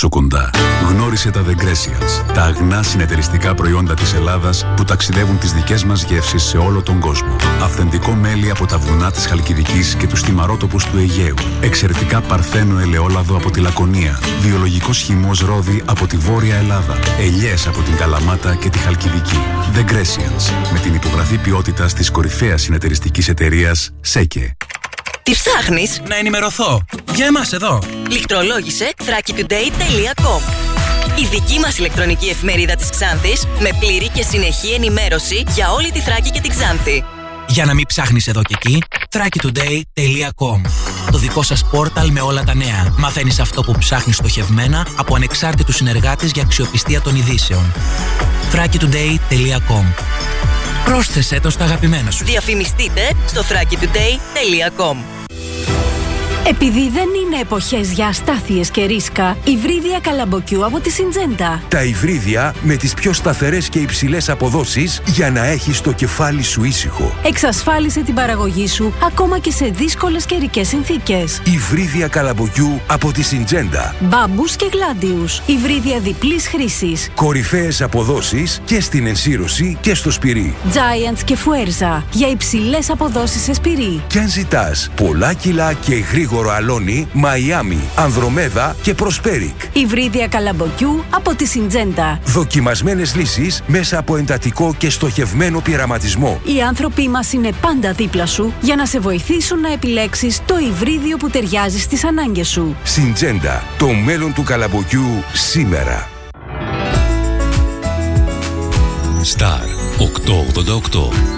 τόσο κοντά. Γνώρισε τα The Grecians, τα αγνά συνεταιριστικά προϊόντα της Ελλάδας που ταξιδεύουν τις δικές μας γεύσεις σε όλο τον κόσμο. Αυθεντικό μέλι από τα βουνά της Χαλκιδικής και τους θυμαρότοπους του Αιγαίου. Εξαιρετικά παρθένο ελαιόλαδο από τη Λακωνία. Βιολογικός χυμός ρόδι από τη Βόρεια Ελλάδα. Ελιές από την Καλαμάτα και τη Χαλκιδική. The Grecians, με την υπογραφή ποιότητας της κορυφαίας συνεταιριστικής εταιρείας ΣΕΚΕ. Τι ψάχνεις; Να ενημερωθώ. Για εμάς εδώ. Λιχτρολόγησε thrakitoday.com Η δική μας ηλεκτρονική εφημερίδα της Ξάνθης με πλήρη και συνεχή ενημέρωση για όλη τη Θράκη και την Ξάνθη. Για να μην ψάχνεις εδώ και εκεί, thrakitoday.com Το δικό σας πόρταλ με όλα τα νέα. Μαθαίνεις αυτό που ψάχνεις στοχευμένα από ανεξάρτητους συνεργάτες για αξιοπιστία των ειδήσεων. thrakitoday.com Πρόσθεσέ το στα αγαπημένα σου. Διαφημιστείτε στο thrakitoday.com επειδή δεν είναι εποχές για αστάθειες και ρίσκα, υβρίδια καλαμποκιού από τη Συντζέντα. Τα υβρίδια με τις πιο σταθερές και υψηλές αποδόσεις για να έχεις το κεφάλι σου ήσυχο. Εξασφάλισε την παραγωγή σου ακόμα και σε δύσκολες καιρικές συνθήκες. Υβρίδια καλαμποκιού από τη Συντζέντα. Μπάμπους και γλάντιους. Υβρίδια διπλής χρήσης. Κορυφαίες αποδόσεις και στην ενσύρωση και στο σπυρί. Giants και Fuerza για υψηλές αποδόσεις σε σπυρί. Και αν ζητάς πολλά κιλά και γρήγορα γρήγορο αλόνι, Μαϊάμι, Ανδρομέδα και Προσπέρικ. Υβρίδια καλαμποκιού από τη Συντζέντα. Δοκιμασμένες λύσεις μέσα από εντατικό και στοχευμένο πειραματισμό. Οι άνθρωποι μας είναι πάντα δίπλα σου για να σε βοηθήσουν να επιλέξεις το υβρίδιο που ταιριάζει στις ανάγκες σου. Συντζέντα. Το μέλλον του καλαμποκιού σήμερα. Star 888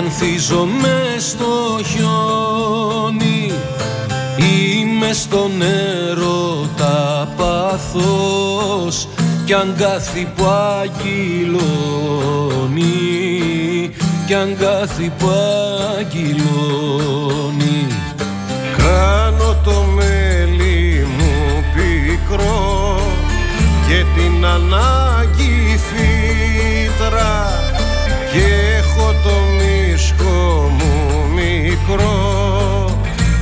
Ανθίζομαι στο χιόνι Είμαι στο νερό τα πάθος κι αγκάθι που αγγυλώνει κι αγκάθι που αγγυλώνει. Κάνω το μέλι μου πικρό και την ανάγκη φύτρα και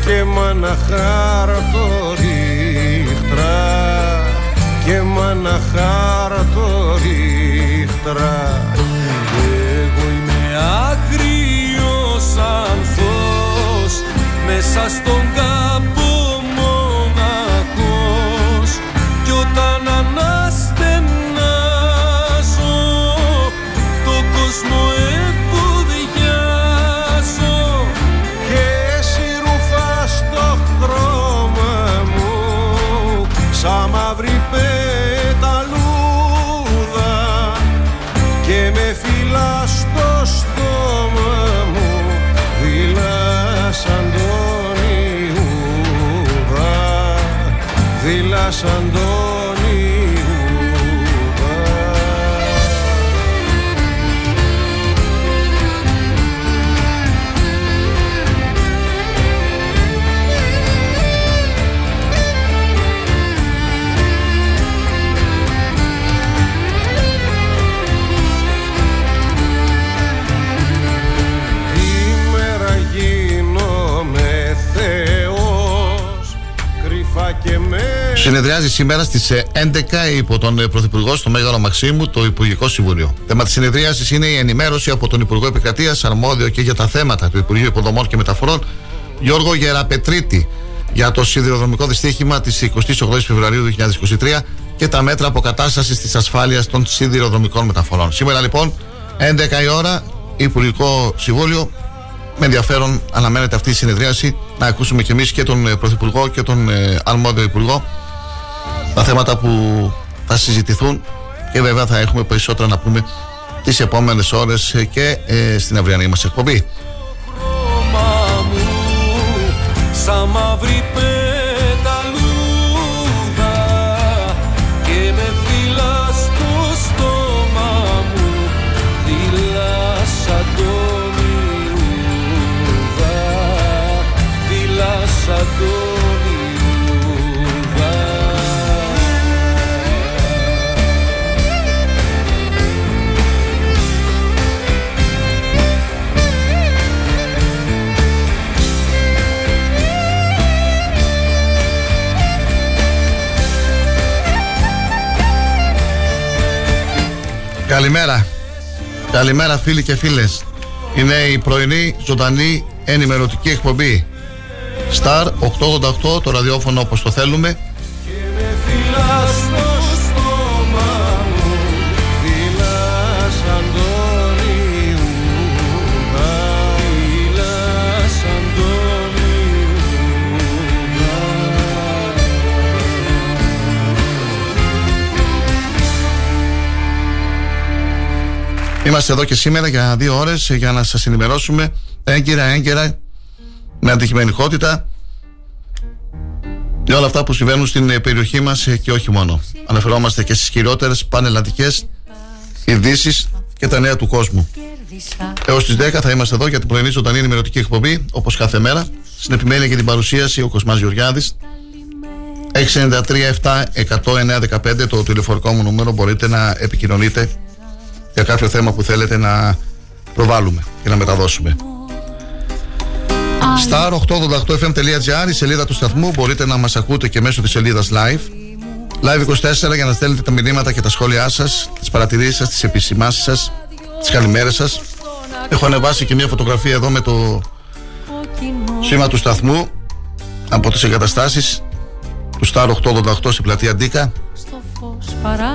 και μ' χάρτο ρίχτρα. Και μ' χάρτο ρίχτρα. Εγώ είμαι άγριος ανθός μέσα στον κάπο σαν το Συνεδριάζει σήμερα στις 11 ε, υπό τον ε, Πρωθυπουργό στο Μέγαρο Μαξίμου το Υπουργικό Συμβούλιο. Θέμα της συνεδρίασης είναι η ενημέρωση από τον Υπουργό Επικρατείας, αρμόδιο και για τα θέματα του Υπουργείου Υποδομών και Μεταφορών, Γιώργο Γεραπετρίτη, για το σιδηροδρομικό δυστύχημα της 28η Φεβρουαρίου 2023 και τα μέτρα αποκατάστασης της ασφάλειας των σιδηροδρομικών μεταφορών. Σήμερα λοιπόν, 11 η ώρα, Υπουργικό Συμβούλιο. Με ενδιαφέρον αναμένεται αυτή η συνεδρίαση να ακούσουμε και εμείς και τον ε, Πρωθυπουργό και τον αρμόδιο Υπουργό τα θέματα που θα συζητηθούν και βέβαια θα έχουμε περισσότερα να πούμε τις επόμενες ώρες και ε, στην αυριανή μας εκπομπή. Καλημέρα. Καλημέρα φίλοι και φίλες. Είναι η πρωινή ζωντανή ενημερωτική εκπομπή. Star 888 το ραδιόφωνο όπως το θέλουμε Είμαστε εδώ και σήμερα για δύο ώρες για να σας ενημερώσουμε έγκυρα, έγκαιρα, με αντικειμενικότητα για όλα αυτά που συμβαίνουν στην ε, περιοχή μας ε, και όχι μόνο. Αναφερόμαστε και στις κυριότερες πανελλαδικές ειδήσεις και τα νέα του κόσμου. Έως τις 10 θα είμαστε εδώ για την πρωινή ζωντανή ενημερωτική εκπομπή, όπως κάθε μέρα. Στην επιμέλεια και την παρουσίαση ο Κοσμάς Γεωργιάδης. 693-7-109-15 το τηλεφορικό μου νούμερο μπορείτε να επικοινωνείτε για κάποιο θέμα που θέλετε να προβάλλουμε και να μεταδώσουμε. Star888fm.gr η σελίδα του σταθμού. Μπορείτε να μας ακούτε και μέσω της σελίδας live. Live 24 για να στέλνετε τα μηνύματα και τα σχόλιά σας τις παρατηρήσεις σας, τις επισημάσεις σας τις καλημέρες σας. Έχω ανεβάσει και μια φωτογραφία εδώ με το σήμα του σταθμού από τις εγκαταστάσεις του Star 888 στην πλατεία Ντίκα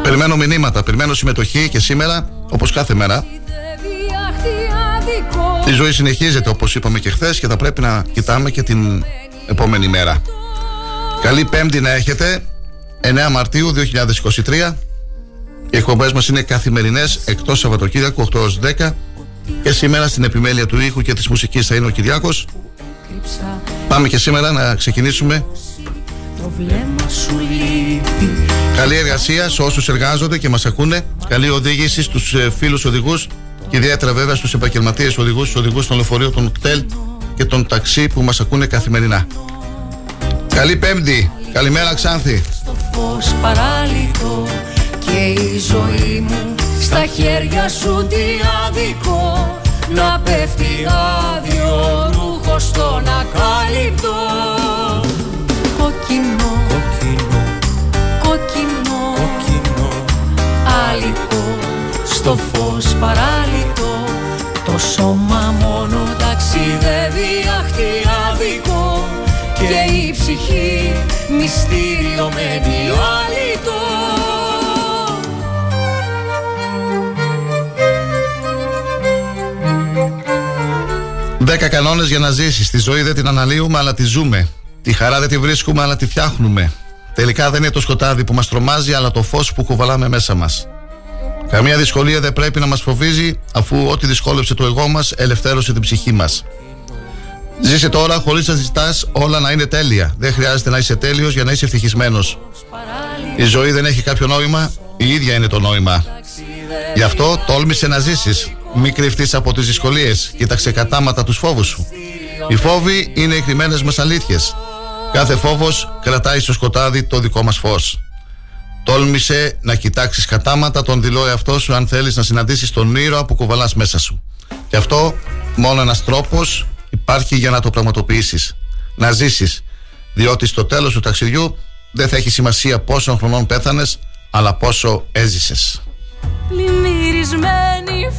Περιμένω μηνύματα, περιμένω συμμετοχή και σήμερα, όπως κάθε μέρα, η ζωή συνεχίζεται όπως είπαμε και χθες και θα πρέπει να κοιτάμε και την επόμενη μέρα. Καλή Πέμπτη να έχετε, 9 Μαρτίου 2023. Οι εκπομπές μας είναι καθημερινές εκτός Σαββατοκύριακου 8 10 και σήμερα στην επιμέλεια του ήχου και της μουσικής θα είναι ο Κυριάκος. Πάμε και σήμερα να ξεκινήσουμε το βλέμμα σου λείπει. Καλή εργασία σε όσους εργάζονται και μας ακούνε. Καλή οδήγηση στους ε, φίλους οδηγούς και ιδιαίτερα βέβαια στους επαγγελματίες οδηγούς, στους οδηγούς των λεωφορείων, των κτέλ και των ταξί που μας ακούνε καθημερινά. Καλή Πέμπτη. Καλημέρα Ξάνθη. Στο φως παράλυτο και η ζωή μου στα χέρια σου τι άδικο να πέφτει άδειο ρούχο στον ακάλυπτο κόκκινο, κόκκινο, κόκκινο, κόκκινο. Άλικο. Στο φως παράλυτο. Το σώμα μόνο ταξιδεύει άδικο. Και η ψυχή μυστήριο με διάλυτο Δέκα κανόνες για να ζήσεις. Τη ζωή δεν την αναλύουμε αλλά τη ζούμε. Τη χαρά δεν τη βρίσκουμε, αλλά τη φτιάχνουμε. Τελικά δεν είναι το σκοτάδι που μας τρομάζει, αλλά το φως που κουβαλάμε μέσα μας. Καμία δυσκολία δεν πρέπει να μας φοβίζει, αφού ό,τι δυσκόλεψε το εγώ μας ελευθέρωσε την ψυχή μας. Ζήσε τώρα χωρίς να ζητάς όλα να είναι τέλεια. Δεν χρειάζεται να είσαι τέλειος για να είσαι ευτυχισμένος. Η ζωή δεν έχει κάποιο νόημα, η ίδια είναι το νόημα. Γι' αυτό τόλμησε να ζήσεις. Μην κρυφτείς από τις δυσκολίες. Κοίταξε κατάματα τους φόβους σου. Οι φόβοι είναι οι κρυμμένες μας αλήθειες. Κάθε φόβος κρατάει στο σκοτάδι το δικό μας φως. Τόλμησε να κοιτάξεις κατάματα τον δηλώ εαυτό σου αν θέλεις να συναντήσεις τον ήρωα που κουβαλάς μέσα σου. Και αυτό μόνο ένας τρόπος υπάρχει για να το πραγματοποιήσεις. Να ζήσεις. Διότι στο τέλος του ταξιδιού δεν θα έχει σημασία πόσο χρονών πέθανες, αλλά πόσο έζησες. Πλημμυρισμένη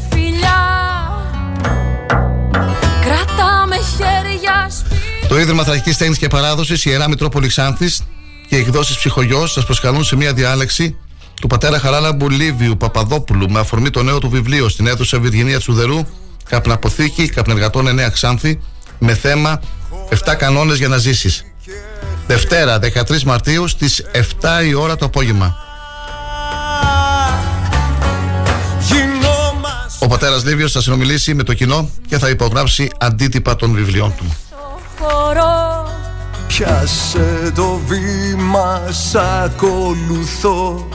Το Ίδρυμα Θρακικής Τέχνης και Παράδοσης, Ιερά Μητρόπολη Ξάνθης και εκδόσεις Ψυχογειό σας προσκαλούν σε μια διάλεξη του πατέρα Χαράλα Μπουλίβιου Παπαδόπουλου με αφορμή το νέο του βιβλίο στην αίθουσα Βυργινία Τσουδερού, Καπναποθήκη Καπνεργατών 9 Ξάνθη, με θέμα 7 κανόνες για να ζήσεις. Δευτέρα 13 Μαρτίου στις 7 η ώρα το απόγευμα. Ο πατέρας Λίβιος θα συνομιλήσει με το κοινό και θα υπογράψει αντίτυπα των βιβλιών του. Πιάσε το βήμα, σ' ακολουθώ.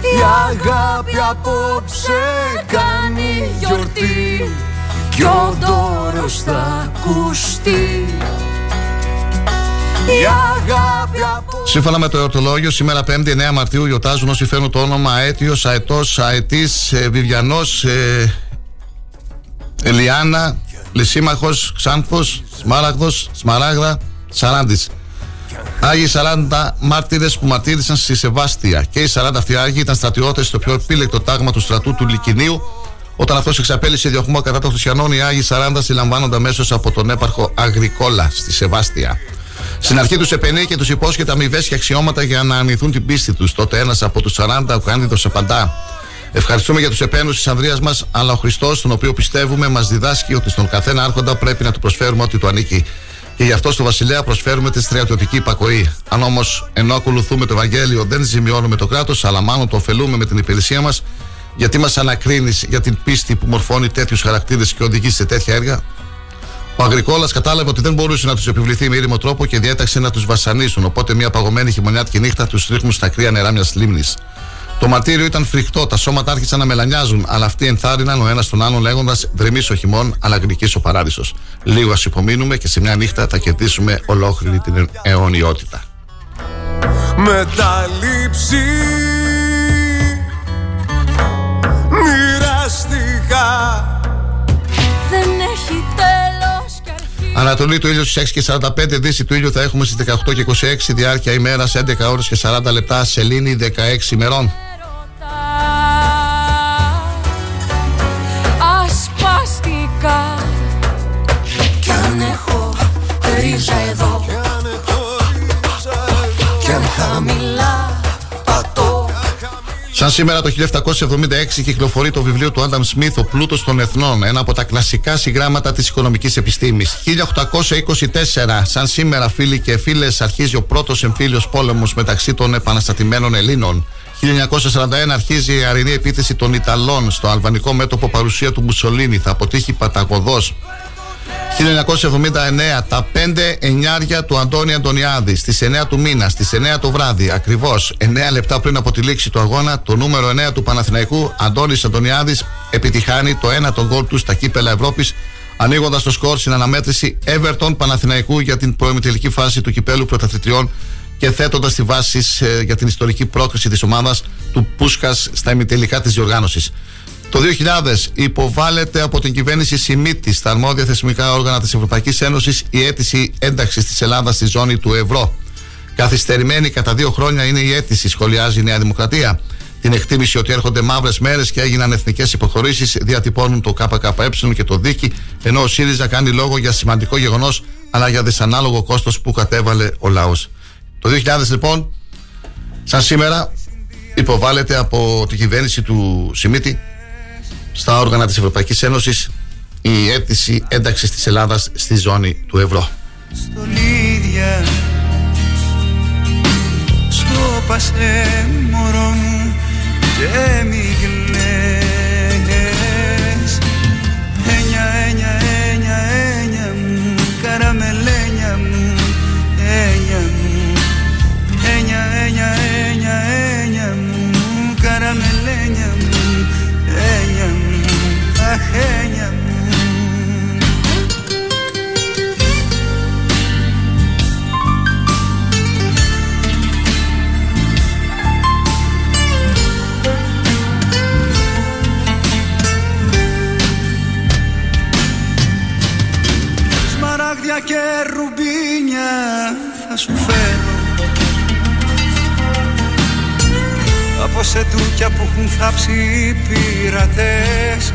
Η αγάπη απόψε κάνει γιορτή. Κι ο δώρος θα ακουστεί. Σύμφωνα με το εορτολόγιο, σήμερα 5η 9 Μαρτίου γιορτάζουν όσοι φέρνουν το όνομα Αέτιος, Αετός, Αετής, ε, Βιβιανός, ε, Ελιάνα, Λυσίμαχος, Ξάνθος, Σμάραγδο, Σμαράγδα, Σαράντης. Άγιοι 40 μάρτυρες που μαρτύρησαν στη Σεβάστια. Και οι 40 αυτοί Άγιοι ήταν στρατιώτες στο πιο επίλεκτο τάγμα του στρατού του Λικινίου. Όταν αυτός εξαπέλυσε διωχμό κατά των χριστιανών, οι Άγιοι 40 συλλαμβάνονται αμέσως από τον έπαρχο Αγρικόλα στη Σεβάστια. Στην αρχή τους επενεί και τους υπόσχεται αμοιβές και αξιώματα για να αρνηθούν την πίστη τους. Τότε ένας από τους 40, ο Κάνδιδο, απαντά: Ευχαριστούμε για τους επένου της Ανδρείας μας, αλλά ο Χριστός, τον οποίο πιστεύουμε, μας διδάσκει ότι στον καθένα άρχοντα πρέπει να του προσφέρουμε ό,τι του ανήκει. Και γι' αυτό στο Βασιλέα προσφέρουμε τη στρατιωτική υπακοή. Αν όμως ενώ ακολουθούμε το Ευαγγέλιο δεν ζημιώνουμε το κράτος, αλλά μάλλον το ωφελούμε με την υπηρεσία μας, γιατί μας ανακρίνεις για την πίστη που μορφώνει τέτοιους χαρακτήρες και οδηγείς σε τέτοια έργα, ο Αγρικόλας κατάλαβε ότι δεν μπορούσε να τους επιβληθεί με ήρεμο τρόπο και διέταξε να τους βασανίσουν. Οπότε μια παγωμένη χειμωνιάτικη νύχτα τους ρίχνουν στα κρύα νερά μιας λίμνης. Το μαρτύριο ήταν φρικτό, τα σώματα άρχισαν να μελανιάζουν, αλλά αυτοί ενθάρρυναν ο ένας τον άλλον λέγοντας Δρεμή ο χειμών, αλλά γλυκής ο παράδεισος. Λίγο ας υπομείνουμε και σε μια νύχτα θα κερδίσουμε ολόκληρη την αιωνιότητα. Μεταλήψη μοιραστικά Δεν έχει Ανατολή του ήλιου στις 6 και 45, Δύση του ήλιου θα έχουμε στις 18 και 26, διάρκεια ημέρας 11 ώρες και 40 λεπτά, σελήνη 16 ημερών. Σαν σήμερα το 1776 κυκλοφορεί το βιβλίο του Άνταμ Σμιθ Ο πλούτος των εθνών, ένα από τα κλασικά συγγράμματα της οικονομικής επιστήμης. 1824, σαν σήμερα φίλοι και φίλες, αρχίζει ο πρώτος εμφύλιος πόλεμος μεταξύ των επαναστατημένων Ελλήνων. 1941 αρχίζει η αρινή επίθεση των Ιταλών στο αλβανικό μέτωπο παρουσία του Μουσολίνη. Θα αποτύχει παταγωδός 1979 τα 5 εννιάρια του Αντώνη Αντωνιάδη στις 9 του μήνα, στις 9 το βράδυ, ακριβώς 9 λεπτά πριν από τη λήξη του αγώνα, το νούμερο 9 του Παναθηναϊκού Αντώνης Αντωνιάδης επιτυχάνει το 1 τον γκολ του στα κύπελα Ευρώπης, ανοίγοντας το σκορ στην αναμέτρηση Everton Παναθηναϊκού για την προεμιτελική φάση του κυπέλου πρωταθλητριών και θέτοντας τη βάση ε, για την ιστορική πρόκριση της ομάδας του Πούσκας στα ημιτελικά της διοργάνωσης. Το 2000 υποβάλλεται από την κυβέρνηση Σιμίτη στα αρμόδια θεσμικά όργανα της Ευρωπαϊκής Ένωσης η αίτηση ένταξης της Ελλάδας στη ζώνη του ευρώ. Καθυστερημένη κατά δύο χρόνια είναι η αίτηση, σχολιάζει η Νέα Δημοκρατία. Την εκτίμηση ότι έρχονται μαύρες μέρες και έγιναν εθνικές υποχωρήσεις διατυπώνουν το ΚΚΕ και το ΔΙΚΙ, ενώ ο ΣΥΡΙΖΑ κάνει λόγο για σημαντικό γεγονός αλλά για δυσανάλογο κόστος που κατέβαλε ο λαός. Το 2000 λοιπόν, σαν σήμερα, υποβάλλεται από την κυβέρνηση του Σιμίτη στα όργανα της Ευρωπαϊκής Ένωσης η αίτηση ένταξης της Ελλάδας στη ζώνη του ευρώ. Στολίδια στο πασέ μωρό μου και μη σου φέρω Από σε τούκια που έχουν θάψει οι πειρατές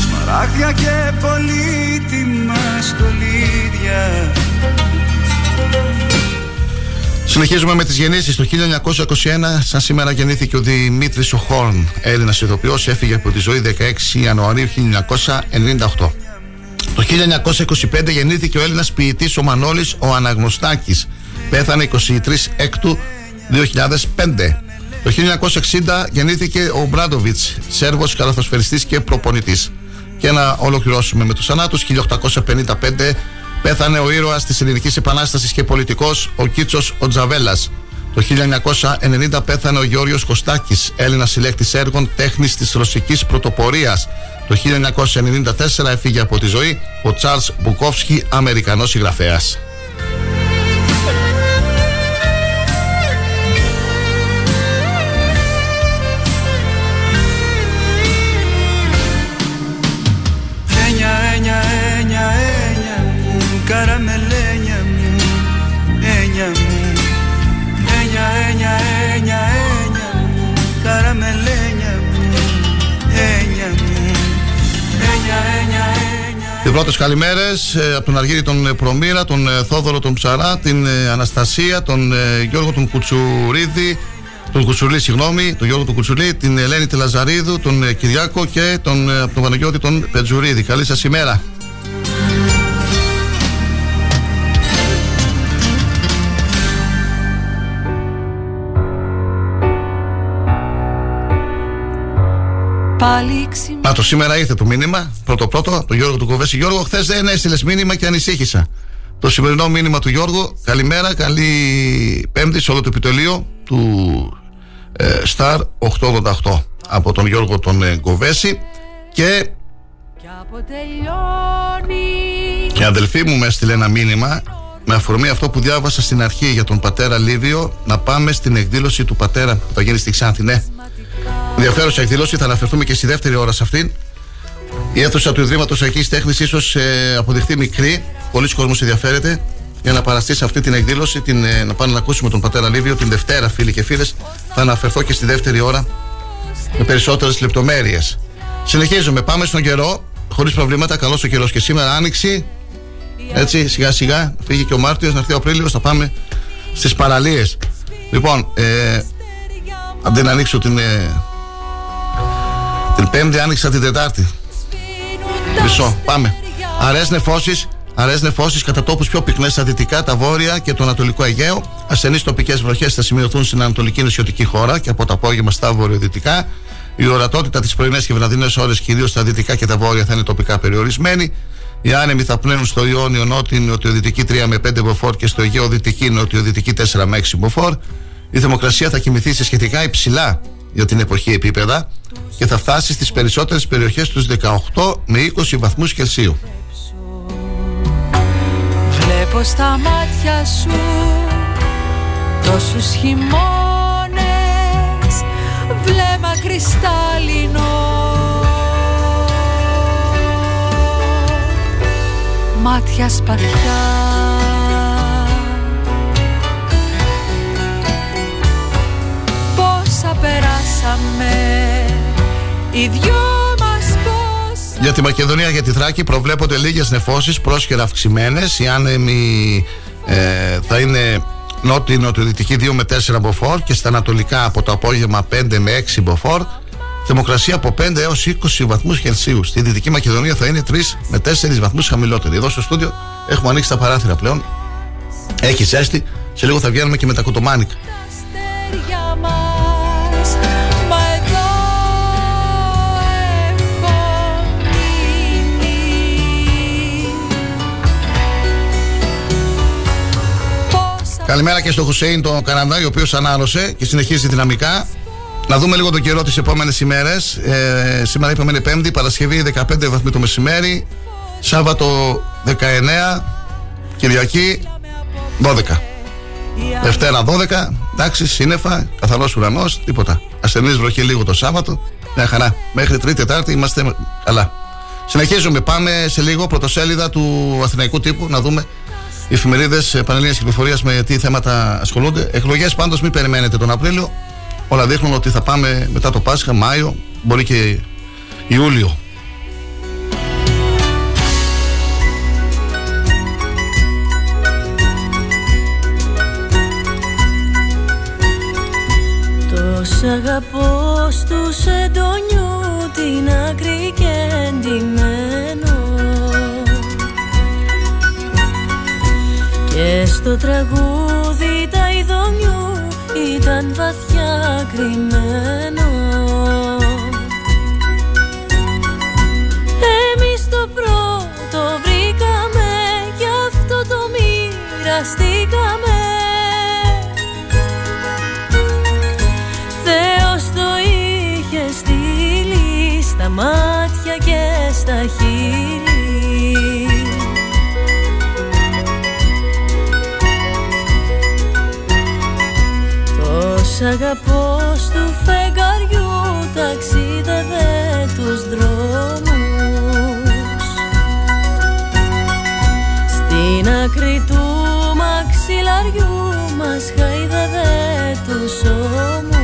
Σμαράγδια και πολύτιμα στολίδια Συνεχίζουμε με τις γεννήσεις. Το 1921, σαν σήμερα γεννήθηκε ο Δημήτρης Οχόρν, Έλληνας ηθοποιός, έφυγε από τη ζωή 16 Ιανουαρίου 1998. Το 1925 γεννήθηκε ο Έλληνας ποιητής ο Μανώλης ο Αναγνωστάκης. Πέθανε 23 έκτου 2005. Το 1960 γεννήθηκε ο Μπράντοβιτς, Σέρβος καλαθοσφαιριστής και προπονητής. Και να ολοκληρώσουμε με τους ανάτους 1855 πέθανε ο ήρωας της Ελληνικής Επανάστασης και πολιτικός ο Κίτσος ο Τζαβέλας. Το 1990 πέθανε ο Γιώργος Κωστάκης, Έλληνας συλλέκτης έργων τέχνης της ρωσικής πρωτοπορίας. Το 1994 έφυγε από τη ζωή ο Τσάρλς Μπουκόφσκι, Αμερικανός συγγραφέας. Πρώτες καλημέρες από τον Αργύρι τον ε, Προμήρα, τον ε, Θόδωρο τον Ψαρά, την ε, Αναστασία, τον ε, Γιώργο τον Κουτσουρίδη, τον Κουτσουλή, συγγνώμη, τον Γιώργο τον Κουτσουλή, την Ελένη τη Λαζαρίδου, τον ε, Κυριάκο και τον, ε, από τον Παναγιώτη τον Πετζουρίδη. Καλή σας ημέρα. Πάλι ξημ... Να το σήμερα ήρθε το μήνυμα, πρώτο πρώτο, το Γιώργο του Κοβέση. Γιώργο, χθες δεν έστειλες μήνυμα και ανησύχησα. Το σημερινό μήνυμα του Γιώργου, καλημέρα, καλή Πέμπτη σε όλο το επιτελείο του ε, Star 888 από τον Γιώργο τον ε, Κοβέση και Κι αποτελειώνει η αδελφή μου με έστειλε ένα μήνυμα με αφορμή αυτό που διάβασα στην αρχή για τον πατέρα Λίβιο να πάμε στην εκδήλωση του πατέρα που θα γίνει στη Ξάνθη. Ναι, ενδιαφέρουσα εκδήλωση, θα αναφερθούμε και στη δεύτερη ώρα σε αυτήν. Η αίθουσα του Ιδρύματος Αγική Τέχνης ίσως ε, αποδειχθεί μικρή. Πολλοί κόσμοι ενδιαφέρεται για να παραστεί σε αυτή την εκδήλωση, την, ε, να πάνε να ακούσουμε τον πατέρα Λίβιο την Δευτέρα, φίλοι και φίλες. Θα αναφερθώ και στη δεύτερη ώρα με περισσότερες λεπτομέρειες. Συνεχίζουμε, πάμε στον καιρό. Χωρίς προβλήματα, καλός ο καιρός και σήμερα άνοιξη. Έτσι, σιγά σιγά, φύγει και ο Μάρτιος, να έρθει ο Απρίλιος, θα πάμε στις παραλίες. Λοιπόν, ε, αν δεν ανοίξω την, ε, την Πέμπτη, άνοιξα την Τετάρτη. Μισό, πάμε. Αραιέ νεφώσει. Αραιέ νεφώσει κατά τόπους πιο πυκνές στα δυτικά, τα βόρεια και το ανατολικό Αιγαίο. Ασθενείς τοπικές βροχές θα σημειωθούν στην ανατολική νησιωτική χώρα και από το απόγευμα στα βορειοδυτικά. Η ορατότητα τι πρωινές και βραδινές ώρες, κυρίως στα δυτικά και τα βόρεια, θα είναι τοπικά περιορισμένη. Οι άνεμοι θα πνέουν στο Ιόνιο νότιο νοτιοδυτική 3 με 5 μποφόρ και στο Αιγαίο δυτική νοτιοδυτική 4 με 6 μποφόρ. Η θερμοκρασία θα κοιμηθεί σε σχετικά υψηλά για την εποχή επίπεδα και θα φτάσει στις περισσότερες περιοχές τους 18 με 20 βαθμούς Κελσίου. Βλέπω στα μάτια σου τόσους χειμώνες Βλέμμα κρυστάλλινο Μάτια σπαθιά περάσαμε Οι δυο μας πώς Για τη Μακεδονία, για τη Θράκη προβλέπονται λίγες νεφώσεις πρόσχερα αυξημένες. Οι άνεμοι ε, θα είναι νότιο νοτιοδυτική 2 με 4 μποφόρ και στα ανατολικά από το απόγευμα 5 με 6 μποφόρ. Θερμοκρασία από 5 έως 20 βαθμούς Κελσίου. Στη Δυτική Μακεδονία θα είναι 3 με 4 βαθμούς χαμηλότερη. Εδώ στο στούντιο έχουμε ανοίξει τα παράθυρα πλέον. Έχεις ζέστη. Σε λίγο θα βγαίνουμε και με τα κοτομάνικα. Καλημέρα και στο Χουσέιν τον Καναδά, ο οποίος ανάρρωσε και συνεχίζει δυναμικά. Να δούμε λίγο τον καιρό τις επόμενες ημέρες. Ε, σήμερα είπαμε είναι Πέμπτη, Παρασκευή 15 βαθμοί το μεσημέρι. Σάββατο 19, Κυριακή 12. Δευτέρα 12, εντάξει, σύννεφα, καθαρός ουρανός, τίποτα. Ασθενή βροχή λίγο το Σάββατο. Μια χαρά. Μέχρι Τρίτη, Τετάρτη είμαστε καλά. Συνεχίζουμε. Πάμε σε λίγο πρωτοσέλιδα του Αθηναϊκού τύπου να δούμε οι εφημερίδες πανελλήνια κυκλοφορίας με τι θέματα ασχολούνται. Εκλογές πάντως μην περιμένετε τον Απρίλιο. Όλα δείχνουν ότι θα πάμε μετά το Πάσχα, Μάιο, μπορεί και Ιούλιο. Σ' αγαπώ στους εντονιού την άκρη και εντυμένο Και στο τραγούδι τα ειδονιού ήταν βαθιά κρυμμένο. Εμείς το πρώτο βρήκαμε γι' αυτό το μοιραστήκαμε. Θεός το είχε στείλει στα μάτια και στα χείλη Τος αγαπός του φεγγαριού ταξίδευε τους δρόμους Στην άκρη του μαξιλαριού μας χαϊδεύε τους ώμους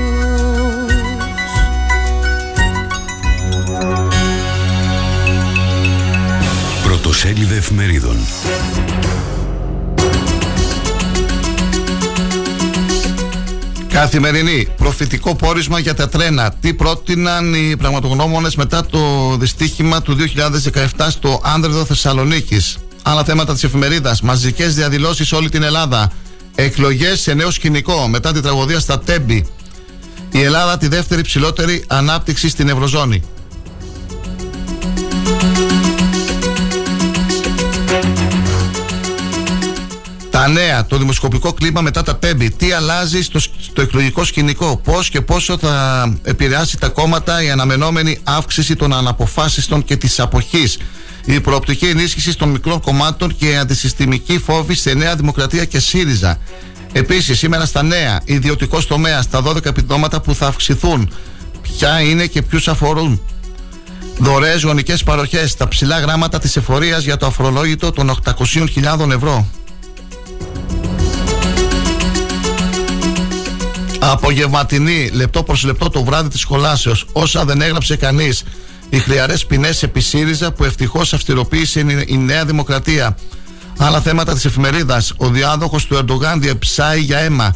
Πρωτοσέλιδα εφημερίδων. Καθημερινή. Προφητικό πόρισμα για τα τρένα. Τι πρότειναν οι πραγματογνώμονες μετά το δυστύχημα του 2017 στο Άνδρεδο Θεσσαλονίκης. Άλλα θέματα της εφημερίδας. Μαζικές διαδηλώσεις σε όλη την Ελλάδα. Εκλογές σε νέο σκηνικό μετά την τραγωδία στα Τέμπη. Η Ελλάδα τη δεύτερη ψηλότερη ανάπτυξη στην Ευρωζώνη. Τα νέα, το δημοσκοπικό κλίμα μετά τα πέμπτη. Τι αλλάζει στο, στο εκλογικό σκηνικό, πώς και πόσο θα επηρεάσει τα κόμματα η αναμενόμενη αύξηση των αναποφάσιστων και της αποχής; Η προοπτική ενίσχυσης των μικρών κομμάτων και η αντισυστημική φόβη σε Νέα Δημοκρατία και ΣΥΡΙΖΑ. Επίσης, σήμερα στα νέα, ιδιωτικός τομέας, τα 12 επιδόματα που θα αυξηθούν. Ποια είναι και ποιους αφορούν; Δωρεές γονικές παροχές, τα ψηλά γράμματα της εφορίας για το αφορολόγητο των 800.000 ευρώ. Απογευματινή, λεπτό προς λεπτό το βράδυ της σχολάσεως. Όσα δεν έγραψε κανείς. Οι χλιαρέ ποινές επί ΣΥΡΙΖΑ που ευτυχώς αυστηροποίησε η- η Νέα Δημοκρατία. Άλλα θέματα της εφημερίδας. Ο διάδοχος του Ερντογάν διεψάει για αίμα.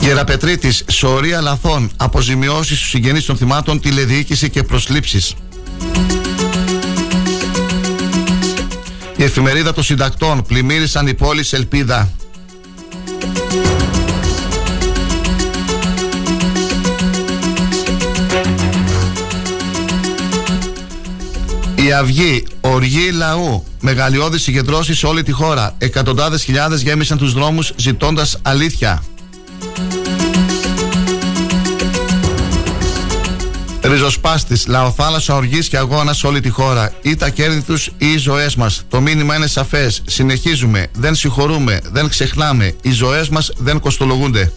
Γεραπετρίτης, σωρία λαθών, αποζημιώσεις στους συγγενείς των θυμάτων, τηλεδιοίκηση και προσλήψεις. Η εφημερίδα των συντακτών πλημμύρισαν οι πόλεις Ελπίδα. Η Αυγή, οργή λαού, μεγαλειώδη συγκεντρώσεις σε όλη τη χώρα. Εκατοντάδες χιλιάδες γέμισαν τους δρόμους ζητώντας αλήθεια. Ριζοσπάστης, λαοθάλασσα οργής και αγώνας σε όλη τη χώρα. Ή τα κέρδη τους ή οι ζωές μας. Το μήνυμα είναι σαφές. Συνεχίζουμε. Δεν συγχωρούμε. Δεν ξεχνάμε. Οι ζωές μας δεν κοστολογούνται.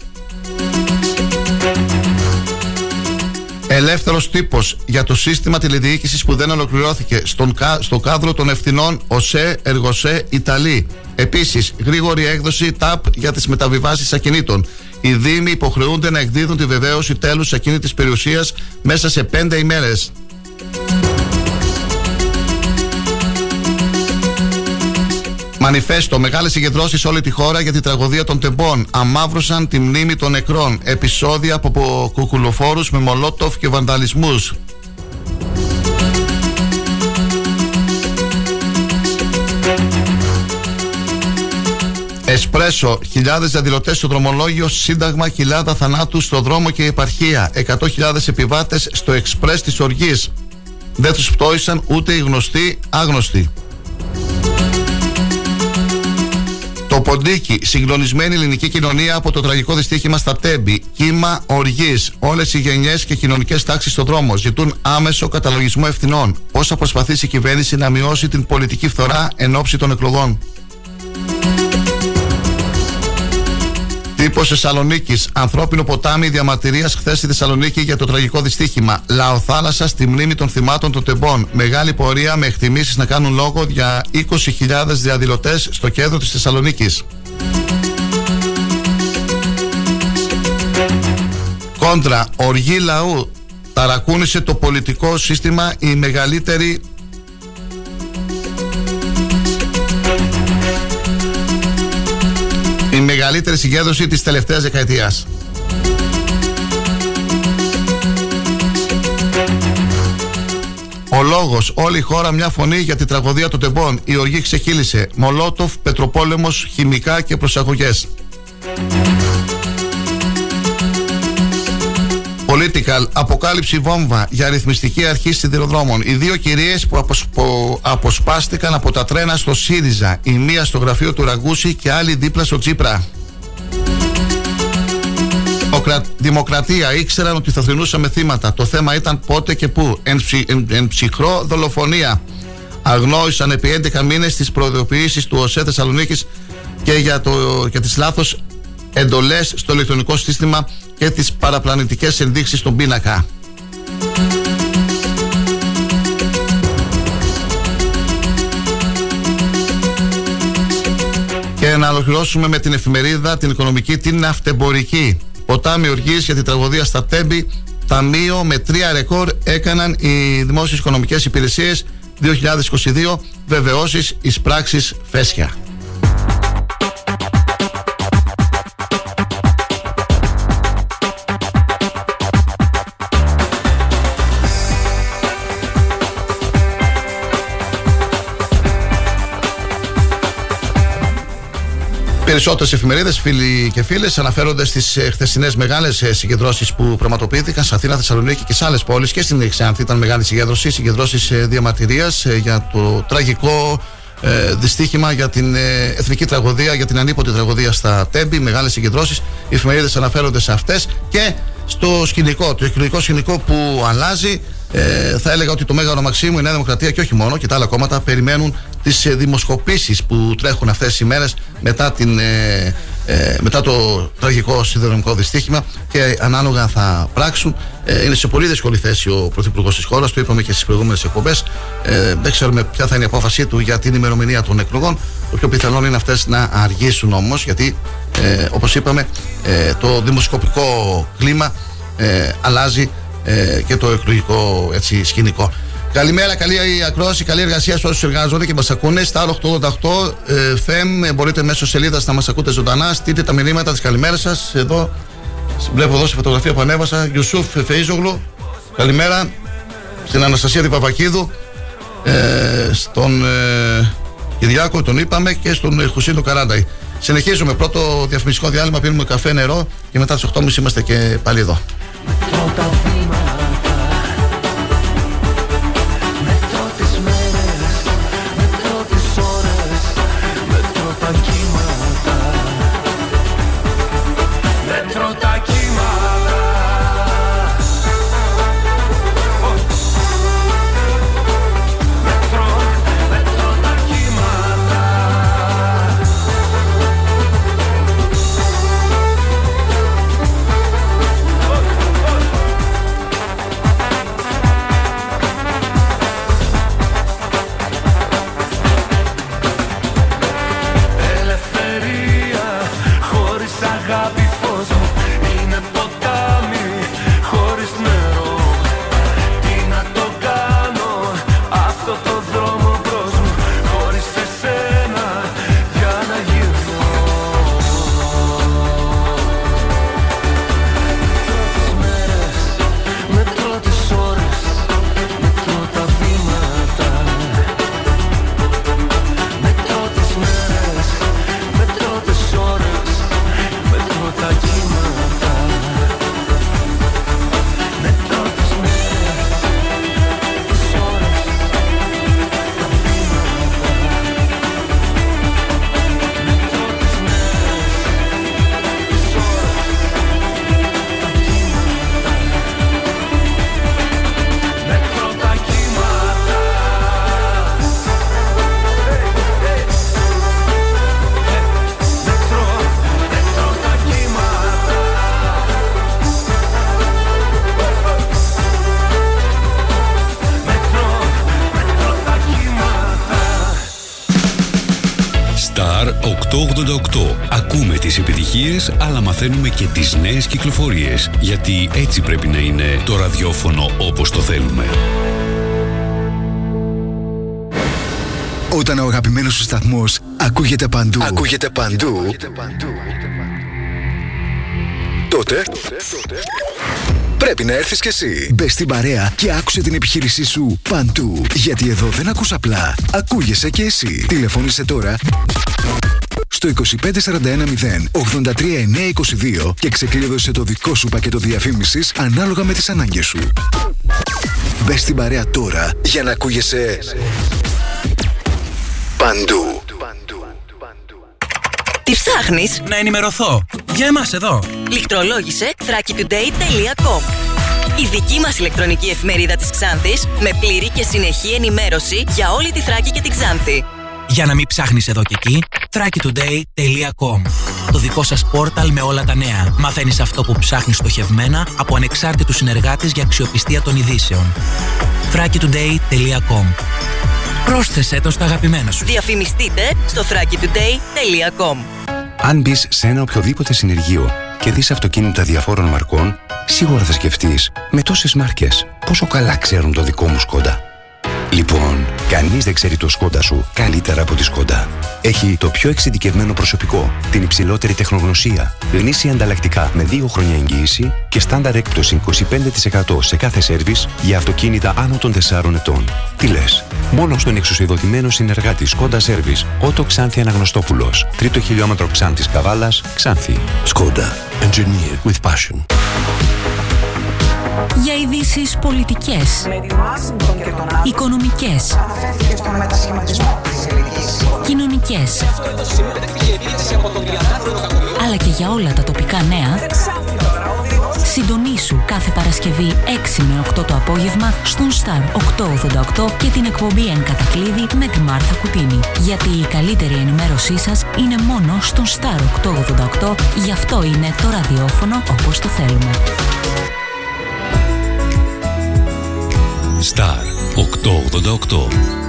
Ελεύθερος τύπος για το σύστημα τηλεδιοίκησης που δεν ολοκληρώθηκε στον, κα- στο κάδρο των ευθυνών ΟΣΕ, Εργοσέ, Ιταλή. Επίσης, γρήγορη έκδοση ΤΑΠ για τις μεταβιβάσεις ακινήτων. Οι Δήμοι υποχρεούνται να εκδίδουν τη βεβαίωση τέλους ακίνητης περιουσίας μέσα σε πέντε ημέρες. Μανιφέστο, μεγάλες συγκεντρώσεις σε όλη τη χώρα για τη τραγωδία των τεμπών. Αμαύρωσαν τη μνήμη των νεκρών. Επισόδια από, από κουκουλοφόρους με μολότοφ και βανδαλισμούς. Εσπρέσο, χιλιάδες διαδηλωτές στο δρομολόγιο, Σύνταγμα, χιλιάδα θανάτου στο δρόμο και επαρχία. 100.000 επιβάτες στο εξπρέ της οργής. Δεν τους πτώησαν ούτε οι γνωστοί άγνωστοι. Το Ποντίκι, συγκλονισμένη ελληνική κοινωνία από το τραγικό δυστύχημα στα Τέμπη. Κύμα οργής. Όλες οι γενιές και κοινωνικές τάξεις στον δρόμο ζητούν άμεσο καταλογισμό ευθυνών. Πώς θα προσπαθήσει η κυβέρνηση να μειώσει την πολιτική φθορά εν ώψη των εκλογών; Τη Τύπο Θεσσαλονίκη. Ανθρώπινο ποτάμι διαμαρτυρίας χθες στη Θεσσαλονίκη για το τραγικό δυστύχημα. Λαοθάλασσα στη μνήμη των θυμάτων των τεμπών. Μεγάλη πορεία με εκτιμήσεις να κάνουν λόγο για 20.000 διαδηλωτές στο κέντρο της Θεσσαλονίκης. Κόντρα, οργή λαού. Ταρακούνησε το πολιτικό σύστημα η μεγαλύτερη μεγαλύτερη συγκέντρωση της τελευταίας δεκαετίας. Ο λόγος, όλη η χώρα μια φωνή για την τραγωδία των τεμπών. Η οργή ξεχύλισε. Μολότοφ, πετροπόλεμος, χημικά και προσαγωγές. Political, αποκάλυψη βόμβα για αριθμιστική αρχή σιδηροδρόμων. Οι δύο κυρίες που, αποσ... που αποσπάστηκαν από τα τρένα στο ΣΥΡΙΖΑ. Η μία στο γραφείο του Ραγκούση και άλλη δίπλα στο Τσίπρα. Δημοκρα... Δημοκρατία ήξεραν ότι θα θρυνούσαμε θύματα. Το θέμα ήταν πότε και πού. Εν, ψυ... εν... εν ψυχρό δολοφονία. Αγνόησαν επί 11 μήνες τις προειδοποιήσεις του ΟΣΕ Θεσσαλονίκης και για, το... για τις λάθος εντολές στο ηλεκτρονικό σύστημα και τις παραπλανητικές ενδείξεις στον πίνακα. Και να ολοκληρώσουμε με την εφημερίδα, την οικονομική, την αυτεμπορική. Ποτάμι οργής για την τραγωδία στα Τέμπη. Ταμείο με τρία ρεκόρ έκαναν οι δημόσιες οικονομικές υπηρεσίες 2022 βεβαιώσεις εις πράξεις φέσια. Περισσότερες εφημερίδες, φίλοι και φίλες, αναφέρονται στις ε, χθεσινές μεγάλες συγκεντρώσεις που πραγματοποιήθηκαν σε Αθήνα, Θεσσαλονίκη και σε άλλες πόλεις και στην Εξάνθη. Ήταν μεγάλη συγκέντρωση, συγκεντρώσεις ε, διαμαρτυρίας ε, για το τραγικό δυστύχημα, για την εθνική τραγωδία, για την ανίποτη τραγωδία στα Τέμπη. Μεγάλες συγκεντρώσεις. Οι εφημερίδες αναφέρονται σε αυτές και στο σκηνικό, το εκλογικό σκηνικό που αλλάζει. Ε, θα έλεγα ότι το Μέγαρο Μαξίμου, η Νέα Δημοκρατία και όχι μόνο και τα άλλα κόμματα περιμένουν τις ε, δημοσκοπήσεις που τρέχουν αυτές τις ημέρες μετά, την, ε, ε, μετά το τραγικό σιδηροδρομικό δυστύχημα και ανάλογα θα πράξουν. Ε, είναι σε πολύ δύσκολη θέση ο Πρωθυπουργός της χώρας, το είπαμε και στις προηγούμενες εκπομπές. Ε, δεν ξέρουμε ποια θα είναι η απόφασή του για την ημερομηνία των εκλογών. Το πιο πιθανό είναι αυτές να αργήσουν όμως, γιατί ε, όπως είπαμε, ε, το δημοσκοπικό κλίμα ε, αλλάζει ε, και το εκλογικό έτσι, σκηνικό. Καλημέρα, καλή ακρόαση, καλή εργασία σε όσους εργάζονται και μας ακούνε. Στα 888 ε, FM μπορείτε μέσω σελίδας να μας ακούτε ζωντανά. Στείλτε τα μηνύματα της καλημέρας σας. Εδώ βλέπω εδώ σε φωτογραφία που ανέβασα. Γιουσούφ Φεϊζογλου. Καλημέρα. Στην Αναστασία Διπαπακίδου. Ε, στον ε, Κυριάκο, τον είπαμε, και στον ε, Χουσίνο Καράνταϊ. Συνεχίζουμε. Πρώτο διαφημιστικό διάλειμμα. Πίνουμε καφέ, νερό και μετά τις 8.30 είμαστε και πάλι εδώ. Volta acima. Επιτυχίες, αλλά μαθαίνουμε και τις νέες κυκλοφορίες. Γιατί έτσι πρέπει να είναι το ραδιόφωνο όπως το θέλουμε. Όταν ο αγαπημένος σου σταθμός ακούγεται παντού, ακούγεται παντού, τότε πρέπει να έρθεις κι εσύ. Μπες στην παρέα και άκουσε την επιχείρησή σου παντού. Γιατί εδώ δεν ακούς απλά, ακούγεσαι κι εσύ. Τηλεφώνησε τώρα στο 25410 83922 και ξεκλείδωσε το δικό σου πακέτο διαφήμισης ανάλογα με τις ανάγκες σου. Μπες στην παρέα τώρα για να ακούγεσαι παντού. Τι ψάχνεις; Να ενημερωθώ. Για εμάς εδώ. Λιχτρολόγησε thrakitoday.com Η δική μας ηλεκτρονική εφημερίδα της Ξάνθης με πλήρη και συνεχή ενημέρωση για όλη τη Θράκη και την Ξάνθη. Για να μην ψάχνεις εδώ και εκεί, thrakitoday.com Το δικό σας πόρταλ με όλα τα νέα. Μαθαίνεις αυτό που ψάχνεις στοχευμένα από ανεξάρτητους συνεργάτες για αξιοπιστία των ειδήσεων. thrakitoday.com Πρόσθεσέ το στα αγαπημένα σου. Διαφημιστείτε στο thrakitoday.com Αν μπεις σε ένα οποιοδήποτε συνεργείο και δεις αυτοκίνητα διαφόρων μαρκών, σίγουρα θα σκεφτείς με τόσες μάρκες πόσο καλά ξέρουν το δικό μου Σκόντα. Λοιπόν, κανείς δεν ξέρει το Σκόντα σου καλύτερα από τη Σκόντα. Έχει το πιο εξειδικευμένο προσωπικό, την υψηλότερη τεχνογνωσία, γνήσια ανταλλακτικά με 2 χρόνια εγγύηση και στάνταρ έκπτωση 25% σε κάθε σέρβις για αυτοκίνητα άνω των 4 ετών. Τι λες, μόνο στον εξουσιοδοτημένο συνεργάτη Σκόντα Σέρβις, Ότο Ξάνθη Αναγνωστόπουλος, τρίτο χιλιόμετρο Ξάνθης Καβάλας, Ξάνθη. Σκόντα, engineered with passion. Για ειδήσεις πολιτικές, οικονομικές, κοινωνικές, αλλά και για όλα τα τοπικά νέα, συντονίσου κάθε Παρασκευή 6 με 8 το απόγευμα στον Star 888 και την εκπομπή Εν Κατακλείδη με τη Μάρθα Κουτίνη. Γιατί η καλύτερη ενημέρωσή σας είναι μόνο στον Star 888, γι' αυτό είναι το ραδιόφωνο όπως το θέλουμε. Star 888.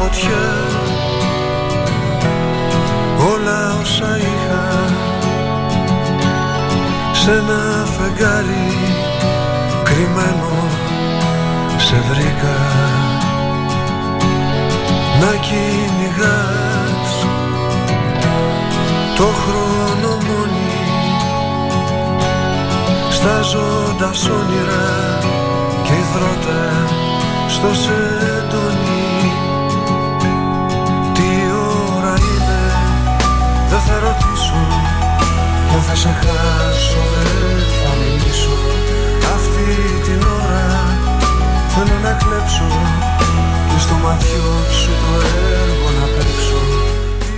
Φωτιά. Όλα όσα είχα σε ένα φεγγάρι κρυμμένο σε βρήκα. Να κυνηγάς το χρόνο μόνη στα ζώντα όνειρα και υδρότα στο σεντόνι και αν θα σε χάσω δεν θα μιλήσω αυτή την ώρα θέλω να κλέψω και στο ματιό σου το έργο να παίξω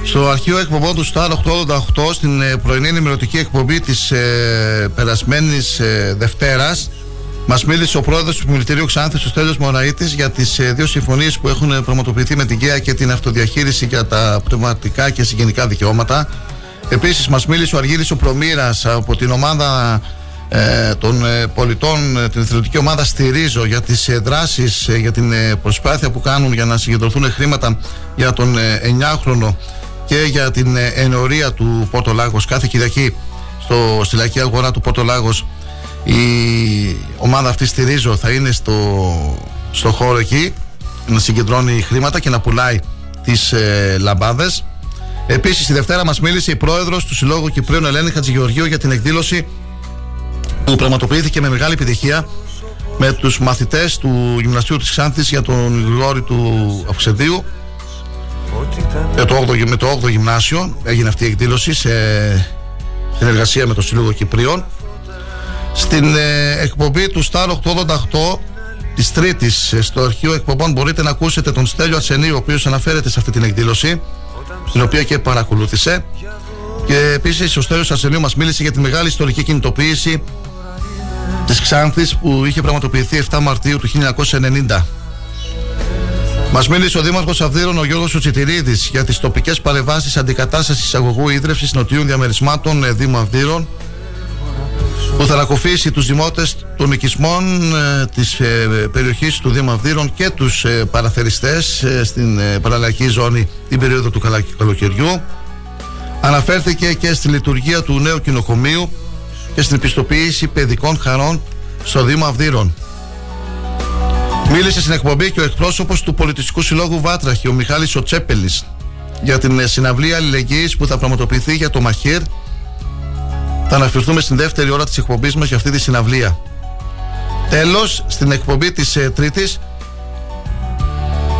Στο αρχείο εκπομπών του Star 888 στην ε, πρωινή ενημερωτική εκπομπή της ε, περασμένης ε, Δευτέρας μας μίλησε ο πρόεδρος του Επιμελητηρίου Ξάνθης, ο Στέλιος Μωραήτης, για τις ε, δύο συμφωνίες που έχουν πραγματοποιηθεί με την ΚΕΑ και την αυτοδιαχείριση για τα πνευματικά και συγγενικά δικαιώματα. Επίσης μας μίλησε ο Αργύρης ο Προμήρας από την ομάδα ε, των ε, πολιτών, ε, την εθελοντική ομάδα στηρίζω για τις ε, δράσεις, ε, για την ε, προσπάθεια που κάνουν για να συγκεντρωθούν χρήματα για τον ε, 9χρονο και για την ε, ενορία του Πόρτο Λάγος. Κάθε Κυριακή στο, στη λαϊκή αγορά του Πόρτο Λάγος η ομάδα αυτή στηρίζω θα είναι στο, στο χώρο εκεί να συγκεντρώνει χρήματα και να πουλάει τις ε, λαμπάδες Επίσης η Δευτέρα μας μίλησε η πρόεδρος του Συλλόγου Κυπρίων Ελένη Χατζηγεωργίου για την εκδήλωση που πραγματοποιήθηκε με μεγάλη επιτυχία με τους μαθητές του Γυμνασίου της Ξάνθης για τον Γρηγόρη του Αυξεδίου. Με το 8ο, με το 8ο γυμνάσιο έγινε αυτή η εκδήλωση σε συνεργασία με το Σύλλογο Κυπρίων. Στην ε, εκπομπή του Star 888 της Τρίτης ε, στο αρχείο εκπομπών μπορείτε να ακούσετε τον Στέλιο Αρσενίου ο οποίος αναφέρεται σε αυτή την εκδήλωση την οποία και παρακολούθησε. Και επίσης ο Στέλιος Αρσενίου μας μίλησε για τη μεγάλη ιστορική κινητοποίηση της Ξάνθης που είχε πραγματοποιηθεί 7 Μαρτίου του 1990. Μας μίλησε ο Δήμαρχος Αυδείρων, ο Γιώργος Τσιτηρίδη, για τις τοπικές παρεμβάσεις αντικατάστασης εισαγωγού ίδρυυσης νοτιών διαμερισμάτων ε, Δήμου Αυδείρων, που θα ανακοφίσει τους δημότες των οικισμών ε, της ε, περιοχής του Δήμου Αυδείρων και τους ε, παραθεριστές ε, στην ε, παραλλαγή ζώνη την περίοδο του καλα- καλοκαιριού. Αναφέρθηκε και στη λειτουργία του νέου κοινοκομείου και στην επιστοποίηση παιδικών χαρών στο Δήμο Αυδείρων. Μίλησε στην εκπομπή και ο εκπρόσωπος του Πολιτιστικού Συλλόγου Βάτραχη, ο Μιχάλης Οτσέπελης, για την ε, συναυλία αλληλεγγύης που θα πραγματοποιηθεί για το Μαχίρ. Θα αναφερθούμε στην δεύτερη ώρα της εκπομπής μας για αυτή τη συναυλία. Τέλος, στην εκπομπή της ε, Τρίτης,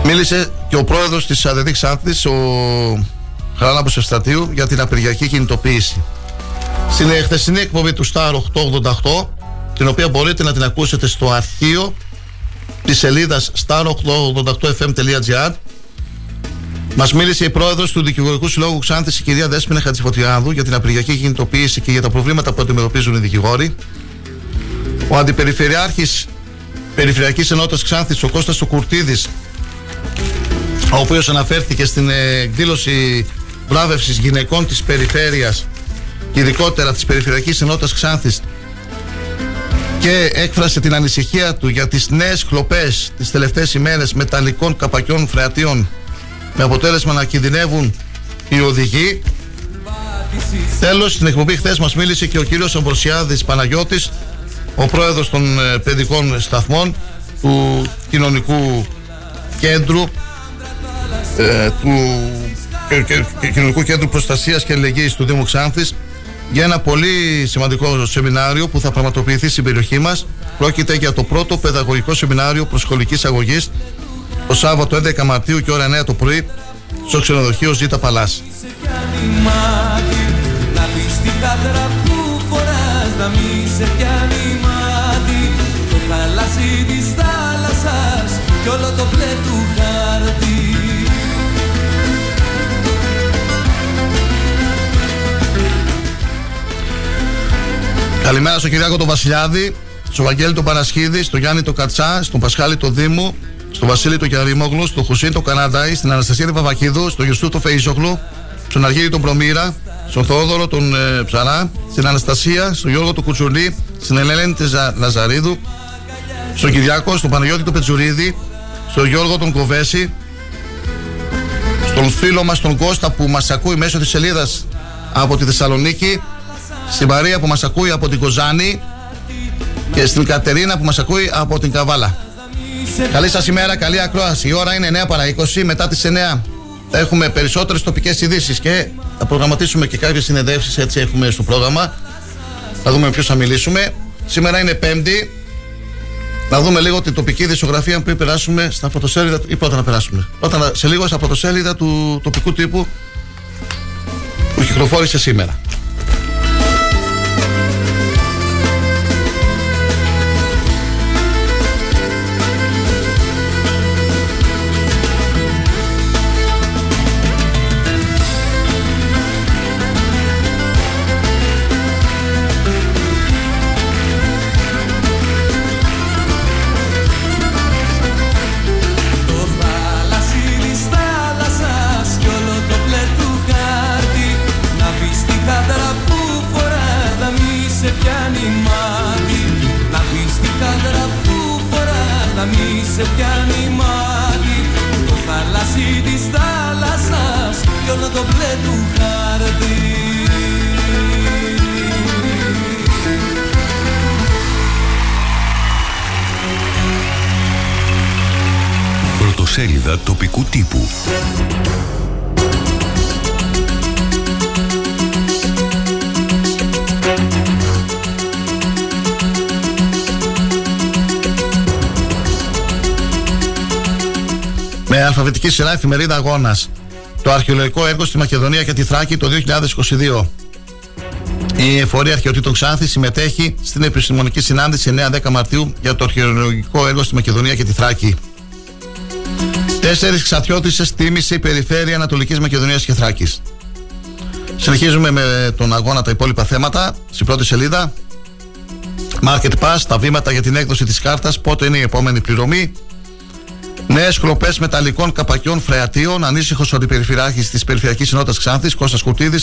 μίλησε και ο πρόεδρος της ΑΔΔ Ξάνθης, ο Χαράλαμπος Ευστρατείου, για την απεργιακή κινητοποίηση. Στην ε, χθεσινή εκπομπή του Star 888, την οποία μπορείτε να την ακούσετε στο αρχείο της σελίδας star888fm.gr Μας μίλησε η πρόεδρος του Δικηγορικού Συλλόγου Ξάνθης, η κυρία Δέσποινα Χατζηφωτιάδου, για την απεργιακή κινητοποίηση και για τα προβλήματα που αντιμετωπίζουν οι δικηγόροι. Ο Αντιπεριφερειάρχης Περιφερειακής Ενότητας Ξάνθης, ο Κώστας ο Κουρτίδης, ο οποίος αναφέρθηκε στην ε, εκδήλωση βράβευσης γυναικών της περιφέρειας και ειδικότερα της Περιφερειακής Ενότητας Ξάνθης και έκφρασε την ανησυχία του για τις νέες χλοπές τις τελευταίες ημέρες μεταλλικών καπακιών φρεατίων με αποτέλεσμα να κινδυνεύουν οι οδηγοί. Τέλος, στην εκπομπή χθες μας μίλησε και ο κύριος Αμπροσιάδης Παναγιώτης, ο πρόεδρος των ε, παιδικών σταθμών του κοινωνικού κέντρου ε, του και- και- και Κοινωνικού Κέντρου Προστασίας και Αλληλεγγύης του Δήμου Ξάνθης για ένα πολύ σημαντικό σεμινάριο που θα πραγματοποιηθεί στην περιοχή μας. Πρόκειται για το πρώτο παιδαγωγικό σεμινάριο προσχολικής αγωγής το Σάββατο 11 Μαρτίου και ώρα 9 το πρωί στο ξενοδοχείο Ζήτα Παλάς. Να πεις τη χάτρα που φοράς να μη σε πιάνει μάτι Το χαλάσι της θάλασσας κι όλο το μπλε του χάρτη Καλημέρα στον Κυριάκο τον Βασιλιάδη, στον Βαγγέλη τον Παρασχίδη, στον Γιάννη τον Κατσά, στον Πασχάλη τον Δήμου, στον Βασίλη τον Κιαριμόγλου, στον Χουσίν τον Καναντάη, στην Αναστασία τον Παπακίδου, στον Γιουστού τον Φεϊζόγλου, στον Αργύρι τον Προμήρα, στον Θόδωρο τον ε, Ψαρά, στην Αναστασία, στον Γιώργο τον Κουτσουλή, στην Ελένη της Λαζαρίδου, στον Κυριάκο, στον Παναγιώτη τον Πετζουρίδη, στον Γιώργο τον Κοβέση, στον φίλο μας τον Κώστα που μας ακούει μέσω της σελίδας από τη Θεσσαλονίκη, στην Παρία που μας ακούει από την Κοζάνη και στην Κατερίνα που μας ακούει από την Καβάλα. Καλή σας ημέρα, καλή ακρόαση. Η ώρα είναι 9 παρα 20, μετά τις 9 θα έχουμε περισσότερες τοπικές ειδήσεις και θα προγραμματίσουμε και κάποιες συνεδεύσεις, έτσι έχουμε στο πρόγραμμα. Θα δούμε με ποιους θα μιλήσουμε. Σήμερα είναι Πέμπτη. Να δούμε λίγο την τοπική δισογραφία πριν περάσουμε στα πρωτοσέλιδα ή πρώτα να περάσουμε. Πρώτα να- σε λίγο στα πρωτοσέλιδα του τοπικού τύπου που κυκλοφόρησε σήμερα. Πρωτοσέλιδα τοπικού τύπου. Με αλφαβητική σειρά εφημερίδα Αγώνας. Το αρχαιολογικό έργο στη Μακεδονία και τη Θράκη το 2022. Η Εφορία Αρχαιοτήτων Ξάνθης συμμετέχει στην επιστημονική συνάντηση 9-10 Μαρτίου για το αρχαιολογικό έργο στη Μακεδονία και τη Θράκη. Τέσσερις ξαθιώτησε τίμησε η περιφέρεια Ανατολικής Μακεδονίας και Θράκης. Συνεχίζουμε με τον αγώνα τα υπόλοιπα θέματα. Στην πρώτη σελίδα. Market Pass, τα βήματα για την έκδοση της κάρτας. Πότε είναι η επόμενη πληρωμή; Νέες κλοπέ μεταλλικών καπακιών φρεατίων. Ανήσυχος ο αντιπεριφυράρχη της Περιφερειακής Ενότητας Ξάνθης, Κώστας Κουτίδη,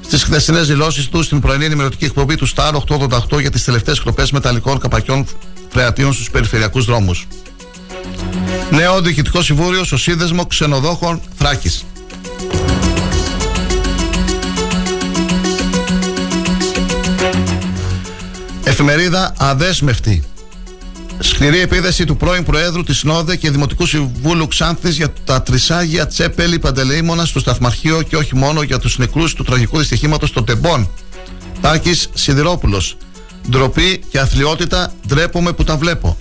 στις χθεσινές δηλώσεις του στην πρωινή ενημερωτική εκπομπή του Star 888 για τις τελευταίες κλοπέ μεταλλικών καπακιών φρεατίων στους περιφερειακούς δρόμους. Νέο Διοικητικό Συμβούλιο στο Σύνδεσμο Ξενοδόχων Θράκης. Εφημερίδα Αδέσμευτη. Σκληρή επίδεση του πρώην Προέδρου της ΝΟΔΕ και Δημοτικού Συμβούλου Ξάνθης για τα τρισάγια Τσέπελη Παντελεήμονα στο Σταθμαρχείο και όχι μόνο για τους νεκρούς του τραγικού δυστυχήματος των Τεμπών. Τάκης Σιδηρόπουλος. Ντροπή και αθλειότητα ντρέπομαι που τα βλέπω.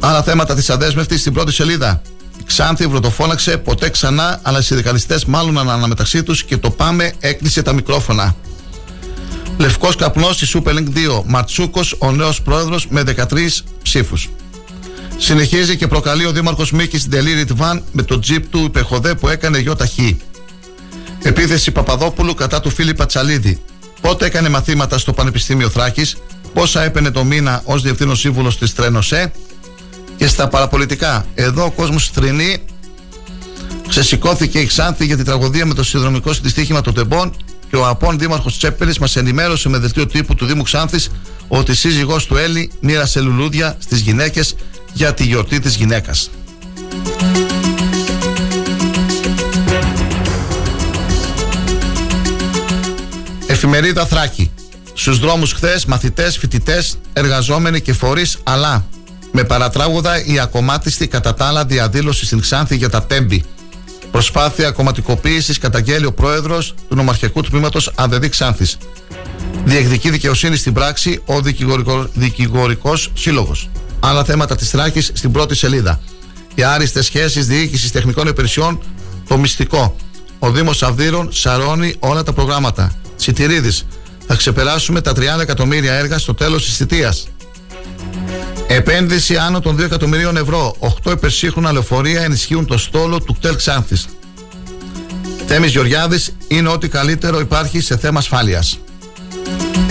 Άλλα θέματα της αδέσμευτη στην πρώτη σελίδα. Ξάνθη βρωτοφώναξε ποτέ ξανά, αλλά οι συνδικαλιστές μάλλον αναμεταξύ τους και το πάμε έκλεισε τα μικρόφωνα. Λευκός καπνός στη Super Link 2. Ματσούκος, ο νέος πρόεδρος με 13 ψήφους. Συνεχίζει και προκαλεί ο Δήμαρχος Μίκης στην Τελήρη Βαν με το τζιπ του υπεχοδέ που έκανε γιο ταχύ. Επίθεση Παπαδόπουλου κατά του Φίλιππα Τσαλίδη. Πότε έκανε μαθήματα στο Πανεπιστήμιο Θράκης, πόσα έπαινε το μήνα ως διευθύνων σύμβουλος της Τρένοσέ και στα παραπολιτικά. Εδώ ο κόσμος στρινεί. Ξεσηκώθηκε η Ξάνθη για την τραγωδία με το συνδρομικό δυστύχημα των Τεμπών και ο Απόν Δήμαρχος Τσέπελης μας ενημέρωσε με δελτίο τύπου του Δήμου Ξάνθης ότι η σύζυγός του Έλλη μοίρασε λουλούδια στις γυναίκες για τη γιορτή της γυναίκας. Εφημερίδα Θράκη. Στους δρόμους χθες, μαθητές, φοιτητές, εργαζόμενοι και φορείς, αλλά με παρατράγουδα η ακομάτιστη κατά τα άλλα διαδήλωση στην Ξάνθη για τα τέμπη. Προσπάθεια κομματικοποίησης καταγγέλει ο πρόεδρος του νομαρχιακού τμήματος Αδεδί Ξάνθης. Διεκδικεί δικαιοσύνη στην πράξη ο δικηγορικό σύλλογος. Άλλα θέματα της Τράκης στην πρώτη σελίδα. Οι άριστες σχέσεις διοίκησης τεχνικών υπηρεσιών, το μυστικό. Ο Δήμος Αυδείρων σαρώνει όλα τα προγράμματα. Τσιτηρίδη. Θα ξεπεράσουμε τα 30 εκατομμύρια έργα στο τέλος της θητείας. Επένδυση άνω των 2 εκατομμυρίων ευρώ. 8 υπερσύγχρονα λεωφορεία ενισχύουν το στόλο του κτέλ Ξάνθης. Θέμης Γεωργιάδης είναι ό,τι καλύτερο υπάρχει σε θέμα ασφάλειας.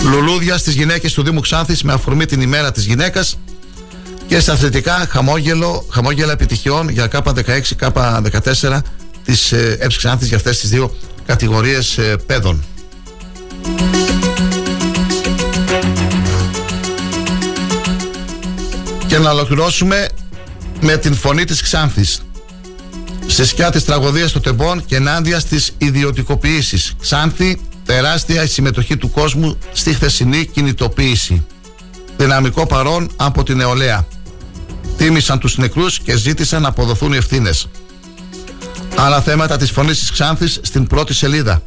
Λουλούδια στις γυναίκες του Δήμου Ξάνθης με αφορμή την ημέρα της γυναίκας. Και στα αθλητικά χαμόγελο, χαμόγελα επιτυχιών για K16, K14 της ε, Ξάνθης για αυτές τις δύο κατηγορίες ε, παιδών. Και να ολοκληρώσουμε με την φωνή της Ξάνθης σε σκιά της τραγωδίας των τεμπών και ενάντια στις ιδιωτικοποιήσεις. Ξάνθη, τεράστια η συμμετοχή του κόσμου στη χθεσινή κινητοποίηση. Δυναμικό παρόν από την νεολαία. Τίμησαν τους νεκρούς και ζήτησαν να αποδοθούν οι ευθύνες. Άλλα θέματα της φωνής της Ξάνθης στην πρώτη σελίδα.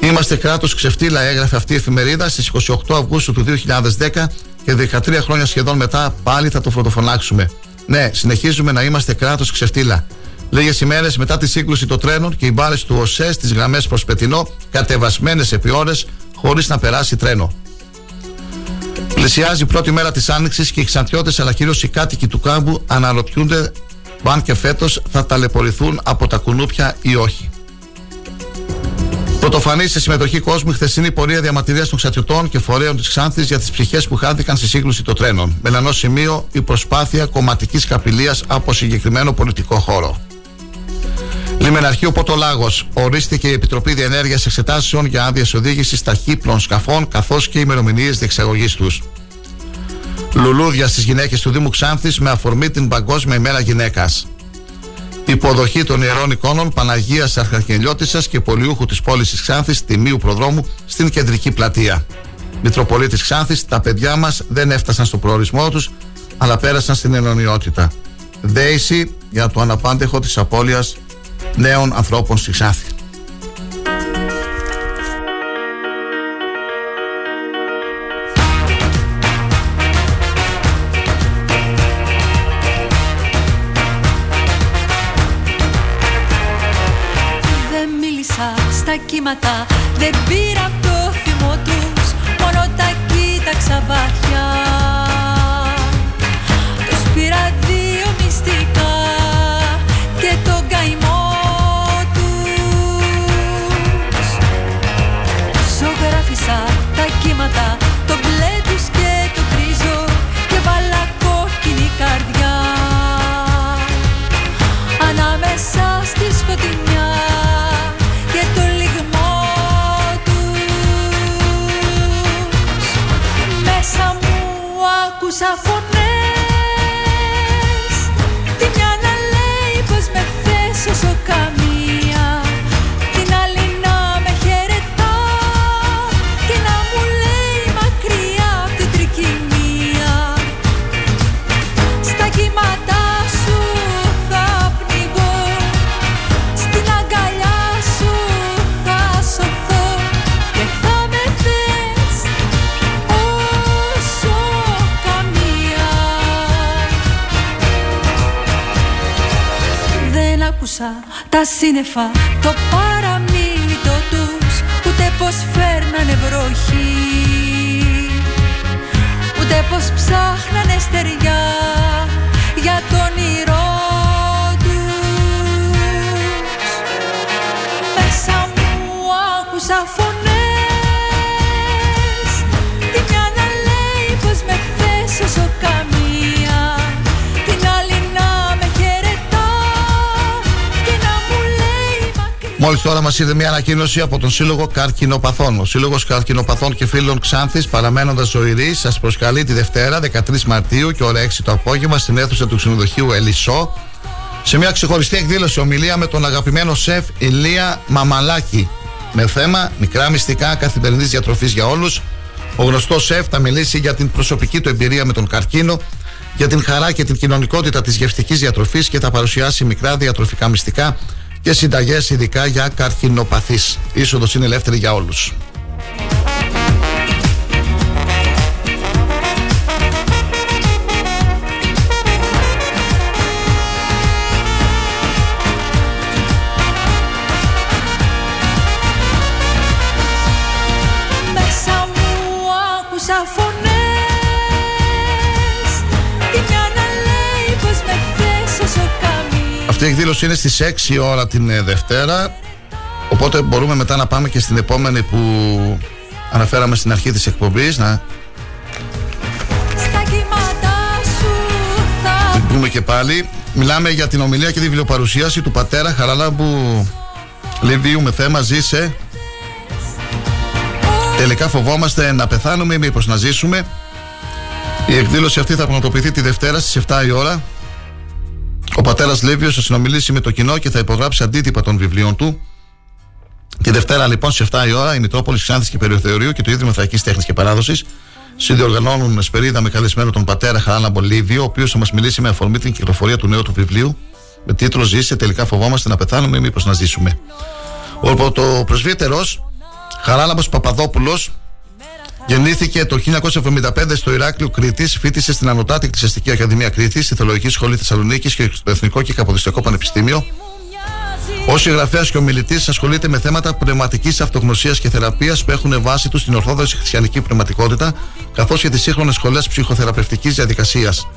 Είμαστε κράτος ξεφτύλα, έγραφε αυτή η εφημερίδα στις 28 Αυγούστου του 2010 και 13 χρόνια σχεδόν μετά πάλι θα το φωτοφωνάξουμε. Ναι, συνεχίζουμε να είμαστε κράτος ξεφτύλα. Λίγες ημέρες μετά τη σύγκρουση των τρένων και οι μπάλες του ΟΣΕ στις γραμμές προς Πετινό, κατεβασμένες επί ώρες, χωρίς να περάσει τρένο. Πλησιάζει η πρώτη μέρα της Άνοιξης και οι Ξαντιώτε αλλά κυρίως οι κάτοικοι του κάμπου αναρωτιούνται αν και φέτος θα ταλαιπωρηθούν από τα κουνούπια ή όχι. Πρωτοφανής σε συμμετοχή κόσμου η χθεσινή πορεία διαμαρτυρίας των ξατιωτών και φορέων της Ξάνθης για τις ψυχές που χάθηκαν στη σύγκρουση των τρένων. Μελανό σημείο η προσπάθεια κομματικής καπηλείας από συγκεκριμένο πολιτικό χώρο. Λιμεναρχείο Ποτολάγο. Ορίστηκε η Επιτροπή Διενέργειας Εξετάσεων για άδειες οδήγησης ταχύπλων σκαφών καθώς και ημερομηνίες διεξαγωγής τους. Λουλούδια στις γυναίκες του Δήμου Ξάνθης με αφορμή την Παγκόσμια ημέρα γυναίκας. Υποδοχή των ιερών εικόνων Παναγίας Αρχαγγελιώτησα και πολιούχου της πόλης της Ξάνθης, τιμίου προδρόμου, στην κεντρική πλατεία. Μητροπολίτης Ξάνθης, τα παιδιά μας δεν έφτασαν στο προορισμό τους, αλλά πέρασαν στην ενωνιότητα. Δέηση για το αναπάντεχο της απώλειας νέων ανθρώπων στη Ξάνθη. τα κύματα. Δεν πήρα το θυμό τους Μόνο τα κοίταξα βαθιά. Τους πήρα δύο μυστικά Και τον καημό τους. Ζωγράφισα τα κύματα τα σύννεφα το παραμύθι τους Ούτε πως φέρνανε βροχή. Ούτε πως ψάχνανε στεριά Μόλις τώρα μας ήρθε μια ανακοίνωση από τον Σύλλογο Καρκινοπαθών. Ο Σύλλογος Καρκινοπαθών και Φίλων Ξάνθης, παραμένοντας ζωηρή, σας προσκαλεί τη Δευτέρα 13 Μαρτίου και ώρα 6 το απόγευμα στην αίθουσα του ξενοδοχείου Ελισσό σε μια ξεχωριστή εκδήλωση ομιλία με τον αγαπημένο σεφ Ηλία Μαμαλάκη. Με θέμα μικρά μυστικά καθημερινής διατροφής για όλους. Ο γνωστός σεφ θα μιλήσει για την προσωπική του εμπειρία με τον καρκίνο, για την χαρά και την κοινωνικότητα της γευστικής διατροφής και θα παρουσιάσει μικρά διατροφικά μυστικά και συνταγές ειδικά για καρκινοπαθείς. Είσοδος είναι ελεύθερη για όλους. Αυτή η εκδήλωση είναι στις 6 ώρα την ε, Δευτέρα. Οπότε μπορούμε μετά να πάμε και στην επόμενη που αναφέραμε στην αρχή της εκπομπής να Στα κύματά σου θα την πούμε και πάλι. Μιλάμε για την ομιλία και τη βιβλιοπαρουσίαση του πατέρα Χαράλαμπου Λιβίου με θέμα «Ζήσε». Τελικά φοβόμαστε να πεθάνουμε ή μήπως να ζήσουμε. Η εκδήλωση αυτή θα πραγματοποιηθεί τη Δευτέρα στις 7 η ώρα. Ο πατέρας Λίβιος θα συνομιλήσει με το κοινό και θα υπογράψει αντίτυπα των βιβλίων του. Τη Δευτέρα λοιπόν στις 7 η ώρα η Μητρόπολη Ξάνθης και Περιοθεωρίου και το Ίδρυμα Θρακής Τέχνης και Παράδοσης συνδιοργανώνουν σπερίδα με καλεσμένο τον πατέρα Χαράλαμπο Λίβιο, ο οποίος θα μας μιλήσει με αφορμή την κυκλοφορία του νέου του βιβλίου με τίτλο Ζήσε, τελικά φοβόμαστε να πεθάνουμε ή μήπως να ζήσουμε. Ο το πρεσβύτερο Χαράλαμπος Παπαδόπουλος Γεννήθηκε το 1975 στο Ηράκλειο Κρήτης, φίτησε στην Ανωτάτη Εκκλησιαστική Ακαδημία Κρήτης, στη Θεολογική Σχολή Θεσσαλονίκης και στο Εθνικό και Καποδιστικό Πανεπιστήμιο. Ω συγγραφέας και ομιλητής, ασχολείται με θέματα πνευματικής αυτογνωσίας και θεραπείας που έχουν βάση τους στην ορθόδοξη χριστιανική πνευματικότητα, καθώς και τις σύγχρονες σχολές ψυχοθεραπευτικής διαδικασίας.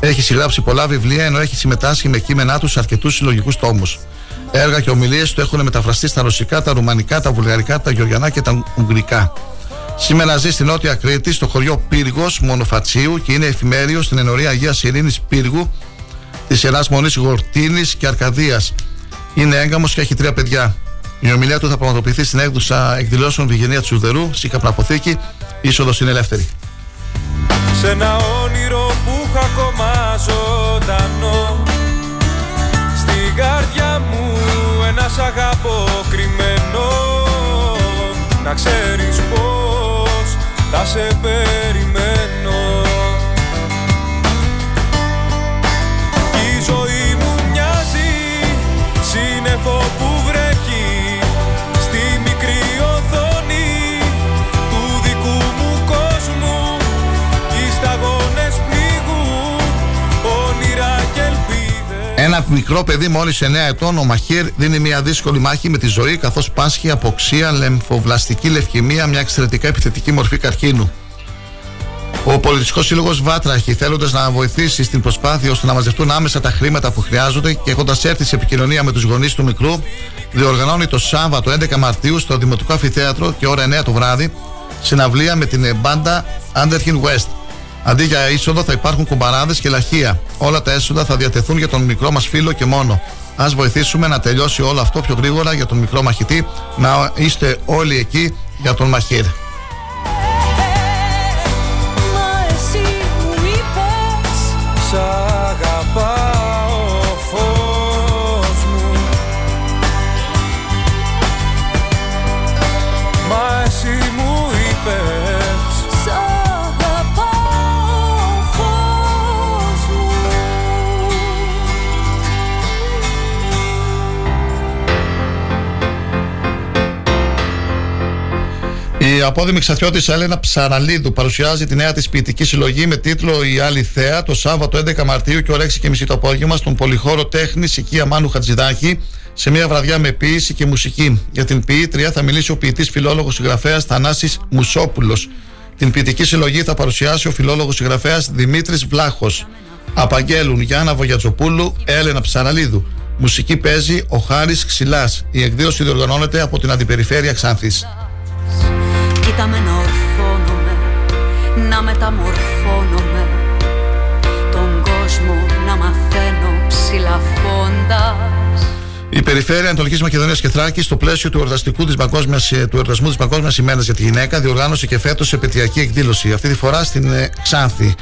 Έχει συγγράψει πολλά βιβλία, ενώ έχει συμμετάσχει με κείμενά τους σε αρκετούς συλλογικούς τόμους. Έργα και ομιλίες του έχουν μεταφραστεί στα ρωσικά, τα ρουμανικά, τα βουλγαρικά, τα γεωργιανά και τα ουγγρικά. Σήμερα ζει στη Νότια Κρήτη, στο χωριό Πύργος Μονοφατσίου και είναι εφημέριο στην ενορία Αγίας Ειρήνης Πύργου, της Ιεράς Μονής Γορτίνης και Αρκαδίας. Είναι έγκαμος και έχει τρία παιδιά. Η ομιλία του θα πραγματοποιηθεί στην έκδοση εκδηλώσεων Βιγενία Τσουδερού, στη Καπραποθήκη. είσοδος είναι ελεύθερη. Σε ένα όνειρο που είχα ακόμα ζωντανό Στην καρδιά μου ένας σ' αγαπώ κρυμμένο Να ξέρεις πως θα σε περιμένω Ένα μικρό παιδί μόλις 9 ετών, ο Μαχίρ, δίνει μια δύσκολη μάχη με τη ζωή καθώς πάσχει αποξία, λεμφοβλαστική λευκαιμία, μια εξαιρετικά επιθετική μορφή καρκίνου. Ο Πολιτιστικό Σύλλογος Βάτραχη, θέλοντας να βοηθήσει στην προσπάθεια ώστε να μαζευτούν άμεσα τα χρήματα που χρειάζονται και έχοντας έρθει σε επικοινωνία με τους γονείς του μικρού, διοργανώνει το Σάββατο 11 Μαρτίου στο Δημοτικό Αφιθέατρο και ώρα 9 το βράδυ συναυλία με την μπάντα Underhin West. Αντί για είσοδο θα υπάρχουν κουμπαράδες και λαχεία. Όλα τα έσοδα θα διατεθούν για τον μικρό μας φίλο και μόνο. Α βοηθήσουμε να τελειώσει όλο αυτό πιο γρήγορα για τον μικρό μαχητή, να είστε όλοι εκεί για τον Μαχήρ. Η απόδημη ξαθιώτης Έλενα Ψαραλίδου παρουσιάζει τη νέα της ποιητική συλλογή με τίτλο Η Άλλη Θέα το Σάββατο 11 Μαρτίου και ωρέξι και μισή το απόγευμα στον Πολυχώρο Τέχνη Οικία Μάνου Χατζηδάκη σε μια βραδιά με ποίηση και μουσική. Για την ποιήτρια θα μιλήσει ο ποιητής φιλόλογος συγγραφέας Θανάσης Μουσόπουλος. Την ποιητική συλλογή θα παρουσιάσει ο φιλόλογος συγγραφέας Δημήτρης Βλάχος. Απαγγέλουν Γιάννα Βογιατζοπούλου, Έλενα Ψαραλίδου. Μουσική παίζει ο Χάρης Ξυλάς. Η εκδήλωση διοργανώνεται από την Αντιπεριφέρεια Ξάνθης. Κοίτα με να ορθώνομαι, να μεταμορφώνομαι Τον κόσμο να μαθαίνω ψηλαφώντας Η Περιφέρεια Ανατολικής Μακεδονίας και Θράκης, στο πλαίσιο του, εορταστικού της παγκόσμιας, ε, του εορτασμού της Παγκόσμιας ημέρα για τη γυναίκα, διοργάνωσε και φέτος επαιτειακή εκδήλωση. Αυτή τη φορά στην ε, Ξάνθη.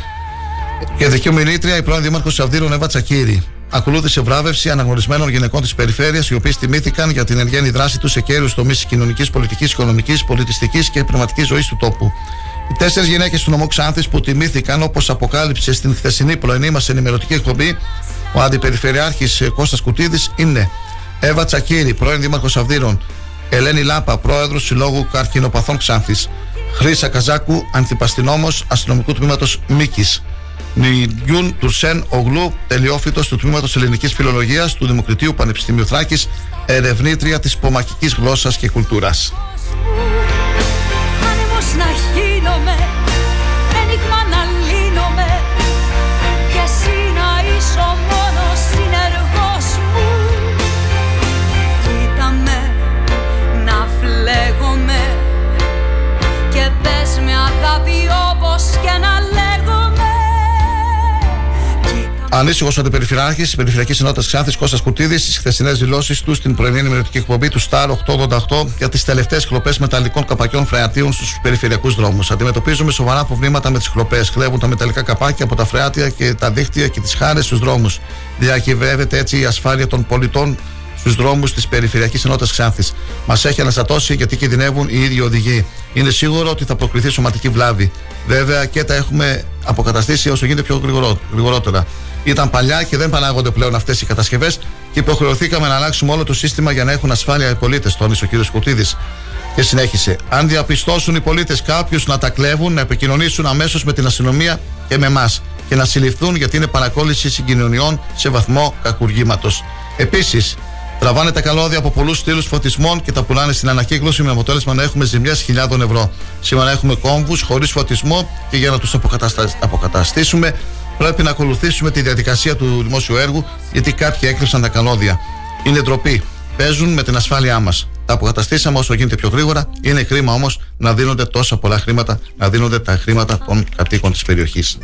Κεντρική ομιλήτρια η πρώην Δήμαρχος Σαβδίρου Νέβα Τσακύρη. Ακολούθησε βράβευση αναγνωρισμένων γυναικών της περιφέρειας, οι οποίες τιμήθηκαν για την ενεργένη δράση τους σε κέριους τομείς της κοινωνικής, πολιτικής, οικονομικής, πολιτιστικής και πνευματικής ζωής του τόπου. Οι τέσσερις γυναίκες του νομού Ξάνθης που τιμήθηκαν, όπως αποκάλυψε στην χθεσινή πρωινή μας ενημερωτική εκπομπή, ο Αντιπεριφερειάρχης Κώστας Κουτίδης είναι Εύα Τσακύρη, πρώην Δήμαρχος Αυδείρων, Ελένη Λάπα, πρόεδρος Συλλόγου Καρκινοπαθών Ξάνθης, Χρήσα Καζάκου, Ανθιπαστινόμος Αστυνομικού Τμήματος Μίκη, Νιγιούν Τουρσέν Ογλού, τελειόφυτος του Τμήματος Ελληνικής Φιλολογίας του Δημοκρατίου Πανεπιστημίου Θράκης, ερευνήτρια της πομακικής γλώσσας και κουλτούρας. Ανήσυχος αντιπεριφερειάρχης της Περιφερειακής Ενότητας Ξάνθης Κώστας Κουτίδης στις χθεσινές δηλώσεις του στην πρωινή ενημερωτική εκπομπή του Star 888 για τις τελευταίες χλοπές μεταλλικών καπακιών φρεατίων στους περιφερειακούς δρόμους. Αντιμετωπίζουμε σοβαρά προβλήματα με τις χλοπές. Κλέβουν τα μεταλλικά καπάκια από τα φρεάτια και τα δίχτυα και τις χάρες στους δρόμους. Διακυβεύεται έτσι η ασφάλεια των πολιτών στους δρόμους της Περιφερειακής Ενότητας Ξάνθης. Μας έχει αναστατώσει γιατί κινδυνεύουν οι ίδιοι οδηγοί. Είναι σίγουρο ότι θα προκριθεί σωματική βλάβη. Βέβαια και τα έχουμε αποκαταστήσει όσο γίνεται πιο γρηγορό, γρηγορότερα. Ήταν παλιά και δεν πανάγονται πλέον αυτές οι κατασκευές και υποχρεωθήκαμε να αλλάξουμε όλο το σύστημα για να έχουν ασφάλεια οι πολίτες, τόνισε ο κ. Κουτίδης. Και συνέχισε. Αν διαπιστώσουν οι πολίτες κάποιους να τα κλέβουν, να επικοινωνήσουν αμέσως με την αστυνομία και με εμάς και να συλληφθούν γιατί είναι παρακόλληση συγκοινωνιών σε βαθμό κακουργήματος. Επίσης, τραβάνε τα καλώδια από πολλούς στήλους φωτισμών και τα πουλάνε στην ανακύκλωση με αποτέλεσμα να έχουμε ζημιές χιλιάδων ευρώ. Σήμερα έχουμε κόμβους χωρίς φωτισμό και για να τους αποκαταστήσουμε πρέπει να ακολουθήσουμε τη διαδικασία του δημόσιου έργου γιατί κάποιοι έκλεψαν τα καλώδια. Είναι ντροπή. Παίζουν με την ασφάλειά μας. Τα αποκαταστήσαμε όσο γίνεται πιο γρήγορα. Είναι κρίμα όμως να δίνονται τόσα πολλά χρήματα, να δίνονται τα χρήματα των κατοίκων της περιοχής.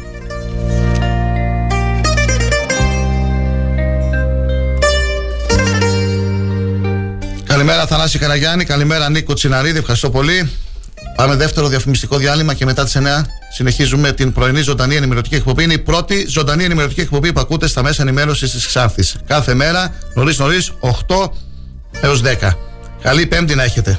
Καλημέρα Θανάση Καραγιάννη, καλημέρα Νίκο Τσιναρίδη, ευχαριστώ πολύ. Πάμε δεύτερο διαφημιστικό διάλειμμα και μετά τις 9 συνεχίζουμε την πρωινή ζωντανή ενημερωτική εκπομπή. Είναι η πρώτη ζωντανή ενημερωτική εκπομπή που ακούτε στα μέσα ενημέρωσης της Ξάνθης. Κάθε μέρα, νωρίς νωρίς, 8 έως 10. Καλή Πέμπτη να έχετε.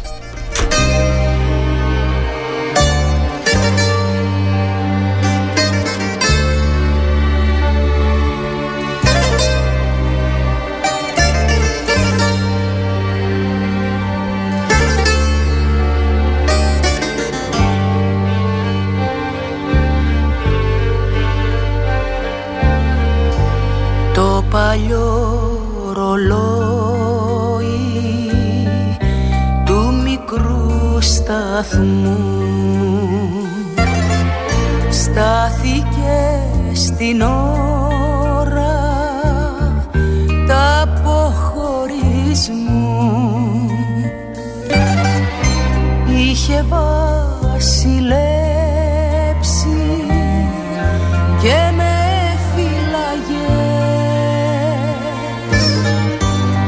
Σταθμού. Στάθηκε στην ώρα τα αποχωρισμού. Είχε βασιλέψει και με φυλαγές.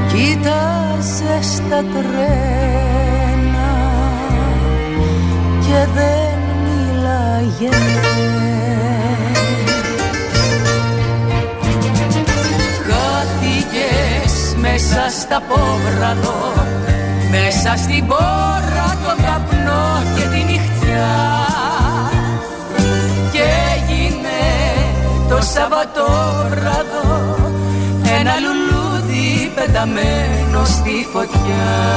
Κοίταζε στα τρένα και δεν μίλαγε Χάθηκες μέσα στα πόβραδο μέσα στην πόρα τον καπνό και τη νυχτιά. Και έγινε το Σαββατόβραδο ένα λουλούδι πεταμένο στη φωτιά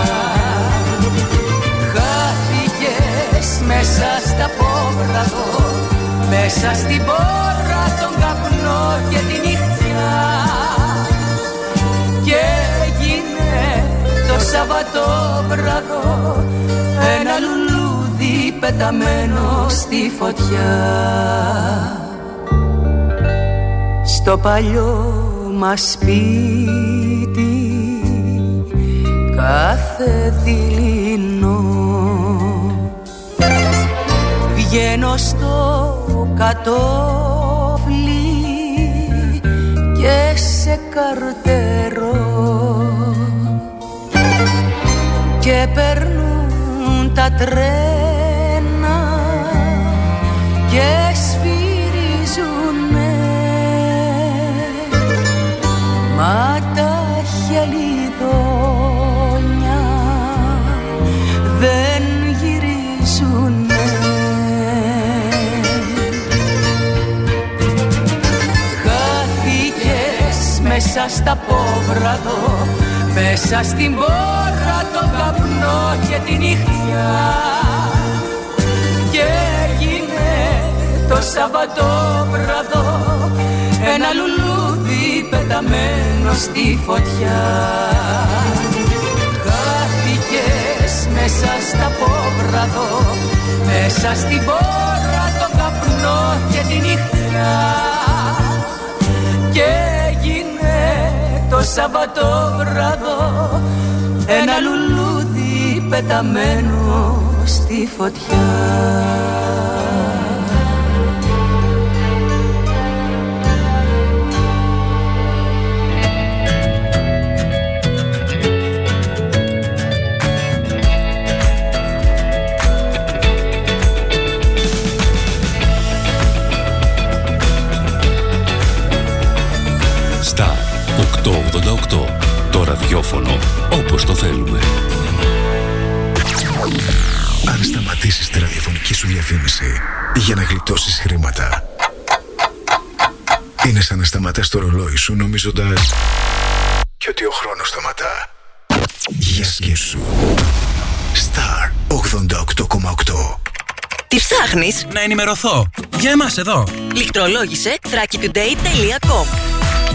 Χάθηκες μέσα στα πόβραδο Μέσα στην πόρα τον καπνό και τη νύχτια. Και έγινε το Σαββατόβραδο Ένα λουλούδι πεταμένο στη φωτιά. Στο παλιό μας σπίτι κάθε δειλινό Βγαίνω στο κατόφλι και σε καρτερώ. Και περνούν τα τρένα μέσα στα πόβραδο μέσα στην πόρα το καπνό και τη νύχτια και έγινε το Σαββατόβραδο ένα λουλούδι πεταμένο στη φωτιά. Χάθηκες μέσα στα πόβραδο μέσα στην πόρα το καπνό και τη νύχτια και έγινε το Σαββατόβραδο ένα λουλούδι πεταμένο στη φωτιά 888. Το ραδιόφωνο όπως το θέλουμε. Αν σταματήσεις τη ραδιοφωνική σου διαφήμιση για να γλιτώσεις χρήματα, είναι σαν να σταματάς το ρολόι σου νομίζοντας και ότι ο χρόνος σταματά. Γεια σκέψου. Star 88,8 Τι ψάχνεις; Να ενημερωθώ. Για εμάς εδώ. Λιχτρολόγησε thrakitoday.com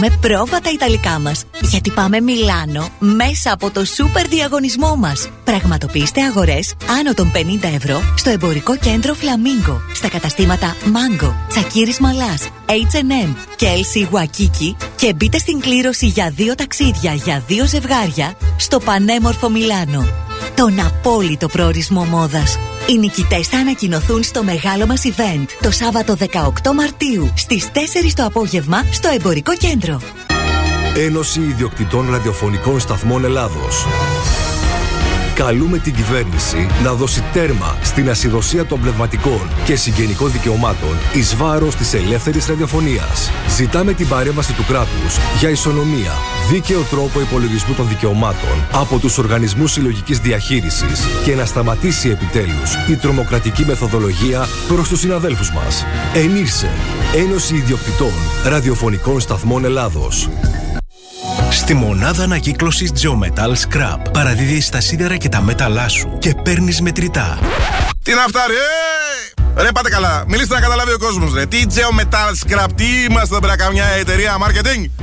Κάνουμε πρόβα τα Ιταλικά μας. Γιατί πάμε Μιλάνο μέσα από το σούπερ διαγωνισμό μας. Πραγματοποιήστε αγορές άνω των 50 ευρώ στο εμπορικό κέντρο Φλαμίγκο. Στα καταστήματα Mango, Τσακίρης Μαλάς, H&M και LC Waikiki και μπείτε στην κλήρωση για δύο ταξίδια για δύο ζευγάρια στο πανέμορφο Μιλάνο. Τον απόλυτο προορισμό μόδας. Οι νικητές θα ανακοινωθούν στο μεγάλο μας event το Σάββατο 18 Μαρτίου στις 4 το απόγευμα στο εμπορικό κέντρο. Ένωση Ιδιοκτητών Ραδιοφωνικών Σταθμών Ελλάδος. Καλούμε την κυβέρνηση να δώσει τέρμα στην ασυδοσία των πνευματικών και συγγενικών δικαιωμάτων εις βάρος της ελεύθερης ραδιοφωνίας. Ζητάμε την παρέμβαση του κράτους για ισονομία, δίκαιο τρόπο υπολογισμού των δικαιωμάτων από τους οργανισμούς συλλογικής διαχείρισης και να σταματήσει επιτέλους η τρομοκρατική μεθοδολογία προς τους συναδέλφους μας. Ενήρσε, Ένωση Ιδιοκτητών Ραδιοφωνικών Σταθμών Ελλάδος. Στη μονάδα ανακύκλωσης Geometal Scrap παραδίδει τα σίδερα και τα μέταλά σου και παίρνεις μετρητά. Τι να φτάρει, ε! Ρε πάτε καλά, μιλήστε να καταλάβει ο κόσμος ρε. Τι Geometal Scrap, τι είμαστε εδώ πέρα καμιά εταιρεία marketing;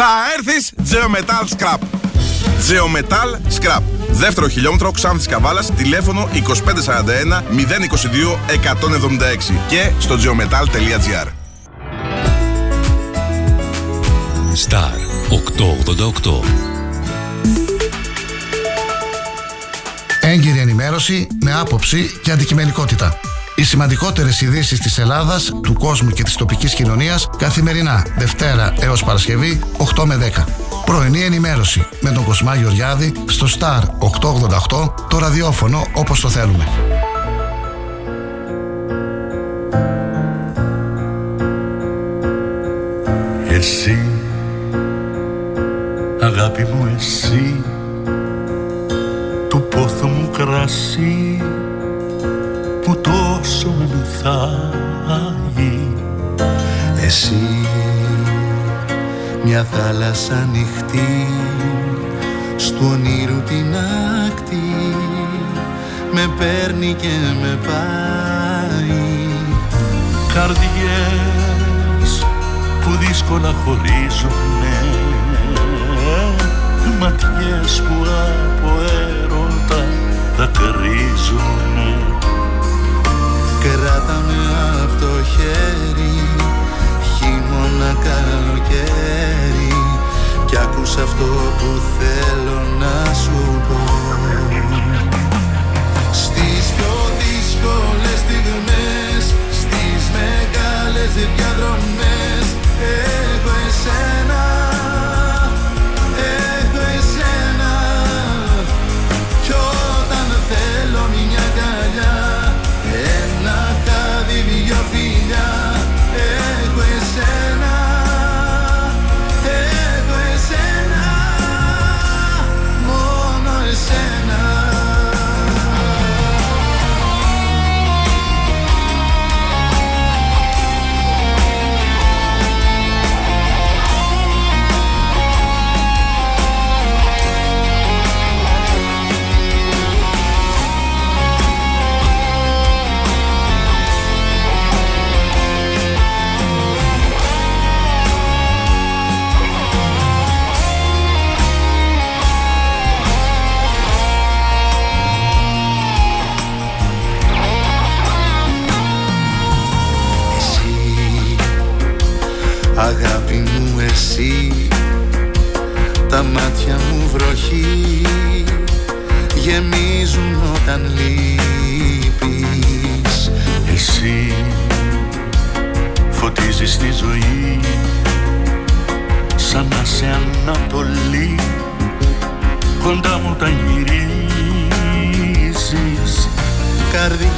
Θα έρθεις Geometal Scrap. Geometal Scrap. Δεύτερο χιλιόμετρο Ξάνθης Καβάλας, τηλέφωνο 2541 022 176 και στο geometal.gr. Star 888 Έγκυρη ενημέρωση με άποψη και αντικειμενικότητα. Οι σημαντικότερες ειδήσεις της Ελλάδας, του κόσμου και της τοπικής κοινωνίας καθημερινά Δευτέρα έως Παρασκευή 8 με 10. Πρωινή ενημέρωση με τον Κοσμά Γεωργιάδη στο Star 888 το ραδιόφωνο όπως το θέλουμε. Εσύ, αγάπη μου εσύ Του πόθου μου κρασί Που τόσο με μεθάει Εσύ μια θάλασσα ανοιχτή Στου ονείρου την άκτη Με παίρνει και με πάει. Καρδιές που δύσκολα χωρίζουνε Ματιές που από έρωτα δακρύζουνε Κράτα με από το χέρι Χειμώνα καλοκαίρι. Κι άκουσα αυτό που θέλω να σου πω. Στις πιο δύσκολες στιγμές Στις μεγάλες διαδρομές Έχω εσένα αγάπη μου εσύ. Τα μάτια μου βροχή. Γεμίζουν όταν λείπεις. Εσύ φωτίζεις τη ζωή. Σαν να σε ανατολή κοντά μου τα γυρίζεις Καρδιές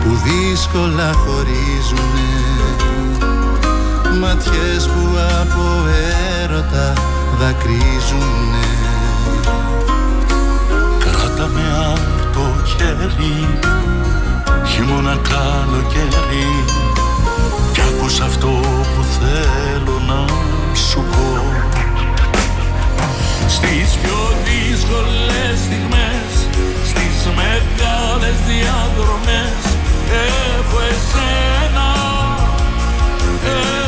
που δύσκολα χωρίζουνε Ματιές που από έρωτα δακρύζουνε. Κράτα με απ' το χέρι χειμώνα καλοκαίρι κι άκουσα αυτό που θέλω να σου πω. Στις πιο δύσκολες στιγμές Στις μεγάλες διαδρομές Έχω εσένα Έχω εσένα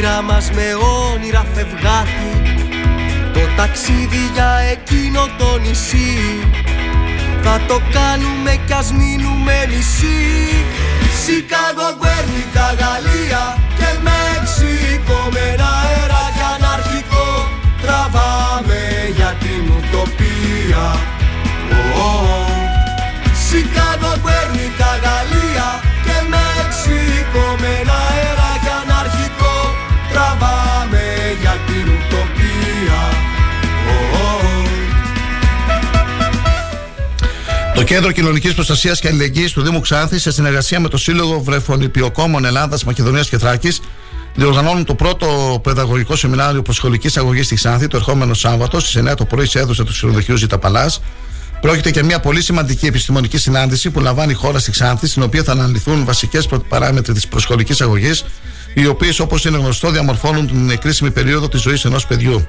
πείρα μας με όνειρα φευγάτη Το ταξίδι για εκείνο το νησί. Θα το κάνουμε κι ας μείνουμε νησί. Σικάγο, Κουέρνικα, Γαλλία και Μεξικό Με ένα αέρα κι αναρχικό Τραβάμε για την ουτοπία. Oh. Σικάγο, Κουέρνικα, Γαλλία και Μεξικό Με ένα αέρα κι αναρχικό για την ουτοπία Το Κέντρο Κοινωνικής Προστασίας και Αλληλεγγύης του Δήμου Ξάνθης, σε συνεργασία με το Σύλλογο Βρεφονιπιοκόμων Ελλάδας, Μακεδονίας και Θράκης, διοργανώνουν το πρώτο παιδαγωγικό σεμινάριο προσχολικής αγωγής στη Ξάνθη το ερχόμενο Σάββατο στις 9 το πρωί σε αίθουσα του ξενοδοχείου Ζήτα Παλάς. Πρόκειται για μια πολύ σημαντική επιστημονική συνάντηση που λαμβάνει η χώρα στη Ξάνθη, στην οποία θα αναλυθούν βασικές παράμετροι της προσχολικής αγωγής, οι οποίες, όπως είναι γνωστό, διαμορφώνουν την κρίσιμη περίοδο της ζωής ενός παιδιού.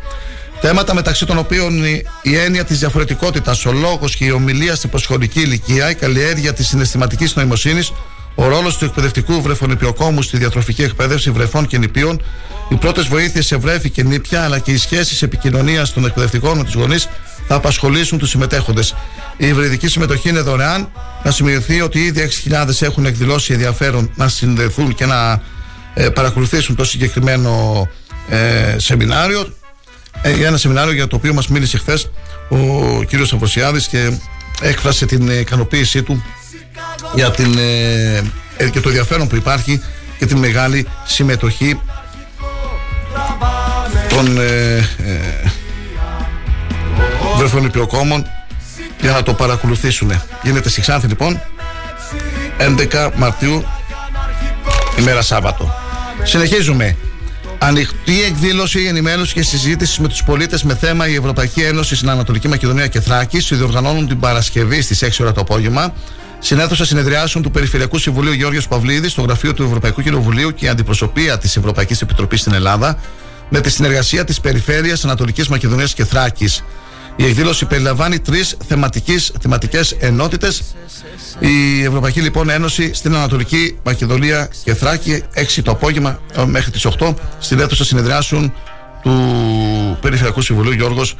Θέματα μεταξύ των οποίων η, η έννοια της διαφορετικότητας, ο λόγος και η ομιλία στην προσχολική ηλικία, η καλλιέργεια της συναισθηματικής νοημοσύνης, ο ρόλος του εκπαιδευτικού βρεφονιπιοκόμου στη διατροφική εκπαίδευση βρεφών και νηπίων, οι πρώτες βοήθειες σε βρέφη και νήπια, αλλά και οι σχέσεις επικοινωνίας των εκπαιδευτικών με τους γονείς θα απασχολήσουν τους συμμετέχοντες. Η υβριδική συμμετοχή είναι δωρεάν. Να σημειωθεί ότι ήδη 6.000 έχουν εκδηλώσει ενδιαφέρον να συνδεθούν και να ε, παρακολουθήσουν το συγκεκριμένο ε, σεμινάριο. Ε, ένα σεμινάριο για το οποίο μας μίλησε χθες ο κύριος Αβροσιάδης και έκφρασε την ικανοποίησή του για την, ε, ε, και το ενδιαφέρον που υπάρχει και την μεγάλη συμμετοχή των ε, ε, βρεφονιπιοκόμων για να το παρακολουθήσουν. Γίνεται στη Ξάνθη λοιπόν 11 Μαρτίου ημέρα Σάββατο. Συνεχίζουμε. Ανοιχτή εκδήλωση, ενημέρωσης και συζήτησης με τους πολίτες με θέμα η Ευρωπαϊκή Ένωση στην Ανατολική Μακεδονία και Θράκης διοργανώνουν την Παρασκευή στις 6 ώρα το απόγευμα. Συνέθουσα συνεδριάσεων του Περιφερειακού Συμβουλίου Γιώργος Παυλίδης, στο γραφείο του Ευρωπαϊκού Κοινοβουλίου και η αντιπροσωπεία της Ευρωπαϊκής Επιτροπής στην Ελλάδα, με τη συνεργασία της Περιφέρειας Ανατολικής Μακεδονίας και Θράκης. Η εκδήλωση περιλαμβάνει τρεις θεματικές ενότητες. Η Ευρωπαϊκή λοιπόν Ένωση στην Ανατολική Μακεδονία και Θράκη, 6 το απόγευμα ε, μέχρι τις 8, στην αίθουσα συνεδριάσεων του Περιφερειακού Συμβουλίου Γιώργος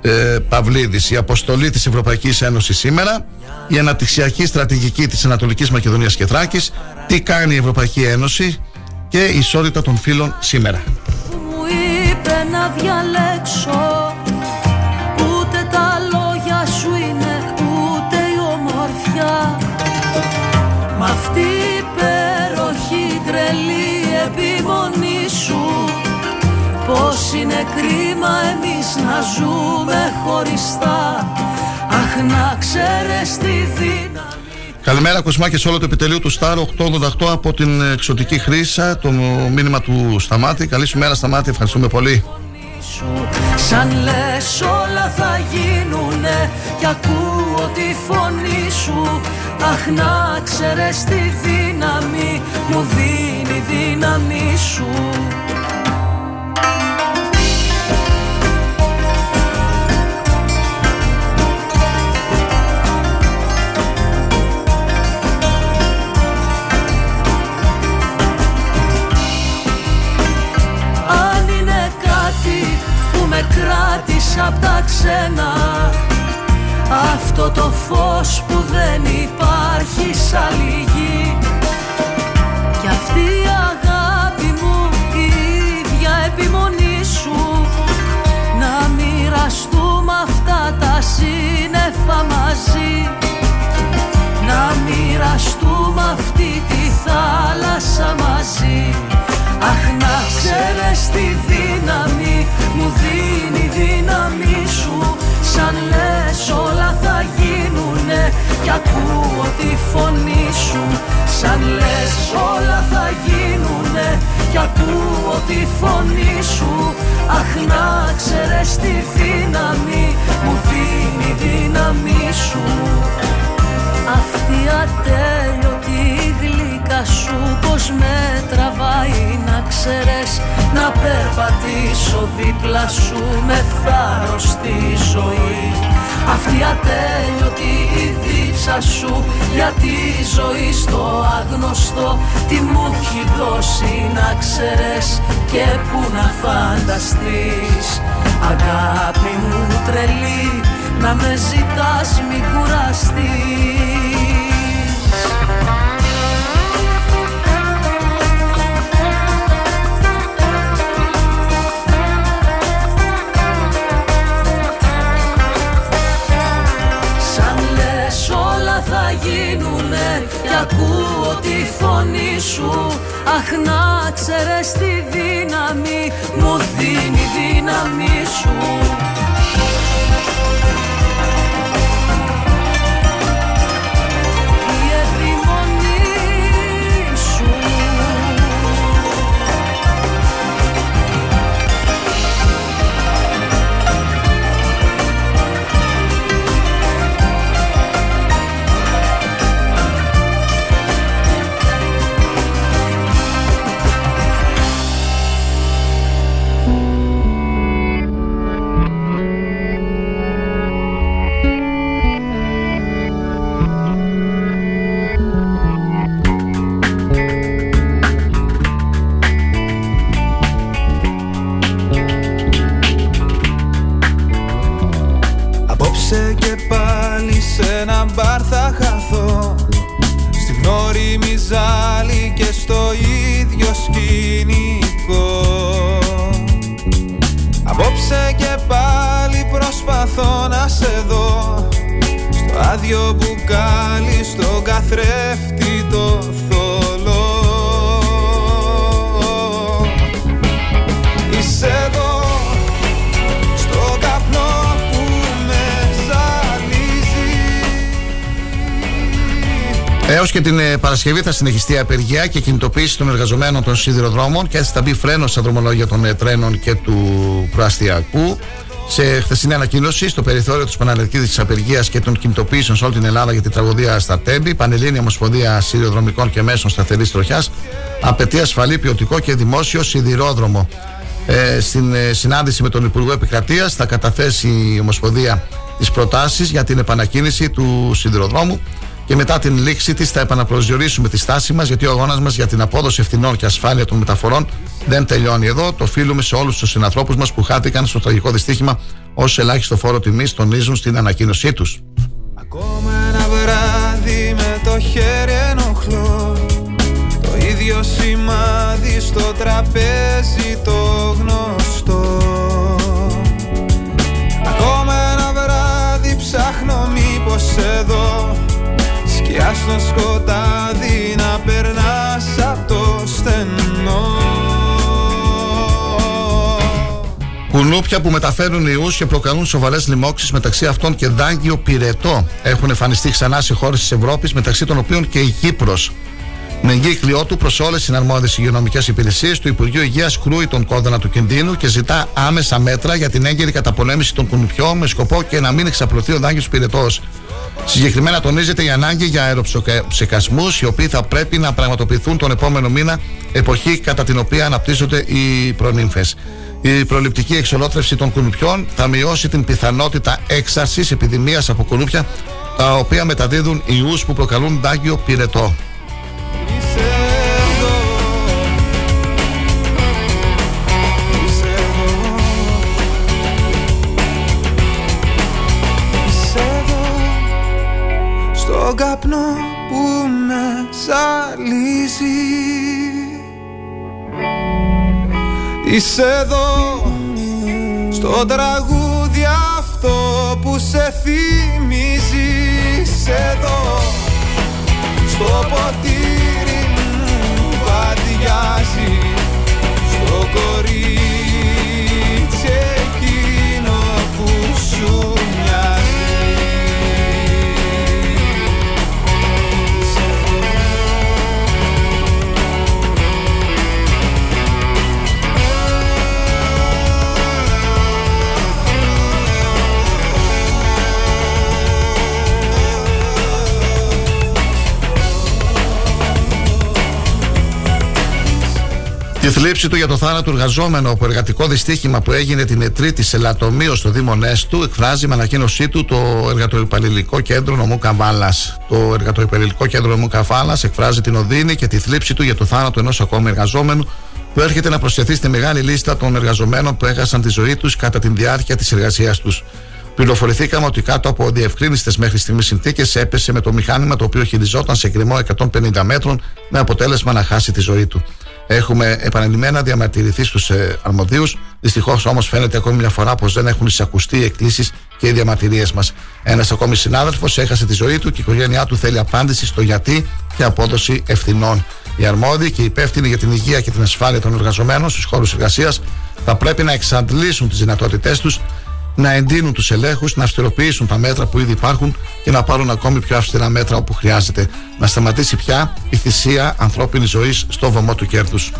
ε, Παυλίδης. Η αποστολή της Ευρωπαϊκής Ένωσης σήμερα, η αναπτυξιακή στρατηγική της Ανατολικής Μακεδονίας και Θράκης, τι κάνει η Ευρωπαϊκή Ένωση και η ισότητα των φύλων σήμερα. Μου είπε να διαλέξω είναι κρίμα εμείς να ζούμε χωριστά Αχ να ξέρεις τη δύναμη Καλημέρα, Κοσμά και σε όλο το επιτελείο του Star 888 από την εξωτική Χρύσα, το μήνυμα του Σταμάτη. Καλή σου μέρα, Σταμάτη, ευχαριστούμε πολύ. Σαν λες όλα θα γίνουνε Κι ακούω τη φωνή σου Αχ να ξέρεις τη δύναμη Μου δίνει η δύναμη σου απ' τα ξένα. Αυτό το φως που δεν υπάρχει σ' άλλη γη Κι αυτή η αγάπη μου η ίδια επιμονή σου. Να μοιραστούμε αυτά τα σύννεφα μαζί. Να μοιραστούμε αυτή τη θάλασσα μαζί Αχ να ξέρεις τη δύναμη Μου δίνει η δύναμη σου. Σαν λες όλα θα γίνουνε Κι ακούω τη φωνή σου. Σαν λες όλα θα γίνουνε Κι ακούω τη φωνή σου. Αχ να ξέρεις τη δύναμη Μου δίνει η δύναμη σου. Αυτή η ατέλειωτη γλύκα σου πως με τραβάει να ξέρεις Να περπατήσω δίπλα σου με θάρρος στη ζωή. Αυτή η ατέλειωτη η δίψα σου για τη ζωή στο άγνωστο Τι μου έχει δώσει να ξέρεις και που να φανταστείς. Αγάπη μου τρελή να με ζητάς μην κουραστείς ακούω τη φωνή σου. Αχ να ξέρες τη δύναμη μου δίνει δύναμη σου. Παρασκευή θα συνεχιστεί η απεργία και κινητοποίηση των εργαζομένων των σιδηροδρόμων και έτσι θα μπει φρένο στα δρομολόγια των ε, τρένων και του προαστιακού. Σε χθεσινή ανακοίνωση, στο περιθώριο της Πανελληνική της Απεργίας και των κινητοποιήσεων σε όλη την Ελλάδα για την τραγωδία στα Τέμπη, η Πανελλήνια Ομοσπονδία Σιδηροδρομικών και Μέσων Σταθερής Τροχιάς απαιτεί ασφαλή, ποιοτικό και δημόσιο σιδηρόδρομο. Ε, στην ε, συνάντηση με τον Υπουργό Επικρατείας θα καταθέσει η Ομοσπονδία τις προτάσεις για την επανακίνηση του σιδηροδρόμου και μετά την λήξη της θα επαναπροσδιορίσουμε τη στάση μας γιατί ο αγώνας μας για την απόδοση ευθυνών και ασφάλεια των μεταφορών δεν τελειώνει εδώ. Το οφείλουμε σε όλους τους συνανθρώπους μας που χάθηκαν στο τραγικό δυστύχημα ως ελάχιστο φόρο τιμής, τονίζουν στην ανακοίνωσή τους. Ακόμα ένα βράδυ με το χέρι ενοχλώ Το ίδιο σημάδι στο τραπέζι το γνωστό Ακόμα ένα βράδυ ψάχνω μήπως εδώ Σκιά στο σκοτάδι να περνάς απ' το στενό Κουνούπια που μεταφέρουν ιούς και προκαλούν σοβαρές λοιμώξεις μεταξύ αυτών και δάγκιο πυρετό έχουν εμφανιστεί ξανά σε χώρες της Ευρώπης μεταξύ των οποίων και η Κύπρος. Με εγκύκλειό του προς όλες τις συναρμόδιες υγειονομικές υπηρεσίες του Υπουργείου Υγείας κρούει τον κόδωνα του κινδύνου και ζητά άμεσα μέτρα για την έγκαιρη καταπολέμηση των κουνουπιών με σκοπό και να μην εξαπλωθεί ο δάγκιο πυρετός. Συγκεκριμένα τονίζεται η ανάγκη για αεροψεκασμού, οι οποίοι θα πρέπει να πραγματοποιηθούν τον επόμενο μήνα, εποχή κατά την οποία αναπτύσσονται οι προνύμφες. Η προληπτική εξολόθρευση των κουνουπιών θα μειώσει την πιθανότητα έξαρσης επιδημίας από κουνούπια, τα οποία μεταδίδουν ιούς που προκαλούν δάγκιο πυρετό. Είσαι εδώ. Στον καπνό που με ζαλίζει Είσαι εδώ. Στο τραγούδι αυτό που σε θυμίζει. Είσαι εδώ. Στο ποτήρι μου βαδιάζει Στο κορίτσι Τη θλίψη του για το θάνατο εργαζόμενο από εργατικό δυστύχημα που έγινε την Τρίτη σε Λατομείο στο Δήμο Νέστου, εκφράζει με ανακοίνωσή του το Εργατοϊπαλληλικό Κέντρο Νομού Καβάλας. Το Εργατοϊπαλληλικό Κέντρο Νομού Καβάλας εκφράζει την οδύνη και τη θλίψη του για το θάνατο ενός ακόμη εργαζόμενου που έρχεται να προσθεθεί στη μεγάλη λίστα των εργαζομένων που έχασαν τη ζωή τους κατά τη διάρκεια της εργασίας τους. Πληροφορηθήκαμε ότι κάτω από διευκρίνηστε μέχρι στιγμής συνθήκες έπεσε με το μηχάνημα το οποίο χειριζόταν σε γκριμό 150 μέτρων με αποτέλεσμα να χάσει τη ζωή του. Έχουμε επανειλημμένα διαμαρτυρηθεί στους ε, αρμοδίους. Δυστυχώς όμως φαίνεται ακόμη μια φορά πως δεν έχουν εισακουστεί οι εκκλήσεις και οι διαμαρτυρίες μας. Ένας ακόμη συνάδελφος έχασε τη ζωή του και η οικογένειά του θέλει απάντηση στο γιατί και απόδοση ευθυνών. Οι αρμόδιοι και οι υπεύθυνοι για την υγεία και την ασφάλεια των εργαζομένων στους χώρους εργασίας θα πρέπει να εξαντλήσουν τις δυνατότητές τους, να εντείνουν τους ελέγχους, να αυστηροποιήσουν τα μέτρα που ήδη υπάρχουν και να πάρουν ακόμη πιο αυστηρά μέτρα όπου χρειάζεται. Να σταματήσει πια η θυσία ανθρώπινης ζωής στο βωμό του κέρδους.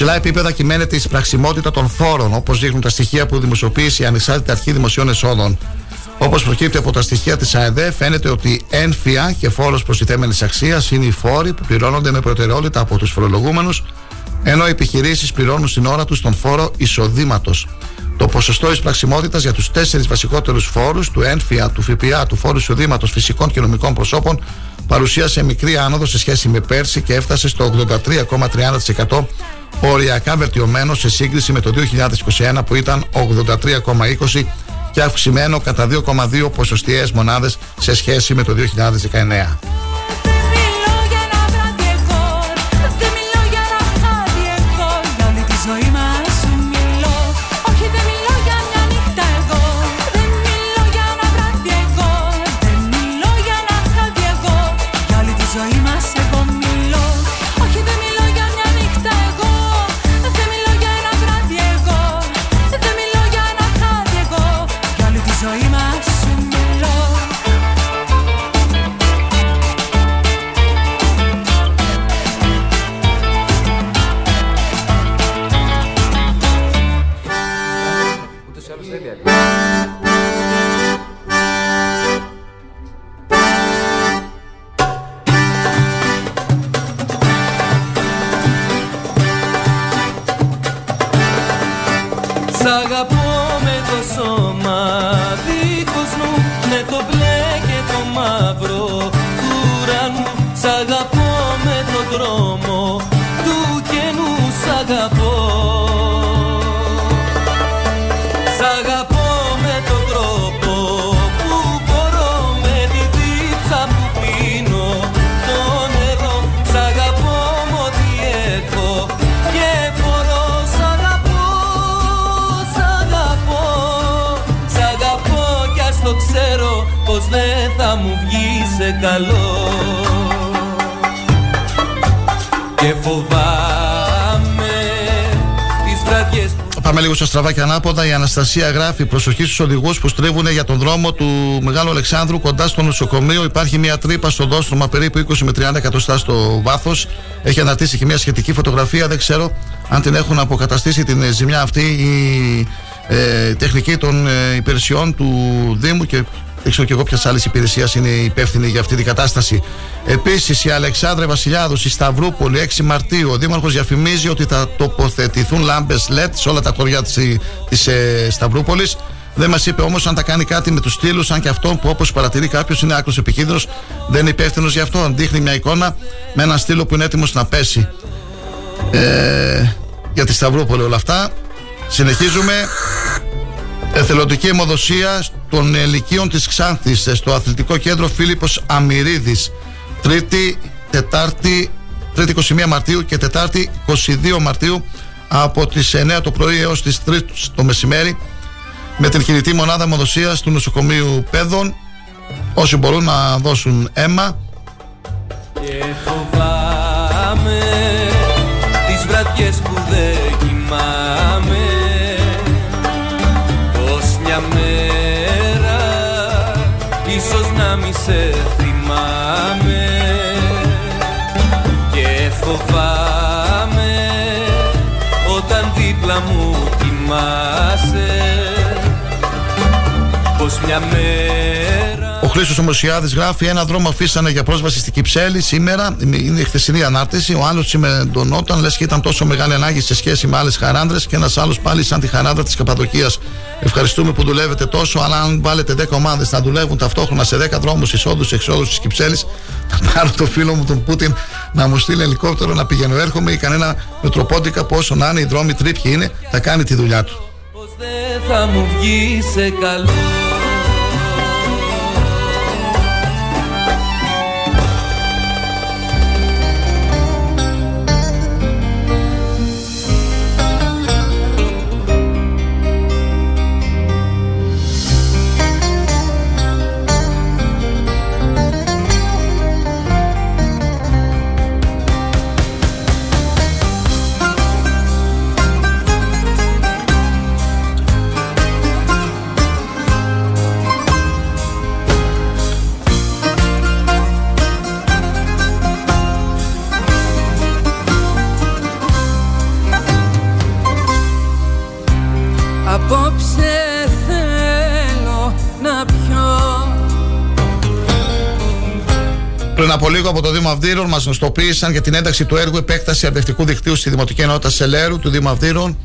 Νύχτα Σε υψηλά επίπεδα κυμαίνεται η σπραξιμότητα των φόρων, όπως δείχνουν τα στοιχεία που δημοσιοποίησε η Ανεξάρτητη Αρχή Δημοσίων Εσόδων. Όπως προκύπτει από τα στοιχεία της ΑΕΔΕ, φαίνεται ότι ένφια και φόρος προστιθέμενης αξίας είναι οι φόροι που πληρώνονται με προτεραιότητα από τους φορολογούμενους, ενώ οι επιχειρήσεις πληρώνουν στην ώρα τους τον φόρο εισοδήματος. Το ποσοστό εισπραξιμότητας για τους τέσσερις βασικότερους φόρους, του ένφια, του ΦΠΑ, του φόρου εισοδήματος φυσικών και νομικών προσώπων, παρουσίασε μικρή άνοδο σε σχέση με πέρσι και έφτασε στο 83,30%, οριακά βελτιωμένο σε σύγκριση με το 2021 που ήταν 83,20% και αυξημένο κατά 2,2 ποσοστιαίες μονάδες σε σχέση με το 2019. Βγει σε καλό Και φοβάμαι τις βραδιές που Πάμε λίγο στα στραβά και ανάποδα. Η Αναστασία γράφει προσοχή στους οδηγούς που στρίβουν για τον δρόμο του Μεγάλου Αλεξάνδρου κοντά στο νοσοκομείο. Υπάρχει μια τρύπα στο δόστρωμα περίπου 20 με 30 εκατοστά στο βάθος. Έχει αναρτήσει και μια σχετική φωτογραφία. Δεν ξέρω αν την έχουν αποκαταστήσει την ε, ζημιά αυτή η ε, τεχνική των ε, υπηρεσιών του Δήμου και δεν ξέρω και εγώ ποιας άλλης υπηρεσίας είναι υπεύθυνη για αυτή την κατάσταση. Επίσης, η Αλεξάνδρα Βασιλιάδους στη Σταυρούπολη, 6 Μαρτίου, ο Δήμαρχος διαφημίζει ότι θα τοποθετηθούν λάμπες LED σε όλα τα χωριά της ε, Σταυρούπολης. Δεν μας είπε όμως αν θα κάνει κάτι με τους στήλους, αν και αυτό που όπως παρατηρεί κάποιος είναι άκρος επικίνδυνος, δεν είναι υπεύθυνος γι' αυτό. Δείχνει μια εικόνα με ένα στήλο που είναι έτοιμος να πέσει. Ε, για τη Σταυρούπολη όλα αυτά. Συνεχίζουμε. Ε, Εθελοντική αιμοδοσία των ελικίων της Ξάνθης στο αθλητικό κέντρο Φίλιππος Αμυρίδης. Τρίτη, Τετάρτη, Τρίτη 21 Μαρτίου και Τετάρτη 22 Μαρτίου από τις 9 το πρωί έως τις 3 το μεσημέρι με την κινητή μονάδα αιμοδοσίας του νοσοκομείου Πέδων. Όσοι μπορούν να δώσουν αίμα. Και φοβάμαι τις βραδιές που να μη σε θυμάμαι Και φοβάμαι όταν δίπλα μου κοιμάσαι Πως μια μέρα Ο Χρήστος Ομοσιάδη γράφει: Ένα δρόμο αφήσανε για πρόσβαση στην Κυψέλη σήμερα. Είναι η χθεσινή ανάρτηση. Ο άλλος τσιμεντωνόταν, λες και ήταν τόσο μεγάλη ανάγκη σε σχέση με άλλες χαράντρε. Και ένας άλλος πάλι σαν τη χαράντρα της Καπαδοκίας. Ευχαριστούμε που δουλεύετε τόσο. Αλλά αν βάλετε 10 ομάδες να δουλεύουν ταυτόχρονα σε 10 δρόμους εισόδου-εξόδου της Κυψέλης, θα πάρω το φίλο μου τον Πούτιν να μου στείλει ελικόπτερο να πηγαίνω. Έρχομαι ή κανένα μετροπόντικα πόσο να είναι οι δρόμοι τρίπιοι είναι, θα κάνει τη δουλειά του. δεν θα μου βγει σε καλό Πριν από λίγο από το Δήμο Αυδείρων μας γνωστοποίησαν για την ένταξη του έργου επέκταση αρδευτικού δικτύου στη Δημοτική Ενότητα Σελέρου του Δήμου Αυδείρων.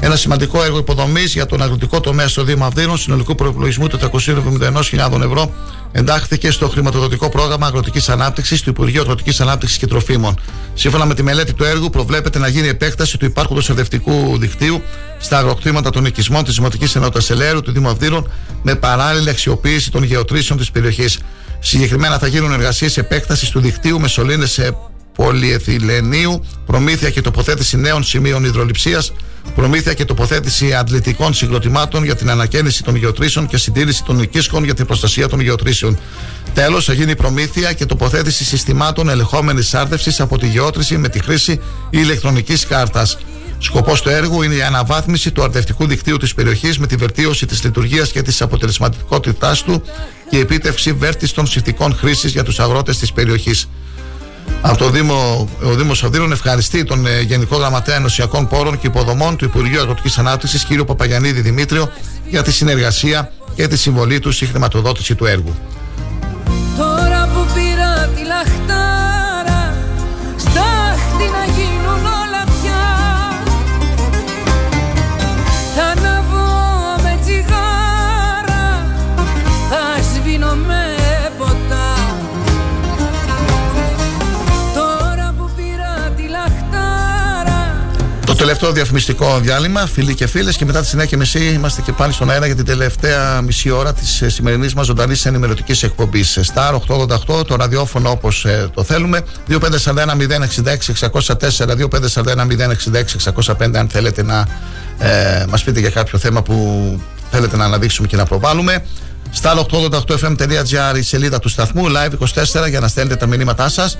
Ένα σημαντικό έργο υποδομής για τον αγροτικό τομέα στο Δήμο Αυδείρων συνολικού προπολογισμού 471.000 ευρώ εντάχθηκε στο χρηματοδοτικό πρόγραμμα αγροτικής ανάπτυξης του Υπουργείου Αγροτικής Ανάπτυξης και Τροφίμων. Σύμφωνα με τη μελέτη του έργου, προβλέπεται να γίνει επέκταση του υπάρχοντος αρδευτικού δικτύου στα αγροκτήματα των οικισμών της Δημοτικής Ενότητας Σελέρου του Δήμου Αυδείρων με παράλληλη αξιοποίηση των γεωτρήσεων της περιοχής. Συγκεκριμένα θα γίνουν εργασίες επέκτασης του δικτύου με σωλήνε πολυεθυλενίου, προμήθεια και τοποθέτηση νέων σημείων υδροληψίας, προμήθεια και τοποθέτηση αντλητικών συγκροτημάτων για την ανακαίνιση των γεωτρήσεων και συντήρηση των οικίσκων για την προστασία των γεωτρήσεων. Τέλος, θα γίνει προμήθεια και τοποθέτηση συστημάτων ελεγχόμενης άρδευσης από τη γεώτρηση με τη χρήση ηλεκτρονικής κάρτας. Σκοπός του έργου είναι η αναβάθμιση του αρδευτικού δικτύου της περιοχής με τη βελτίωση της λειτουργίας και της αποτελεσματικότητάς του και η επίτευξη βέρτιστων συνθηκών χρήσης για τους αγρότες της περιοχής. Από το Δήμο, ο Δήμος Αυδείρων ευχαριστεί τον ε, Γενικό Γραμματέα Ενωσιακών Πόρων και Υποδομών του Υπουργείου Αγροτικής Ανάπτυξης, κ. Παπαγιανίδη Δημήτριο, για τη συνεργασία και τη συμβολή του στη χρηματοδότηση του έργου. Τώρα που πήρα τη λαχτάρα τελευταίο διαφημιστικό διάλειμμα, φίλοι και φίλες, και μετά τη συνέχεια μισή είμαστε και πάλι στον αέρα για την τελευταία μισή ώρα της σημερινής μας ζωντανής ενημερωτικής εκπομπής. Star 888, το ραδιόφωνο όπως το θέλουμε. 2541 066 604, 2541 066 605, αν θέλετε να ε, μας πείτε για κάποιο θέμα που θέλετε να αναδείξουμε και να προβάλλουμε. Star 888fm.gr η σελίδα του σταθμού, live 24 για να στέλνετε τα μηνύματά σας.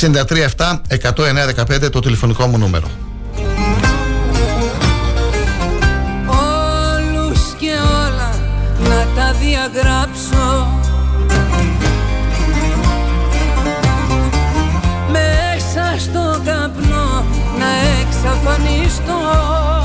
693 7 109 15 το τηλεφωνικό μου νούμερο. Διαγράψω. Μέσα στο καπνό να εξαφανιστώ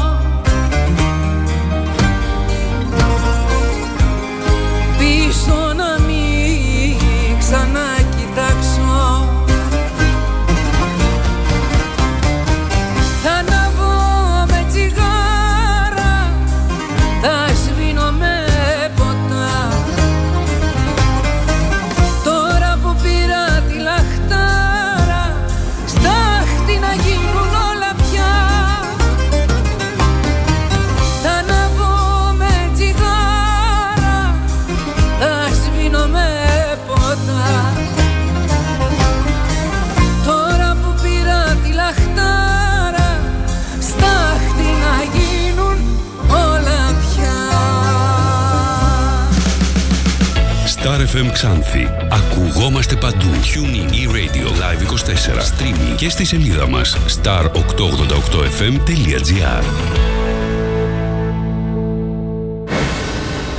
FM Ξάνθη. Ακουγόμαστε παντού. TuneIn e-radio live 24. Streaming και στη σελίδα μας star888fm.gr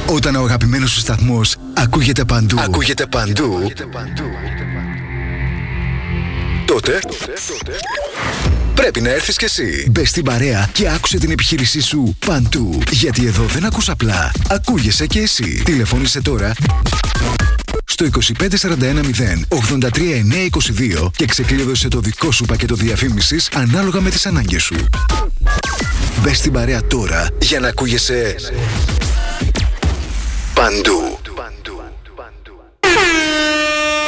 Όταν ο αγαπημένος σου σταθμός ακούγεται παντού, ακούγεται παντού, τότε πρέπει να έρθεις κι εσύ. Μπες στην παρέα και άκουσε την επιχείρησή σου παντού. Γιατί εδώ δεν ακούς απλά, ακούγεσαι κι εσύ. Τηλεφώνησε τώρα στο 25410 83922 και ξεκλείδωσε το δικό σου πακέτο διαφήμισης ανάλογα με τις ανάγκες σου. Μπες στην παρέα τώρα για να ακούγεσαι παντού.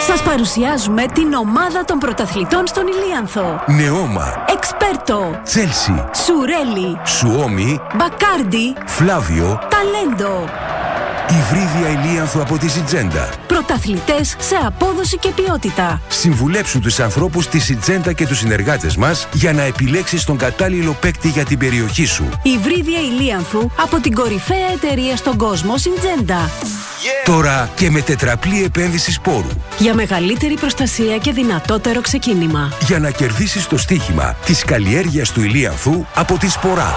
Σας παρουσιάζουμε την ομάδα των πρωταθλητών στον Ηλίανθο. Νεώμα, Εξπέρτο, Τσέλσι, Σουρέλι, Σουόμι, Μπακάρντι, Φλάβιο, Ταλέντο. Υβρίδια Ηλίανθου από τη Σιτζέντα. Πρωταθλητές σε απόδοση και ποιότητα. Συμβουλέψου τους ανθρώπους της Σιτζέντα και τους συνεργάτες μας για να επιλέξεις τον κατάλληλο παίκτη για την περιοχή σου. Υβρίδια Ηλίανθου από την κορυφαία εταιρεία στον κόσμο Συντζέντα. Τώρα και με τετραπλή επένδυση σπόρου. Για μεγαλύτερη προστασία και δυνατότερο ξεκίνημα. Για να κερδίσεις το στοίχημα της καλλιέργειας του Ηλίανθου από τη Σπορά.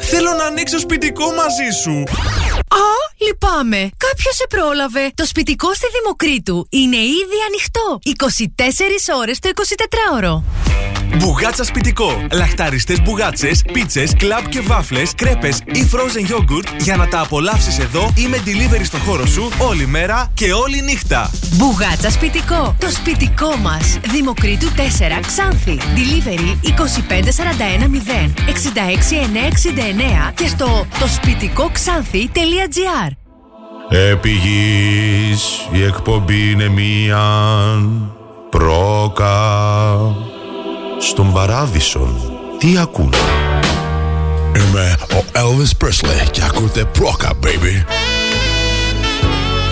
Θέλω να ανοίξω σπιτικό μαζί σου. Α, λυπάμαι. Κάποιος σε πρόλαβε. Το σπιτικό στη Δημοκρίτου είναι ήδη ανοιχτό. 24 ώρες το 24ωρο. Μπουγάτσα σπιτικό. Λαχταριστές μπουγάτσες, πίτσες, κλαμπ και βάφλες, κρέπες ή frozen yogurt για να τα απολαύσεις εδώ ή με delivery στο χώρο σου όλη μέρα και όλη νύχτα. Μπουγάτσα σπιτικό. Το σπιτικό μας. Δημοκρίτου 4 Ξάνθη. Delivery 25410 66969 και στο το σπιτικό ξάνθη.gr Επί γης η εκπομπή είναι μία πρόκα στον παράδεισον. Τι ακούν; Είμαι ο Elvis Presley και ακούτε πρόκα, baby.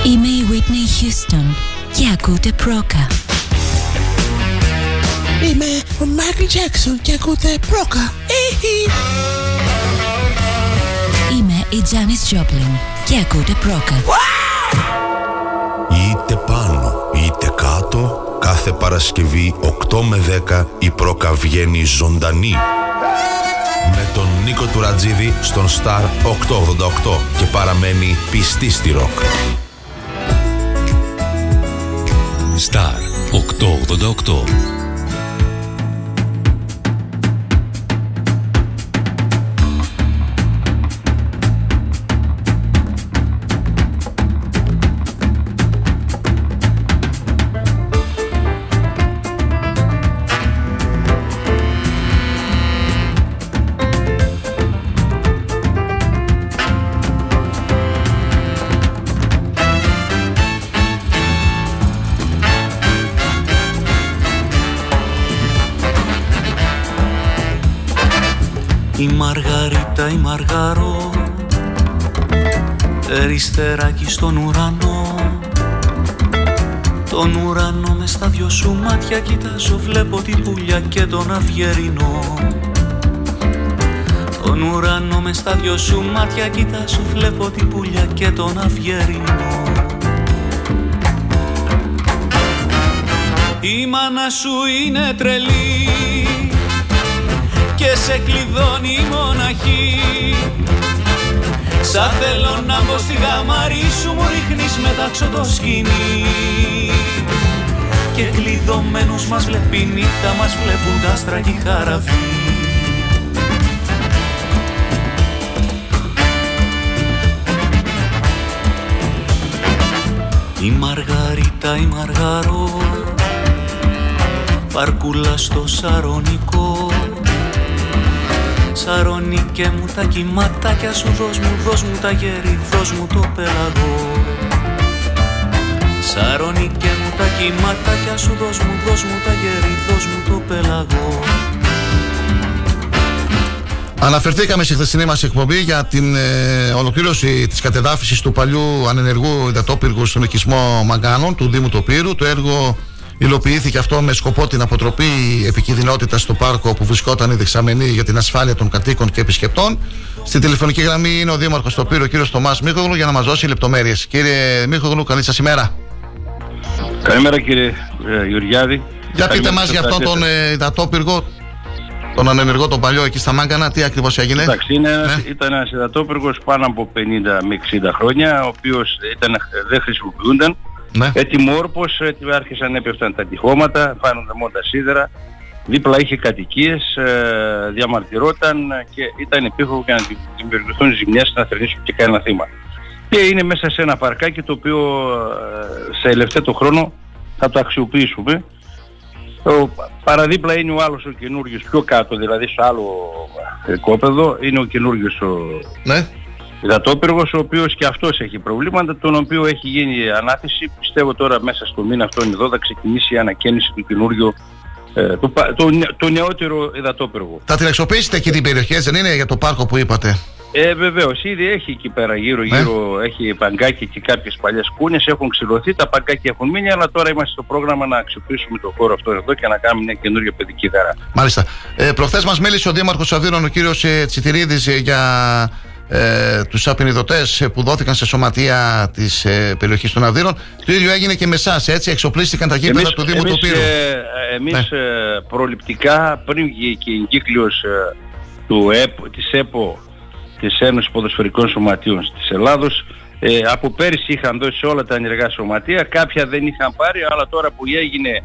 Είμαι η Whitney Houston και ακούτε πρόκα. Είμαι ο Μάικλ Τζάκσον και ακούτε πρόκα. Είμαι η Janis Joplin και ακούτε πρόκα. Είτε πάνω είτε κάτω, κάθε Παρασκευή 8 με 10 η πρόκα βγαίνει ζωντανή. Με τον Νίκο Τουρατζίδη στον Star 888 και παραμένει πιστή στη ροκ. Star 888 Μαργαρίτα η Μαργαρό Περιστεράκι στον ουρανό. Τον ουρανό μες στα δυο σου μάτια κοιτάζω. Βλέπω την πουλιά και τον αυγερινό. Τον ουρανό μες στα δυο σου μάτια κοιτάζω. Βλέπω την πουλιά και τον αυγερινό. Η μάνα σου είναι τρελή και σε κλειδώνει η μοναχή. Σα θέλω να μπω στη γαμαρή σου μου ρίχνεις μετάξω το σκηνή Και κλειδωμένους μας βλέπει νύχτα μας βλέπουν τα άστρα και η χαραβή Η Μαργαρίτα η Μαργαρό Παρκούλα στο Σαρονικό Σαρονίκε μου τα κυματάκια σου. Δώσ' μου, δώσ' μου τα γέρι, δώσ' μου το πελαγό. Σαρονίκε μου τα κυματάκια σου. Δώσ' μου, δώσ' μου τα γέρι, δώσ' μου το πελαγό. Αναφερθήκαμε στη χθεσινή μας εκπομπή για την ε, ολοκλήρωση της κατεδάφισης του παλιού ανενεργού υδατόπυργου στον οικισμό Μαγκάνων του Δήμου Τοπύρου. Το έργο υλοποιήθηκε αυτό με σκοπό την αποτροπή επικίνδυνοτητα στο πάρκο που βρισκόταν η δεξαμενή για την ασφάλεια των κατοίκων και επισκεπτών. Στην τηλεφωνική γραμμή είναι ο Δήμαρχος Τοπύρου, ο κύριος Τομά Μίχογλου, για να μας δώσει λεπτομέρειες. Κύριε Μίχογλου, καλή σας ημέρα. Καλημέρα κύριε ε, Γεωργιάδη. Για πείτε Καλημέρα μας στους για αυτόν τον ακροατές. ε, υδατόπυργο, τον ανενεργό, τον παλιό εκεί στα Μάγκανα, τι ακριβώς έγινε; Εντάξει, είναι ένας, ήταν ένας υδατόπυργος πάνω από 50 με 60 χρόνια, ο οποίος ήταν, δεν χρησιμοποιούνταν. Ναι. Ετοιμόρπος, έτοι- άρχισαν να έπεφταν τα τυχώματα, φάνονται μόνο τα σίδερα. Δίπλα είχε κατοικίες, ε, διαμαρτυρόταν και ήταν επίφοβο για να δη- δημιουργηθούν ζημιές να θρυνήσουν και κανένα θύμα. Και είναι μέσα σε ένα παρκάκι το οποίο ε, σε ελευθέτω χρόνο θα το αξιοποιήσουμε. Ο, παραδίπλα είναι ο άλλος ο καινούργιος πιο κάτω, δηλαδή στο άλλο ε, κόπεδο, είναι ο καινούργιος ο Ναι. Υδατόπυργος, ο οποίος και αυτός έχει προβλήματα, τον οποίο έχει γίνει ανάθεση. Πιστεύω τώρα μέσα στο μήνα αυτόν εδώ θα ξεκινήσει η ανακαίνιση του καινούργιου, ε, του, πα- το, νε- το νεότερο υδατόπυργο. Θα την αξιοποιήσετε εκεί την περιοχή, έτσι δεν είναι για το πάρκο που είπατε; Ε, βεβαίως, ήδη έχει εκεί πέρα γύρω γύρω, έχει παγκάκι και κάποιες παλιές κούνες, έχουν ξυλωθεί, τα παγκάκια έχουν μείνει, αλλά τώρα είμαστε στο πρόγραμμα να αξιοποιήσουμε το χώρο αυτό εδώ και να κάνουμε μια καινούργια παιδική δάρα. Μάλιστα. Ε, Προχθές μας μίλησε ο Δήμαρχος Αβύρων, ο κύριος Τσιτηρίδης, για ε, τους απεινιδωτές που δόθηκαν σε σωματεία της ε, περιοχής των Αβύρων. Το ίδιο έγινε και με εσάς, έτσι. Εξοπλίστηκαν τα γήπεδα Εμείς- του Δήμου εμείς, του Πύρου. ε, εμείς Ναι. ε, προληπτικά πριν βγει και η εγκύκλειος ε, του ΕΠ, της ΕΠΟ, της Ένωσης Ποδοσφαιρικών Σωματείων της Ελλάδος, ε, από πέρυσι είχαν δώσει σε όλα τα ενεργά σωματεία, κάποια δεν είχαν πάρει, αλλά τώρα που έγινε,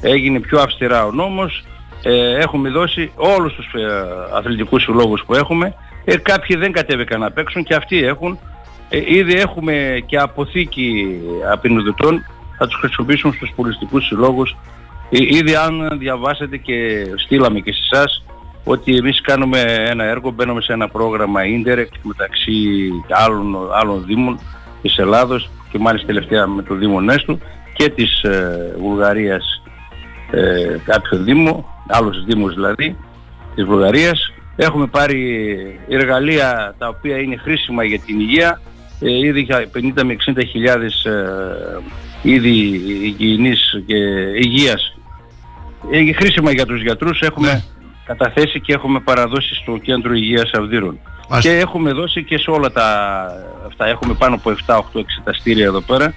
έγινε πιο αυστηρά ο νόμος, ε, έχουμε δώσει όλους τους ε, αθλητικούς συλλόγους που έχουμε, ε, κάποιοι δεν κατέβηκαν να παίξουν και αυτοί έχουν. Ε, ήδη έχουμε και αποθήκη απεινοδοτών, θα τους χρησιμοποιήσουμε στους πολιτικούς συλλόγους. Ε, ήδη αν διαβάσετε και στείλαμε και σε εσάς ότι εμείς κάνουμε ένα έργο, μπαίνουμε σε ένα πρόγραμμα Indirect μεταξύ άλλων, άλλων δήμων της Ελλάδος και μάλιστα τελευταία με το Δήμο Νέστου και της ε, Βουλγαρίας ε, κάποιο δήμο, άλλος δήμος δηλαδή, της Βουλγαρίας. Έχουμε πάρει εργαλεία τα οποία είναι χρήσιμα για την υγεία, ε, ήδη για 50 με 60 χιλιάδες ε, είδη υγιεινής και υγείας. Ε, χρήσιμα για τους γιατρούς έχουμε καταθέσει και έχουμε παραδώσει στο Κέντρο Υγείας Αυδείρων. Και έχουμε δώσει και σε όλα τα αυτά. Έχουμε πάνω από 7-8 εξεταστήρια εδώ πέρα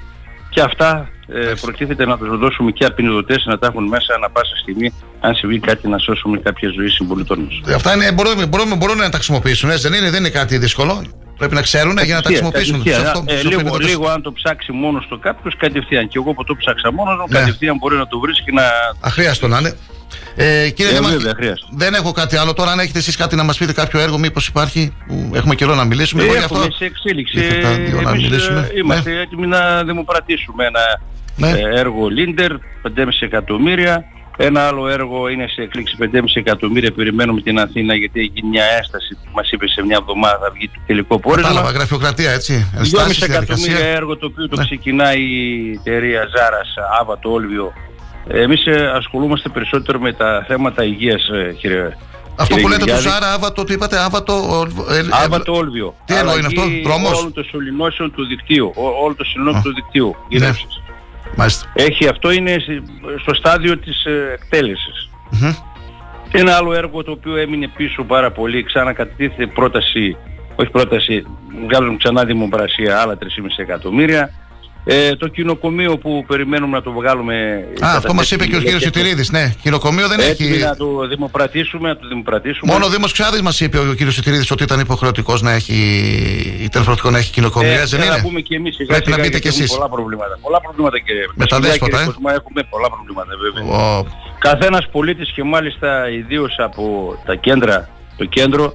και αυτά ε, προτίθεται να τους δώσουμε και απεινιδωτές να τα έχουν μέσα ανα πάσα στιγμή αν συμβεί κάτι να σώσουμε κάποια ζωή συμπολιτών μας. Ε, Αυτά είναι, μπορούμε, μπορούμε, μπορούν να τα χρησιμοποιήσουν, έτσι δεν είναι, δεν είναι κάτι δύσκολο. Πρέπει να ξέρουν για να τα Κατευθείαν, χρησιμοποιήσουν. κατευθείαν. Σε αυτό- Ε, σε λίγο, αυτό- λίγο αν το ψάξει μόνος στο κάποιος κατευθείαν. Και εγώ που το ψάξα μόνος μου, Ναι. κατευθείαν μπορεί να το βρει και να... Αχρίαστο να είναι. Ε, κύριε Ε, Δήμαρχε, βέβαια, χρειάζεται. δεν έχω κάτι άλλο. Τώρα, αν έχετε εσείς κάτι να μας πείτε, κάποιο έργο, μήπως υπάρχει, που έχουμε καιρό να μιλήσουμε. Εγώ γι' Έχουμε αυτό σε εξέλιξη. ήθελα δύο να Εμείς, μιλήσουμε. ε, είμαστε έτοιμοι να δημοπρατήσουμε ένα Ναι. ε, έργο Λίντερ, 5,5 εκατομμύρια. Ένα άλλο έργο είναι σε εκκλήξη 5,5 εκατομμύρια. Περιμένουμε την Αθήνα γιατί έχει γίνει μια έσταση που μας είπε σε μια εβδομάδα θα βγει το τελικό πόρισμα. Κατάλαβα, γραφειοκρατία, έτσι. 2,5 Ενστάσεις, εκατομμύρια διαδικασία. έργο το οποίο το Ναι. ξεκινάει η εταιρεία Ζάρας, Άβα το Όλβιο. Εμείς ε, ασχολούμαστε περισσότερο με τα θέματα υγείας, ε, κύριε Αυτό κύριε που λέτε του Γεωργιάδη. Ζάρα, Άβατο, τι είπατε, Άβατο. ε, ε, Άβατο Όλβιο. Τι έργο είναι αυτό, Αλλαγή δρόμος; Όλων των σωληνώσεων του δικτύου. Ό- Όλο το σωληνό του δικτύου. γύρευσης. Μάλιστα. Έχει, αυτό είναι σε- στο στάδιο της ε, εκτέλεσης. Μμμ. Ένα άλλο έργο το οποίο έμεινε πίσω πάρα πολύ, ξανακατητήθηκε πρόταση, όχι πρόταση, βγάζουν ξανά δημοπρασία άλλα 3,5 εκατομμύρια. Ε, το κοινοκομείο που περιμένουμε να το βγάλουμε... Α, αυτό μας είπε και ο κύριος Σιτηρίδης. Ναι, κοινοκομείο δεν Έτοιμοι έχει. να το δημοπρατήσουμε, να το δημοπρατήσουμε. Μόνο ο Δήμος Ξάδης μας είπε ο κύριος Σιτηρίδης ότι ήταν υποχρεωτικός να έχει. Ιτελφρωτικό να έχει κοινοκομεία, Ε, δεν θα είναι; πούμε και εμείς σιγά Πρέπει να σιγά, μπείτε γιατί κι έχουμε εσείς. Πολλά προβλήματα. Πολλά προβλήματα κύριε. Με τα Σιγά, δέσποτα, κύριε ε. Κοσμά, έχουμε πολλά προβλήματα βέβαια. Ο- Καθένας πολίτης και μάλιστα ιδίως από τα κέντρα, το κέντρο,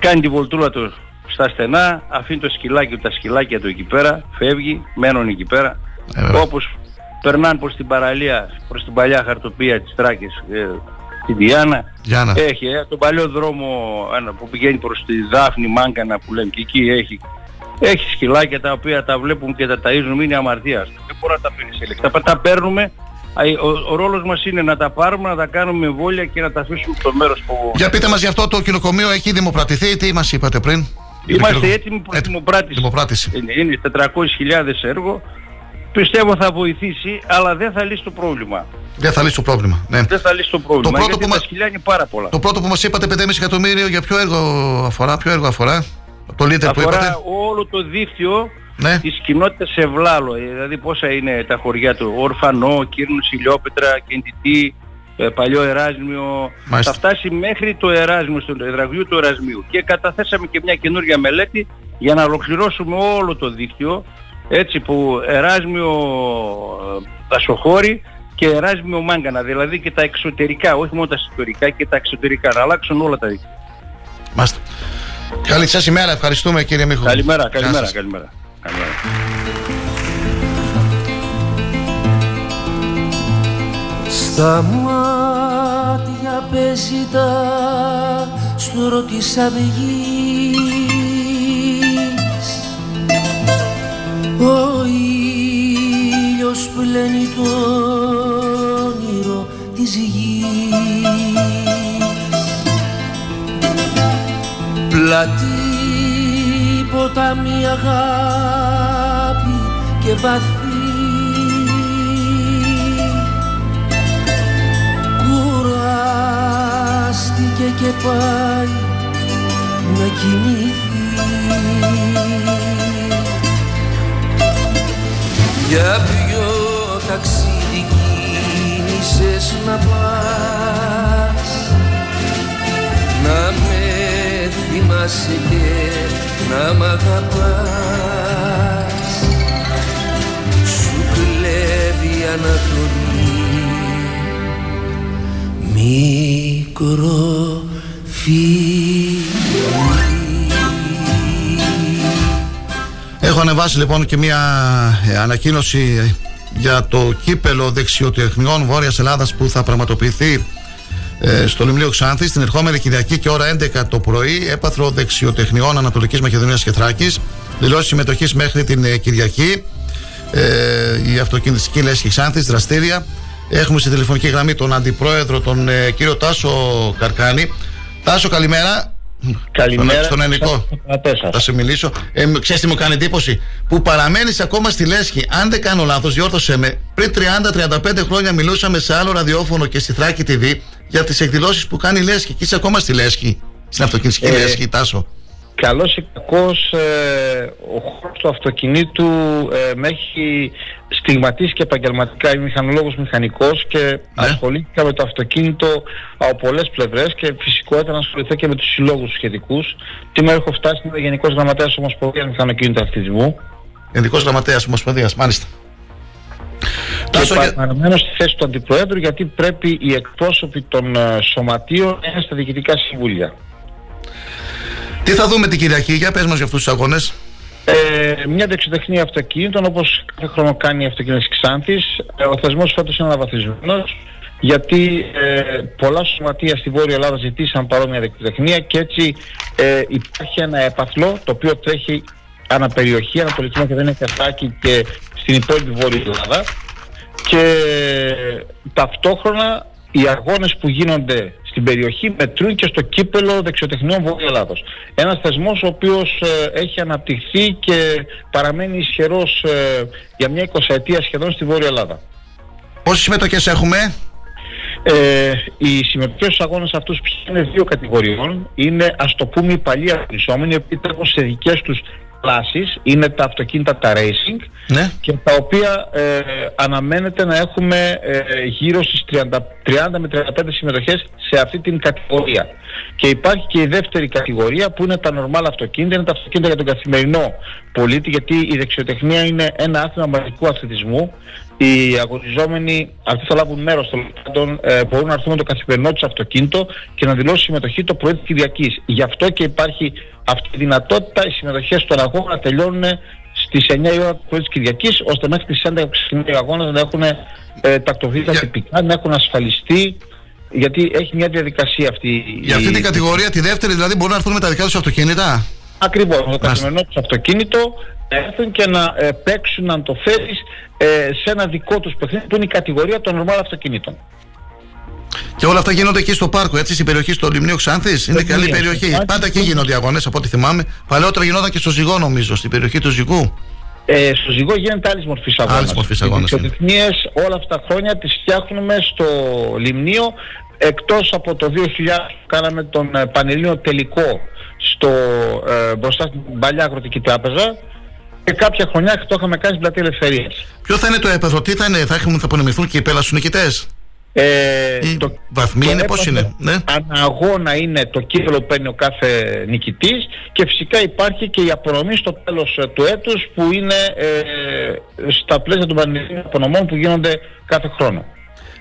κάνει τη βολτούλα του στα στενά, αφήνει το σκυλάκι του, τα σκυλάκια του εκεί πέρα, φεύγει, μένουν εκεί πέρα. Ε, όπως περνάνε προς την παραλία, προς την παλιά χαρτοπία της Τράκης, ε, στη Διάνα. Διάνα. Έχει ε, τον παλιό δρόμο ένα, που πηγαίνει προς τη Δάφνη Μάγκανα που λέμε και εκεί έχει. Έχει σκυλάκια τα οποία τα βλέπουν και τα ταΐζουν, είναι αμαρτίας. Δεν μπορεί να τα παίρνει σε λεφτά. Τα, τα παίρνουμε. Α, Ο, ο ρόλος μας είναι να τα πάρουμε, να τα κάνουμε εμβόλια και να τα αφήσουμε στο μέρος που... Για πείτε μας γι' αυτό το κοινοκομείο έχει δημοπρατηθεί, τι μας είπατε πριν; Είμαστε έτοιμοι προς δημοπράτηση. Δημοπράτηση. Είναι, είναι 400.000 έργο. Πιστεύω θα βοηθήσει, αλλά δεν θα λύσει το πρόβλημα. Δεν θα λύσει το πρόβλημα. Ναι. Δεν θα λύσει το πρόβλημα. πρώτο γιατί που τα μας- σκυλιά είναι πάρα πολλά. Το πρώτο που μας είπατε 5,5 εκατομμύριο για ποιο έργο αφορά, ποιο έργο αφορά; Το λίτερ που Αφορά είπατε. όλο το δίκτυο Ναι. της κοινότητας Ευλάλο. Ε, Δηλαδή πόσα είναι τα χωριά του. Ορφανό, Κύρνους, Ηλιόπετρα, Κεντητή, ε, Παλιό Εράσμιο. Μάλιστα. Θα φτάσει μέχρι το Εράσμιο, στο εδραγείο του Ερασμίου. Και καταθέσαμε και μια καινούργια μελέτη για να ολοκληρώσουμε όλο το δίκτυο. Έτσι που Εράσμιο ε, Δασοχώρη και Εράσμιο Μάγκανα. Δηλαδή και τα εξωτερικά, όχι μόνο τα ιστορικά και τα εξωτερικά. Να αλλάξουν όλα τα δίκτυα. Μάλιστα. Καλή σας ημέρα, ευχαριστούμε κύριε Μίχο. Καλημέρα, Γεια καλημέρα, σας. καλημέρα. καλημέρα. Στα μάτια παίζει τα στρώο της αυγής Ο ήλιος πλένει το όνειρο της γης. Πλατή ποτάμι αγάπη και βαθύ κουράστηκε και πάει να κοιμηθεί. Για ποιο ταξίδι κίνησες να πας Να με θυμάσαι και να μ' αγαπάς. Σου κλέβει η Ανατολή μικρό Έχω ανεβάσει λοιπόν και μια ε, ανακοίνωση για το κύπελο δεξιοτεχνιών Βόρειας Ελλάδας που θα πραγματοποιηθεί ε, στο Λιμλίο Ξάνθης την ερχόμενη Κυριακή και ώρα 11 το πρωί έπαθρο δεξιοτεχνιών Ανατολικής Μακεδονίας και Θράκης δηλώσεις συμμετοχής μέχρι την ε, Κυριακή. Ε, η αυτοκινητική λέσχη Ξάνθης δραστήρια έχουμε στη τηλεφωνική γραμμή τον αντιπρόεδρο τον ε, κύριο Τάσο Καρκάνη Τάσο καλημέρα Καλημέρα. στον ελληνικό. Θα σε μιλήσω. Ε, μ- ξέρεις τι μου κάνει εντύπωση; Που παραμένεις ακόμα στη Λέσχη. Αν δεν κάνω λάθος, διόρθωσέ με. Πριν 30-35 χρόνια μιλούσαμε σε άλλο ραδιόφωνο και στη Θράκη TV για τις εκδηλώσεις που κάνει η Λέσχη. Και είσαι ακόμα στη Λέσχη. Στην αυτοκινητική Ε, Λέσχη, Τάσο. Καλός ή κακός ε, ο χώρος του αυτοκινήτου ε, με έχει στιγματίσει και επαγγελματικά είμαι μηχανολόγος μηχανικός και ασχολήθηκα με το αυτοκίνητο από πολλές πλευρές και φυσικότερα να ασχοληθώ και με τους συλλόγους σχετικούς. Τι έχω φτάσει είμαι Γενικός Γραμματέας Ομοσπονδίας Μηχανοκίνητου Αυτισμού Γενικός Γραμματέας Ομοσπονδίας, μάλιστα. και παραμένω στη θέση του Αντιπροέδρου γιατί πρέπει οι εκπρόσωποι των ε, σωματείων να είναι στα διοικητικά συμβούλια. Τι θα δούμε την Κυριακή, για πες μας για αυτούς τους αγώνες. Ε, μια δεξιοτεχνία αυτοκίνητων όπως κάθε χρόνο κάνει η αυτοκίνηση Ξάνθης. Ε, ο θεσμός φέτος είναι αναβαθμισμένος γιατί ε, πολλά σωματεία στη Βόρεια Ελλάδα ζητήσαν παρόμοια δεξιοτεχνία και έτσι ε, υπάρχει ένα έπαθλο το οποίο τρέχει αναπεριοχή, ανατολική Μακεδονία και Θράκη και στην υπόλοιπη Βόρεια Ελλάδα και ταυτόχρονα οι αγώνες που γίνονται στην περιοχή μετρούν και στο κύπελο δεξιοτεχνιών Βόρεια Ελλάδος. Ένας θεσμός ο οποίος ε, έχει αναπτυχθεί και παραμένει ισχυρός ε, για μια εικοσαετία σχεδόν στη Βόρεια Ελλάδα. Πόσες συμμετοχές έχουμε, Ε, οι συμμετοχές στους αγώνες αυτούς πια είναι δύο κατηγοριών. Είναι ας το πούμε οι παλιοί αγωνιζόμενοι, οι οποίοι τρέχουν σε δικές τους κλάσεις. Είναι τα αυτοκίνητα τα racing Ναι. και τα οποία ε, αναμένεται να έχουμε ε, γύρω στις 30, 30 με 35 συμμετοχές σε αυτή την κατηγορία. Και υπάρχει και η δεύτερη κατηγορία που είναι τα normal αυτοκίνητα, είναι τα αυτοκίνητα για τον καθημερινό πολίτη, γιατί η δεξιοτεχνία είναι ένα άθλημα μαζικού αθλητισμού. Οι αγωνιζόμενοι, αυτοί θα λάβουν μέρος των πάντων, ε, μπορούν να έρθουν με το καθημερινό τους αυτοκίνητο και να δηλώσουν συμμετοχή το πρωί της Κυριακής. Γι' αυτό και υπάρχει αυτή η δυνατότητα, οι συμμετοχές στον αγώνα να τελειώνουν στις 9 η ώρα το πρωί της Κυριακής, ώστε μέχρι τις 11 που ξεκινάει ο αγώνας να έχουν ε, τακτοποιήσει τα τυπικά, να έχουν ασφαλιστεί γιατί έχει μια διαδικασία αυτή. Για αυτή την κατηγορία, τη δεύτερη, δηλαδή μπορούν να έρθουν με τα δικά τους αυτοκίνητα; Ακριβώς, με το καθημερινό τους αυτοκίνητο να έρθουν και να ε, παίξουν, αν το θέλεις, ε, σε ένα δικό τους παιχνίδι που είναι η κατηγορία των normal αυτοκινήτων. Και όλα αυτά γίνονται εκεί στο πάρκο, έτσι, στην περιοχή στο Λιμνίο Ξάνθης; Είναι καλή Λιμνίο, περιοχή. στο Πάντα εκεί γίνονται οι αγώνες, από ό,τι θυμάμαι. Παλαιότερα γινόταν και στο Ζυγό, νομίζω, στην περιοχή του Ζυγού. Ε, στο Ζυγό γίνεται άλλης μορφής αγώνας. Άλλης μορφής αγώνας, ναι. Οι όλα αυτά τα χρόνια τις φτιάχνουμε στο Λιμνίο εκτός από το 2000 που κάναμε τον ε, Πανελλήνιο τελικό στο, ε, μπροστά στην παλιά αγροτική τράπεζα και κάποια χρονιά το είχαμε κάνει στην πλατεία Ελευθερίας. Ποιο θα είναι το έπεδο, τι θα είναι, θα, έχουν, θα απονεμηθούν και οι πέλα στου νικητές; Ε, το, βαθμοί είναι, πώς έπαθλο είναι. Ναι. Αναγώνα είναι το κύπελο που παίρνει ο κάθε νικητής και φυσικά υπάρχει και η απονομή στο τέλος ε, του έτους που είναι ε, στα πλαίσια των πανελληνίων απονομών που γίνονται κάθε χρόνο.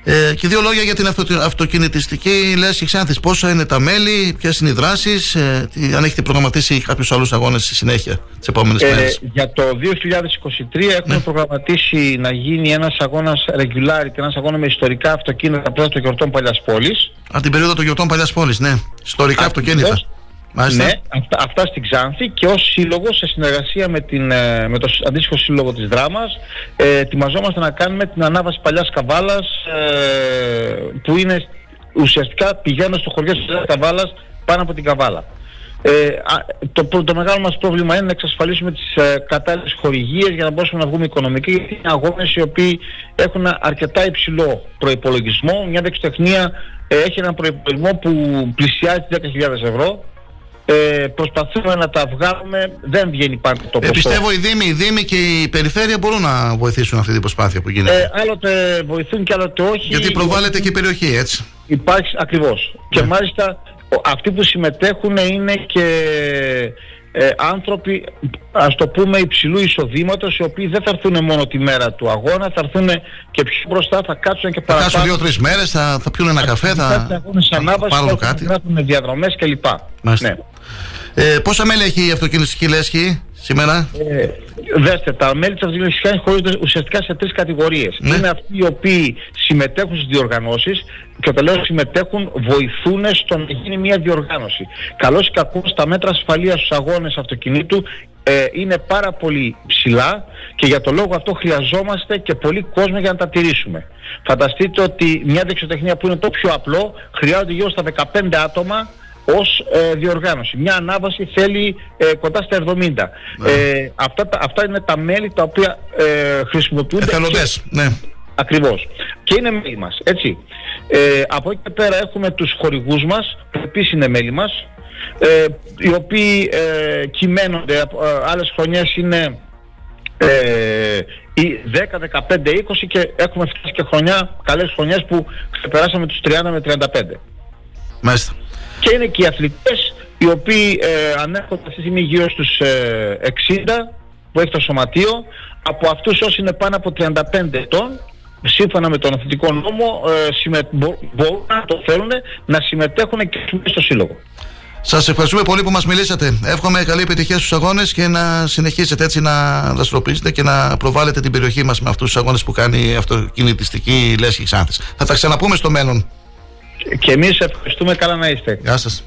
Ε, και δύο λόγια για την αυτο, αυτοκινητιστική λέσχη Ξάνθης. Πόσα είναι τα μέλη, ποιες είναι οι δράσεις, ε, τι- αν έχετε προγραμματίσει κάποιους άλλους αγώνες στη συνέχεια τις επόμενες Ε, μέρες. για το 2023 έχουμε Ναι. προγραμματίσει να γίνει ένας αγώνας regularity, ένας αγώνας με ιστορικά αυτοκίνητα πέρα των γιορτών Παλιάς Πόλης. Από την περίοδο των γιορτών Παλιάς Πόλης, ναι. Ιστορικά αυτοκίνητα. Ακριβώς. Μάλιστα. Ναι, αυτά, αυτά στην Ξάνθη και ως σύλλογο σε συνεργασία με, την, ε, με το σ- αντίστοιχο σύλλογο της δράμας ε, ετοιμαζόμαστε να κάνουμε την ανάβαση παλιάς καβάλας ε, που είναι ουσιαστικά πηγαίνοντας στο χωριό της παλιάς καβάλας πάνω από την καβάλα. Ε, α, το, προ- το μεγάλο μας πρόβλημα είναι να εξασφαλίσουμε τις ε, κατάλληλες χορηγίες για να μπορέσουμε να βγούμε οικονομικά γιατί είναι αγώνες οι οποίοι έχουν αρκετά υψηλό προϋπολογισμό. Μια δεξιτεχνία ε, έχει έναν προϋπολογισμό που πλησιάζει τις 10.000 ευρώ. Ε, προσπαθούμε να τα βγάλουμε, δεν βγαίνει πάντα το Ε, ποσό. πιστεύω οι Δήμοι, οι Δήμοι και η Περιφέρεια μπορούν να βοηθήσουν αυτή την προσπάθεια που γίνεται. Ε, άλλοτε βοηθούν και άλλοτε όχι. Γιατί προβάλλεται και η περιοχή, έτσι. Υπάρχει ακριβώς. Και μάλιστα ο- αυτοί που συμμετέχουν είναι και ε, άνθρωποι, ας το πούμε, υψηλού εισοδήματος, οι οποίοι δεν θα έρθουν μόνο τη μέρα του αγώνα, θα έρθουν και πιο μπροστά, θα κάτσουν και Θα παραπάνω. κάτσουν δύο-τρεις μέρες, θα, θα πιούν ένα καφέ, Κάτι θα, αγώνες ανάβασης, πάρουν θα κάτι. γράφουν διαδρομές κλπ. Μάλιστα. Ναι. Ε, πόσα μέλη έχει η αυτοκινητική λέσχη σήμερα, Ε, δέστε, τα μέλη της αυτοκινητικής χωρίζονται ουσιαστικά σε τρεις κατηγορίες. Ναι. Είναι αυτοί οι οποίοι συμμετέχουν στις διοργανώσεις και όταν λέω συμμετέχουν βοηθούν στο να γίνει μια διοργάνωση. Καλώς ή κακώς τα μέτρα ασφαλείας στους αγώνες αυτοκινήτου ε, είναι πάρα πολύ ψηλά και για το λόγο αυτό χρειαζόμαστε και πολύ κόσμο για να τα τηρήσουμε. Φανταστείτε ότι μια δεξιοτεχνία που είναι το πιο απλό χρειάζονται γύρω στα 15 άτομα ως ε, διοργάνωση. Μια ανάβαση θέλει ε, κοντά στα 70. Ε, αυτά, τα- αυτά είναι τα μέλη τα οποία ε, χρησιμοποιούνται. εθελοντές, ναι. Ακριβώς. Και είναι μέλη μας, έτσι. Ε, από εκεί και πέρα έχουμε τους χορηγούς μας, που επίσης είναι μέλη μας, ε, οι οποίοι ε, κυμαίνονται, από, ε, άλλες χρονιές είναι ε, οι 10, 15, 20 και έχουμε φτάσει και χρονιά, καλές χρονιές που ξεπεράσαμε τους 30 με 35. Μάλιστα. Και είναι και οι αθλητές οι οποίοι ε, ανέρχονται αυτή τη στιγμή γύρω στους ε, 60 που έχει το σωματείο. Από αυτούς όσοι είναι πάνω από 35 ετών, σύμφωνα με τον αθλητικό νόμο, ε, συμμε- μπο- μπορούν να το θέλουν να συμμετέχουν και στο σύλλογο. Σας ευχαριστούμε πολύ που μας μιλήσατε. Εύχομαι καλή επιτυχία στους αγώνες και να συνεχίσετε έτσι να δραστηριοποιήσετε και να προβάλλετε την περιοχή μας με αυτούς τους αγώνες που κάνει η αυτοκινητιστική λέσχη Ξάνθης. Θα τα ξαναπούμε στο μέλλον. Και εμείς ευχαριστούμε καλά να είστε. Γεια σας.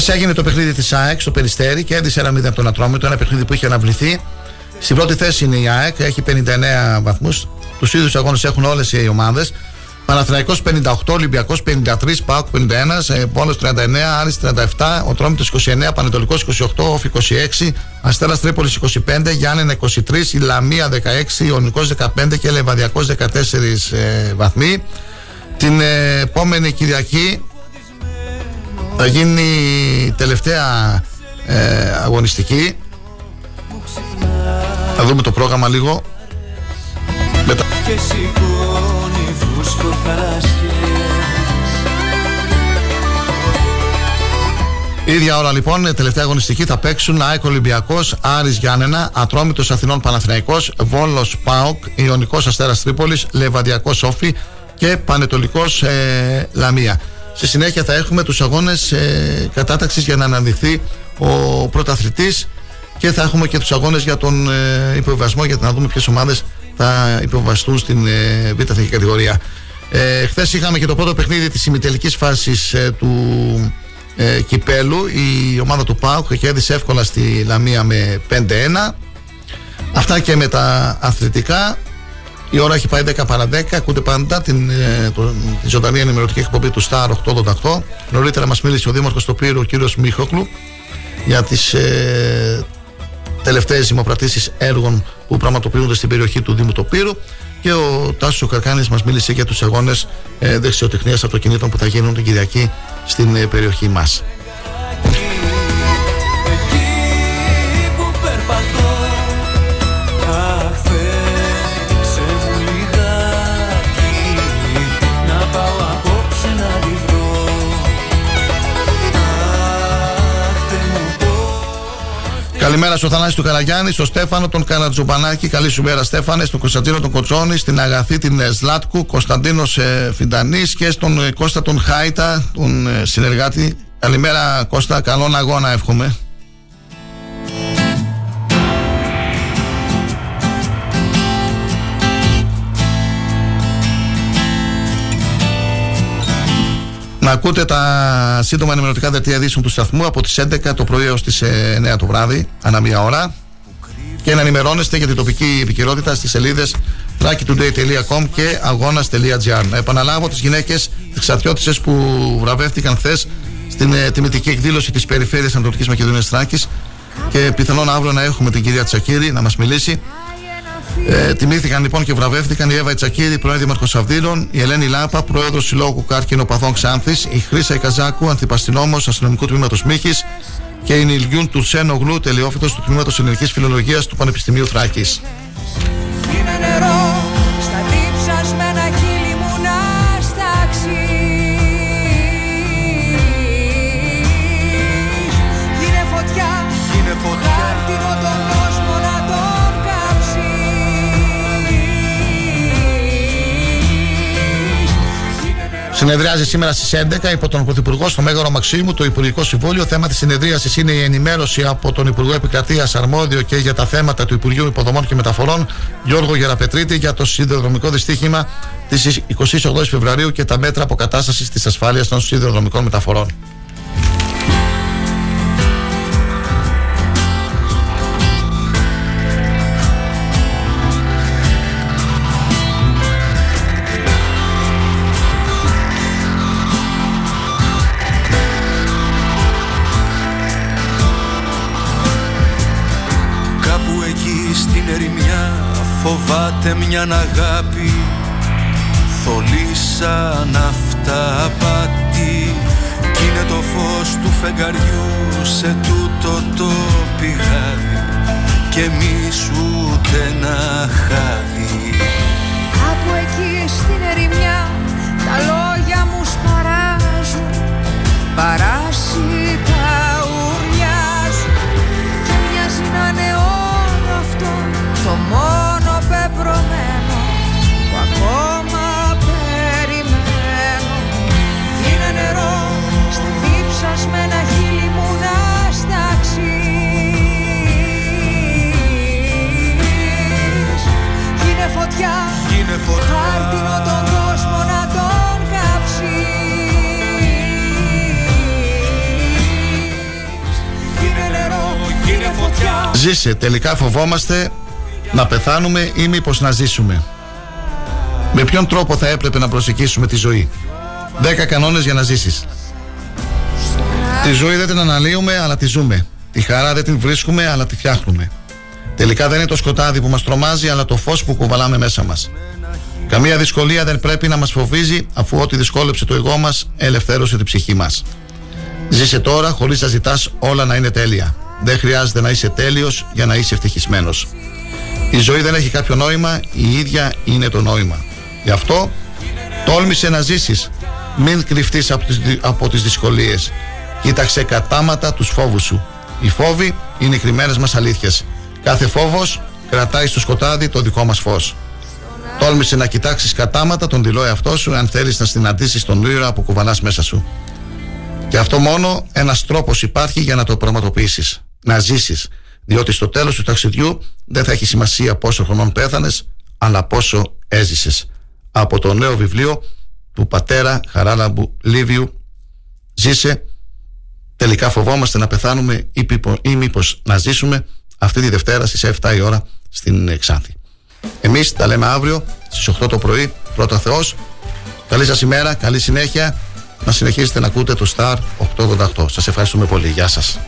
Χθες έγινε το παιχνίδι της ΑΕΚ στο Περιστέρι και έδισε ένα 0 από τον Ατρόμητο. Ένα παιχνίδι που είχε αναβληθεί. Στην πρώτη θέση είναι η ΑΕΚ, έχει 59 βαθμούς. Τους ίδιους αγώνες έχουν όλες οι ομάδες. Παναθηναϊκός 58, Ολυμπιακός 53, ΠΑΟΚ 51, ε, Πόλος 39, Άρης 37, ο Τρόμητος 29, Πανετολικός 28, Όφ 26, Αστέρας Τρίπολης 25, Γιάννενα 23, η Λαμία 16, Ιωνικός 15 και Λεβαδιακός 14 ε, βαθμοί. Την ε, επόμενη Κυριακή θα γίνει η τελευταία ε, αγωνιστική. Θα δούμε το πρόγραμμα λίγο. Μετά. Και σηκώνει φουσκοφαραστιές Ίδια ώρα λοιπόν, η τελευταία αγωνιστική θα παίξουν ΑΕΚ Ολυμπιακός, Άρης Γιάννενα, Ατρόμητος Αθηνών Παναθηναϊκός, Βόλος Πάοκ, Ιωνικός Αστέρας Τρίπολης, Λεβαδιακός Όφη και Πανετολικός ε, Λαμία. Στη συνέχεια θα έχουμε τους αγώνες ε, κατάταξης για να αναδειχθεί ο πρωταθλητής και θα έχουμε και τους αγώνες για τον ε, υποβιβασμό για να δούμε ποιες ομάδες θα υποβαστούν στην ε, β' εθνική κατηγορία. Ε, Χθες είχαμε και το πρώτο παιχνίδι της ημιτελικής φάσης ε, του ε, κυπέλου. Η ομάδα του ΠΑΟΚ κέρδισε εύκολα στη Λαμία με 5-1. Αυτά και με τα αθλητικά. Η ώρα έχει πάει 10 παρα 10. Ακούτε πάντα την, ε, το, τη ζωντανή ενημερωτική εκπομπή του Star 888. Νωρίτερα μας μίλησε ο Δήμαρχος του Πύρου, ο κύριος Μίχοκλου, για τις ε, τελευταίες δημοπρατήσεις έργων που πραγματοποιούνται στην περιοχή του Δήμου Τοπύρου. Και ο Τάσος Καρκάνης μας μίλησε για τους αγώνες ε, δεξιοτεχνίας αυτοκινήτων που θα γίνουν την Κυριακή στην ε, περιοχή μας. Καλημέρα στο Θανάση του Καραγιάννη, στο Στέφανο τον Καρατζομπανάκη. Καλή σου μέρα, Στέφανε. Στον Κωνσταντίνο τον Κοτσόνη, στην Αγαθή την ε, Σλάτκου, Κωνσταντίνο ε, Φιντανής και στον ε, Κώστα τον Χάιτα, τον ε, συνεργάτη. Καλημέρα, Κώστα. Καλόν αγώνα, εύχομαι. Να ακούτε τα σύντομα ενημερωτικά δελτία ειδήσεων του σταθμού από τις 11 το πρωί έως τις ε, 9 το βράδυ, ανά μία ώρα. Και να ενημερώνεστε για την τοπική επικαιρότητα στις σελίδες thrakitoday.com και αγώνας.gr. Να επαναλάβω τις γυναίκες, τις ξατιώτησες που βραβεύτηκαν χθες στην ε, τιμητική εκδήλωση της Περιφέρειας Ανατολικής Μακεδονίας Θράκης και πιθανόν αύριο να έχουμε την κυρία Τσακύρη να μας μιλήσει. Ε, τιμήθηκαν λοιπόν και βραβεύτηκαν η Εύα Ιτσακίδη, πρώην Δήμαρχος Αυδείρων, η Ελένη Λάπα, πρόεδρος Συλλόγου Κάρκινο Παθών Ξάνθης, η Χρήσα Ικαζάκου, ανθιπαστινόμο αστυνομικού τμήματος Μύχης και η Νιλιούν Τουρσένο Γλου, τελειόφυτος του τμήματος Ελληνικής Φιλολογίας του Πανεπιστημίου Θράκης. Συνεδριάζει σήμερα στις 11 υπό τον Πρωθυπουργό στο Μέγαρο Μαξίμου το Υπουργικό Συμβούλιο. Θέμα της συνεδρίασης είναι η ενημέρωση από τον Υπουργό Επικρατείας Αρμόδιο και για τα θέματα του Υπουργείου Υποδομών και Μεταφορών Γιώργο Γεραπετρίτη για το σιδηροδρομικό δυστύχημα της 28 Φεβρουαρίου και τα μέτρα αποκατάστασης της ασφάλειας των σιδηροδρομικών μεταφορών. Μια αγάπη Θολή σαν αυταπάτη Κι είναι το φως του φεγγαριού σε τούτο το πηγάδι. Και εμείς ούτε ένα χάδι. Κάπου εκεί στην ερημιά τα λόγια μου σπαράζουν. Παράσιτα ουρλιάζουν Και μοιάζει να είναι όλο αυτό το μόνο πεπρωμένο Που ακόμα περιμένω. Είναι νερό στα διψασμένα χείλη μου να στάξεις. Είναι φωτιά Είναι φωτιά. Χάρτινο τον κόσμο να τον κάψει Είναι νερό, είναι φωτιά. Ζήσε, τελικά φοβόμαστε να πεθάνουμε ή μήπως να ζήσουμε; Με ποιον τρόπο θα έπρεπε να προσεγγίσουμε τη ζωή; 10 κανόνες για να ζήσεις. Τη ζωή δεν την αναλύουμε, αλλά τη ζούμε. Τη χαρά δεν την βρίσκουμε, αλλά τη φτιάχνουμε. Τελικά δεν είναι το σκοτάδι που μας τρομάζει, αλλά το φως που κουβαλάμε μέσα μας. Καμία δυσκολία δεν πρέπει να μας φοβίζει, αφού ό,τι δυσκόλεψε το εγώ μας ελευθέρωσε την ψυχή μας. Ζήσε τώρα χωρίς να ζητάς όλα να είναι τέλεια. Δεν χρειάζεται να είσαι τέλειος για να είσαι ευτυχισμένος. Η ζωή δεν έχει κάποιο νόημα, η ίδια είναι το νόημα. Γι' αυτό τόλμησε να ζήσεις. Μην κρυφτείς από τις, δυ- από τις δυσκολίες. Κοίταξε κατάματα τους φόβους σου. Οι φόβοι είναι οι κρυμμένες μας αλήθειες. Κάθε φόβος κρατάει στο σκοτάδι το δικό μας φως. Τόλμησε να κοιτάξεις κατάματα τον δηλώ εαυτό σου αν θέλεις να συναντήσεις τον ήρωα που κουβαλάς μέσα σου. Και αυτό μόνο ένας τρόπος υπάρχει για να το πραγματοποιήσεις. Να ζήσεις. Διότι στο τέλος του ταξιδιού δεν θα έχει σημασία πόσο χρονών πέθανες, αλλά πόσο έζησες. Από το νέο βιβλίο του πατέρα Χαράλαμπου Λίβιου «Ζήσε, τελικά φοβόμαστε να πεθάνουμε ή, πίπο- ή μήπως να ζήσουμε» αυτή τη Δευτέρα στις 7 η ώρα στην ε, Ξάνθη. Εμείς τα λέμε αύριο στις 8 το πρωί, πρώτα Θεός. Καλή σας ημέρα, καλή συνέχεια. Να συνεχίσετε να ακούτε το Star 888. Σας ευχαριστούμε πολύ. Γεια σας.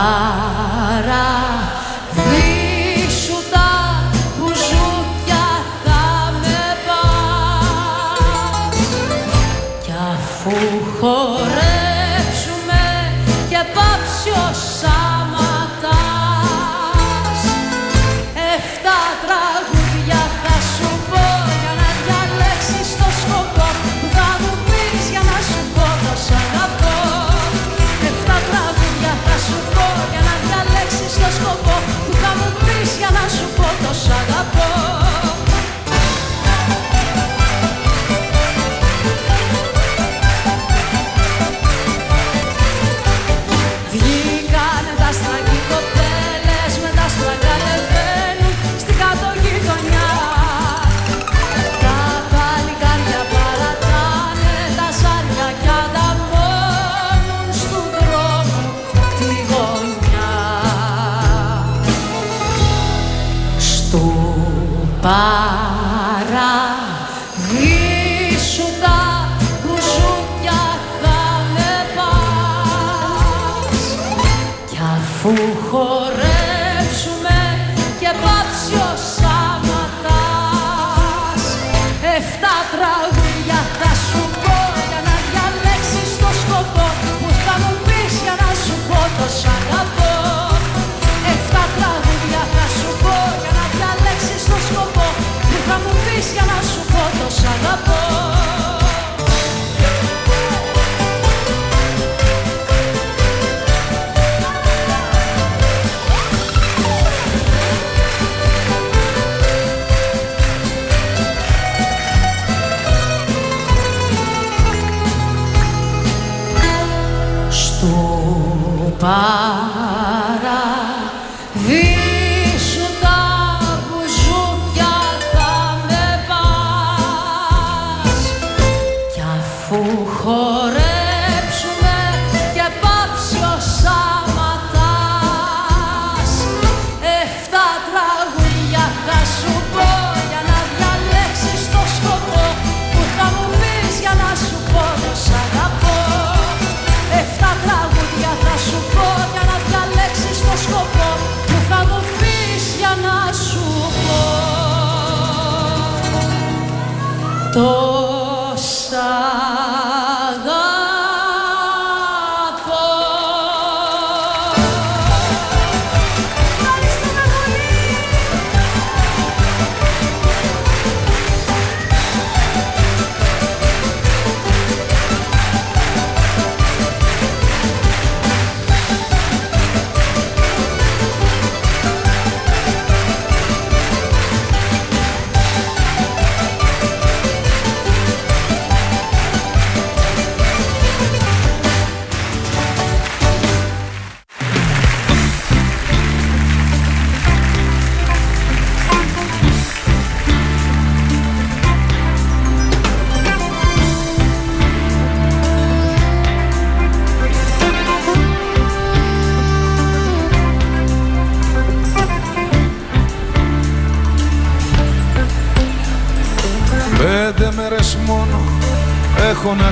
Ah. Βγήκανε τα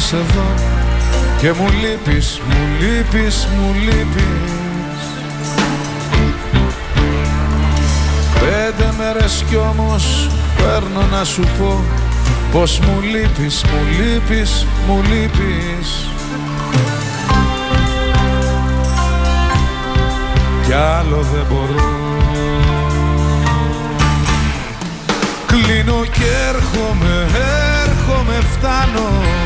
έχω να σε δω και μου λείπεις, μου λείπεις, μου λείπεις. Πέντε μέρες κι όμως παίρνω να σου πω Πως μου λείπεις, μου λείπεις, μου λείπεις. Κι άλλο δεν μπορώ. Κλείνω και έρχομαι, έρχομαι, φτάνω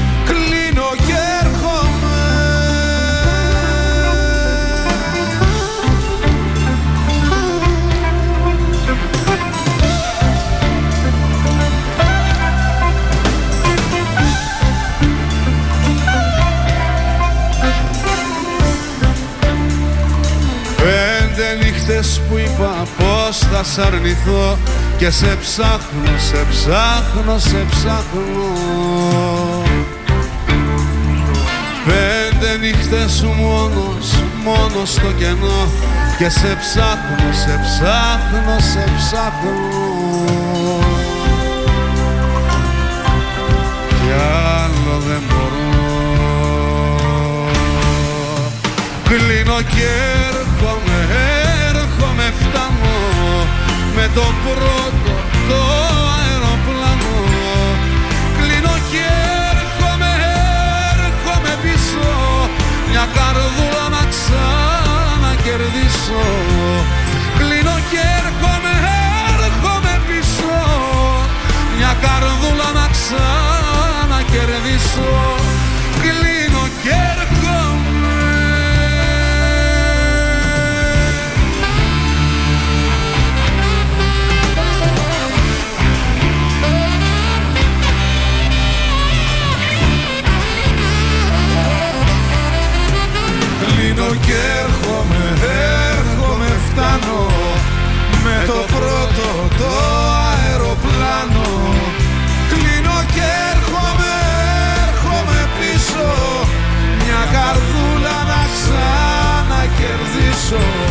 πως θα σ' αρνηθώ Και σε ψάχνω, σε ψάχνω, σε ψάχνω. Πέντε νύχτες σου μόνος, μόνος στο κενό Και σε ψάχνω, σε ψάχνω, σε ψάχνω. Κι άλλο δεν μπορώ. Κλείνω και έρχομαι, έρχομαι, φτάνω Με το πρώτο το αεροπλάνο. Κλείνω και έρχομαι, έρχομαι πίσω. Μια καρδούλα να ξανακερδίσω. Κλείνω και έρχομαι, έρχομαι πίσω. Μια καρδούλα να ξανακερδίσω ξανακερδίσω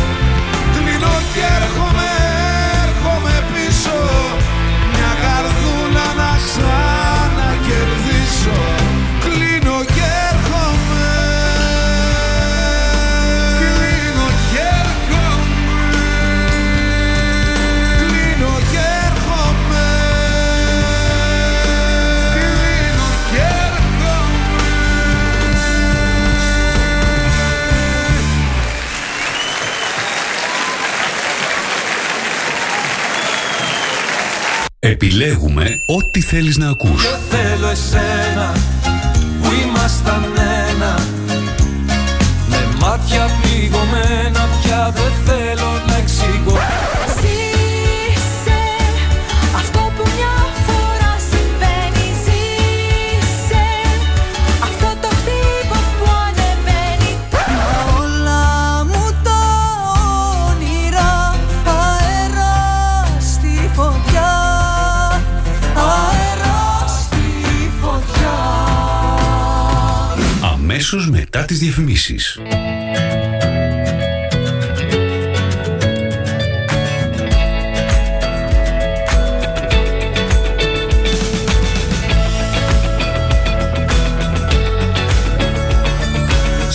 Επιλέγουμε ό,τι θέλεις να ακούς. Θέλω εσένα που ήμασταν ένα τις διαφημίσεις.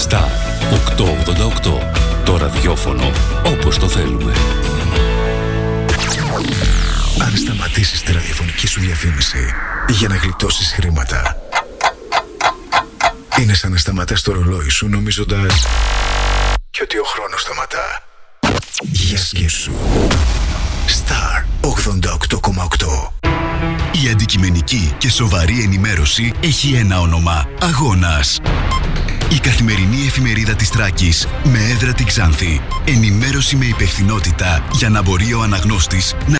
Star 888. Το ραδιόφωνο όπως το θέλουμε. Αν σταματήσεις τη ραδιοφωνική σου διαφήμιση για να γλιτώσεις χρήματα, είναι σαν να σταματάς το ρολόι σου νομίζοντας και ότι ο χρόνος σταματά. Για σκέψου. Star 88,8 Η αντικειμενική και σοβαρή ενημέρωση έχει ένα όνομα. Αγώνας. Η καθημερινή εφημερίδα της Τράκης με έδρα την Ξάνθη. Ενημέρωση με υπευθυνότητα για να μπορεί ο αναγνώστης να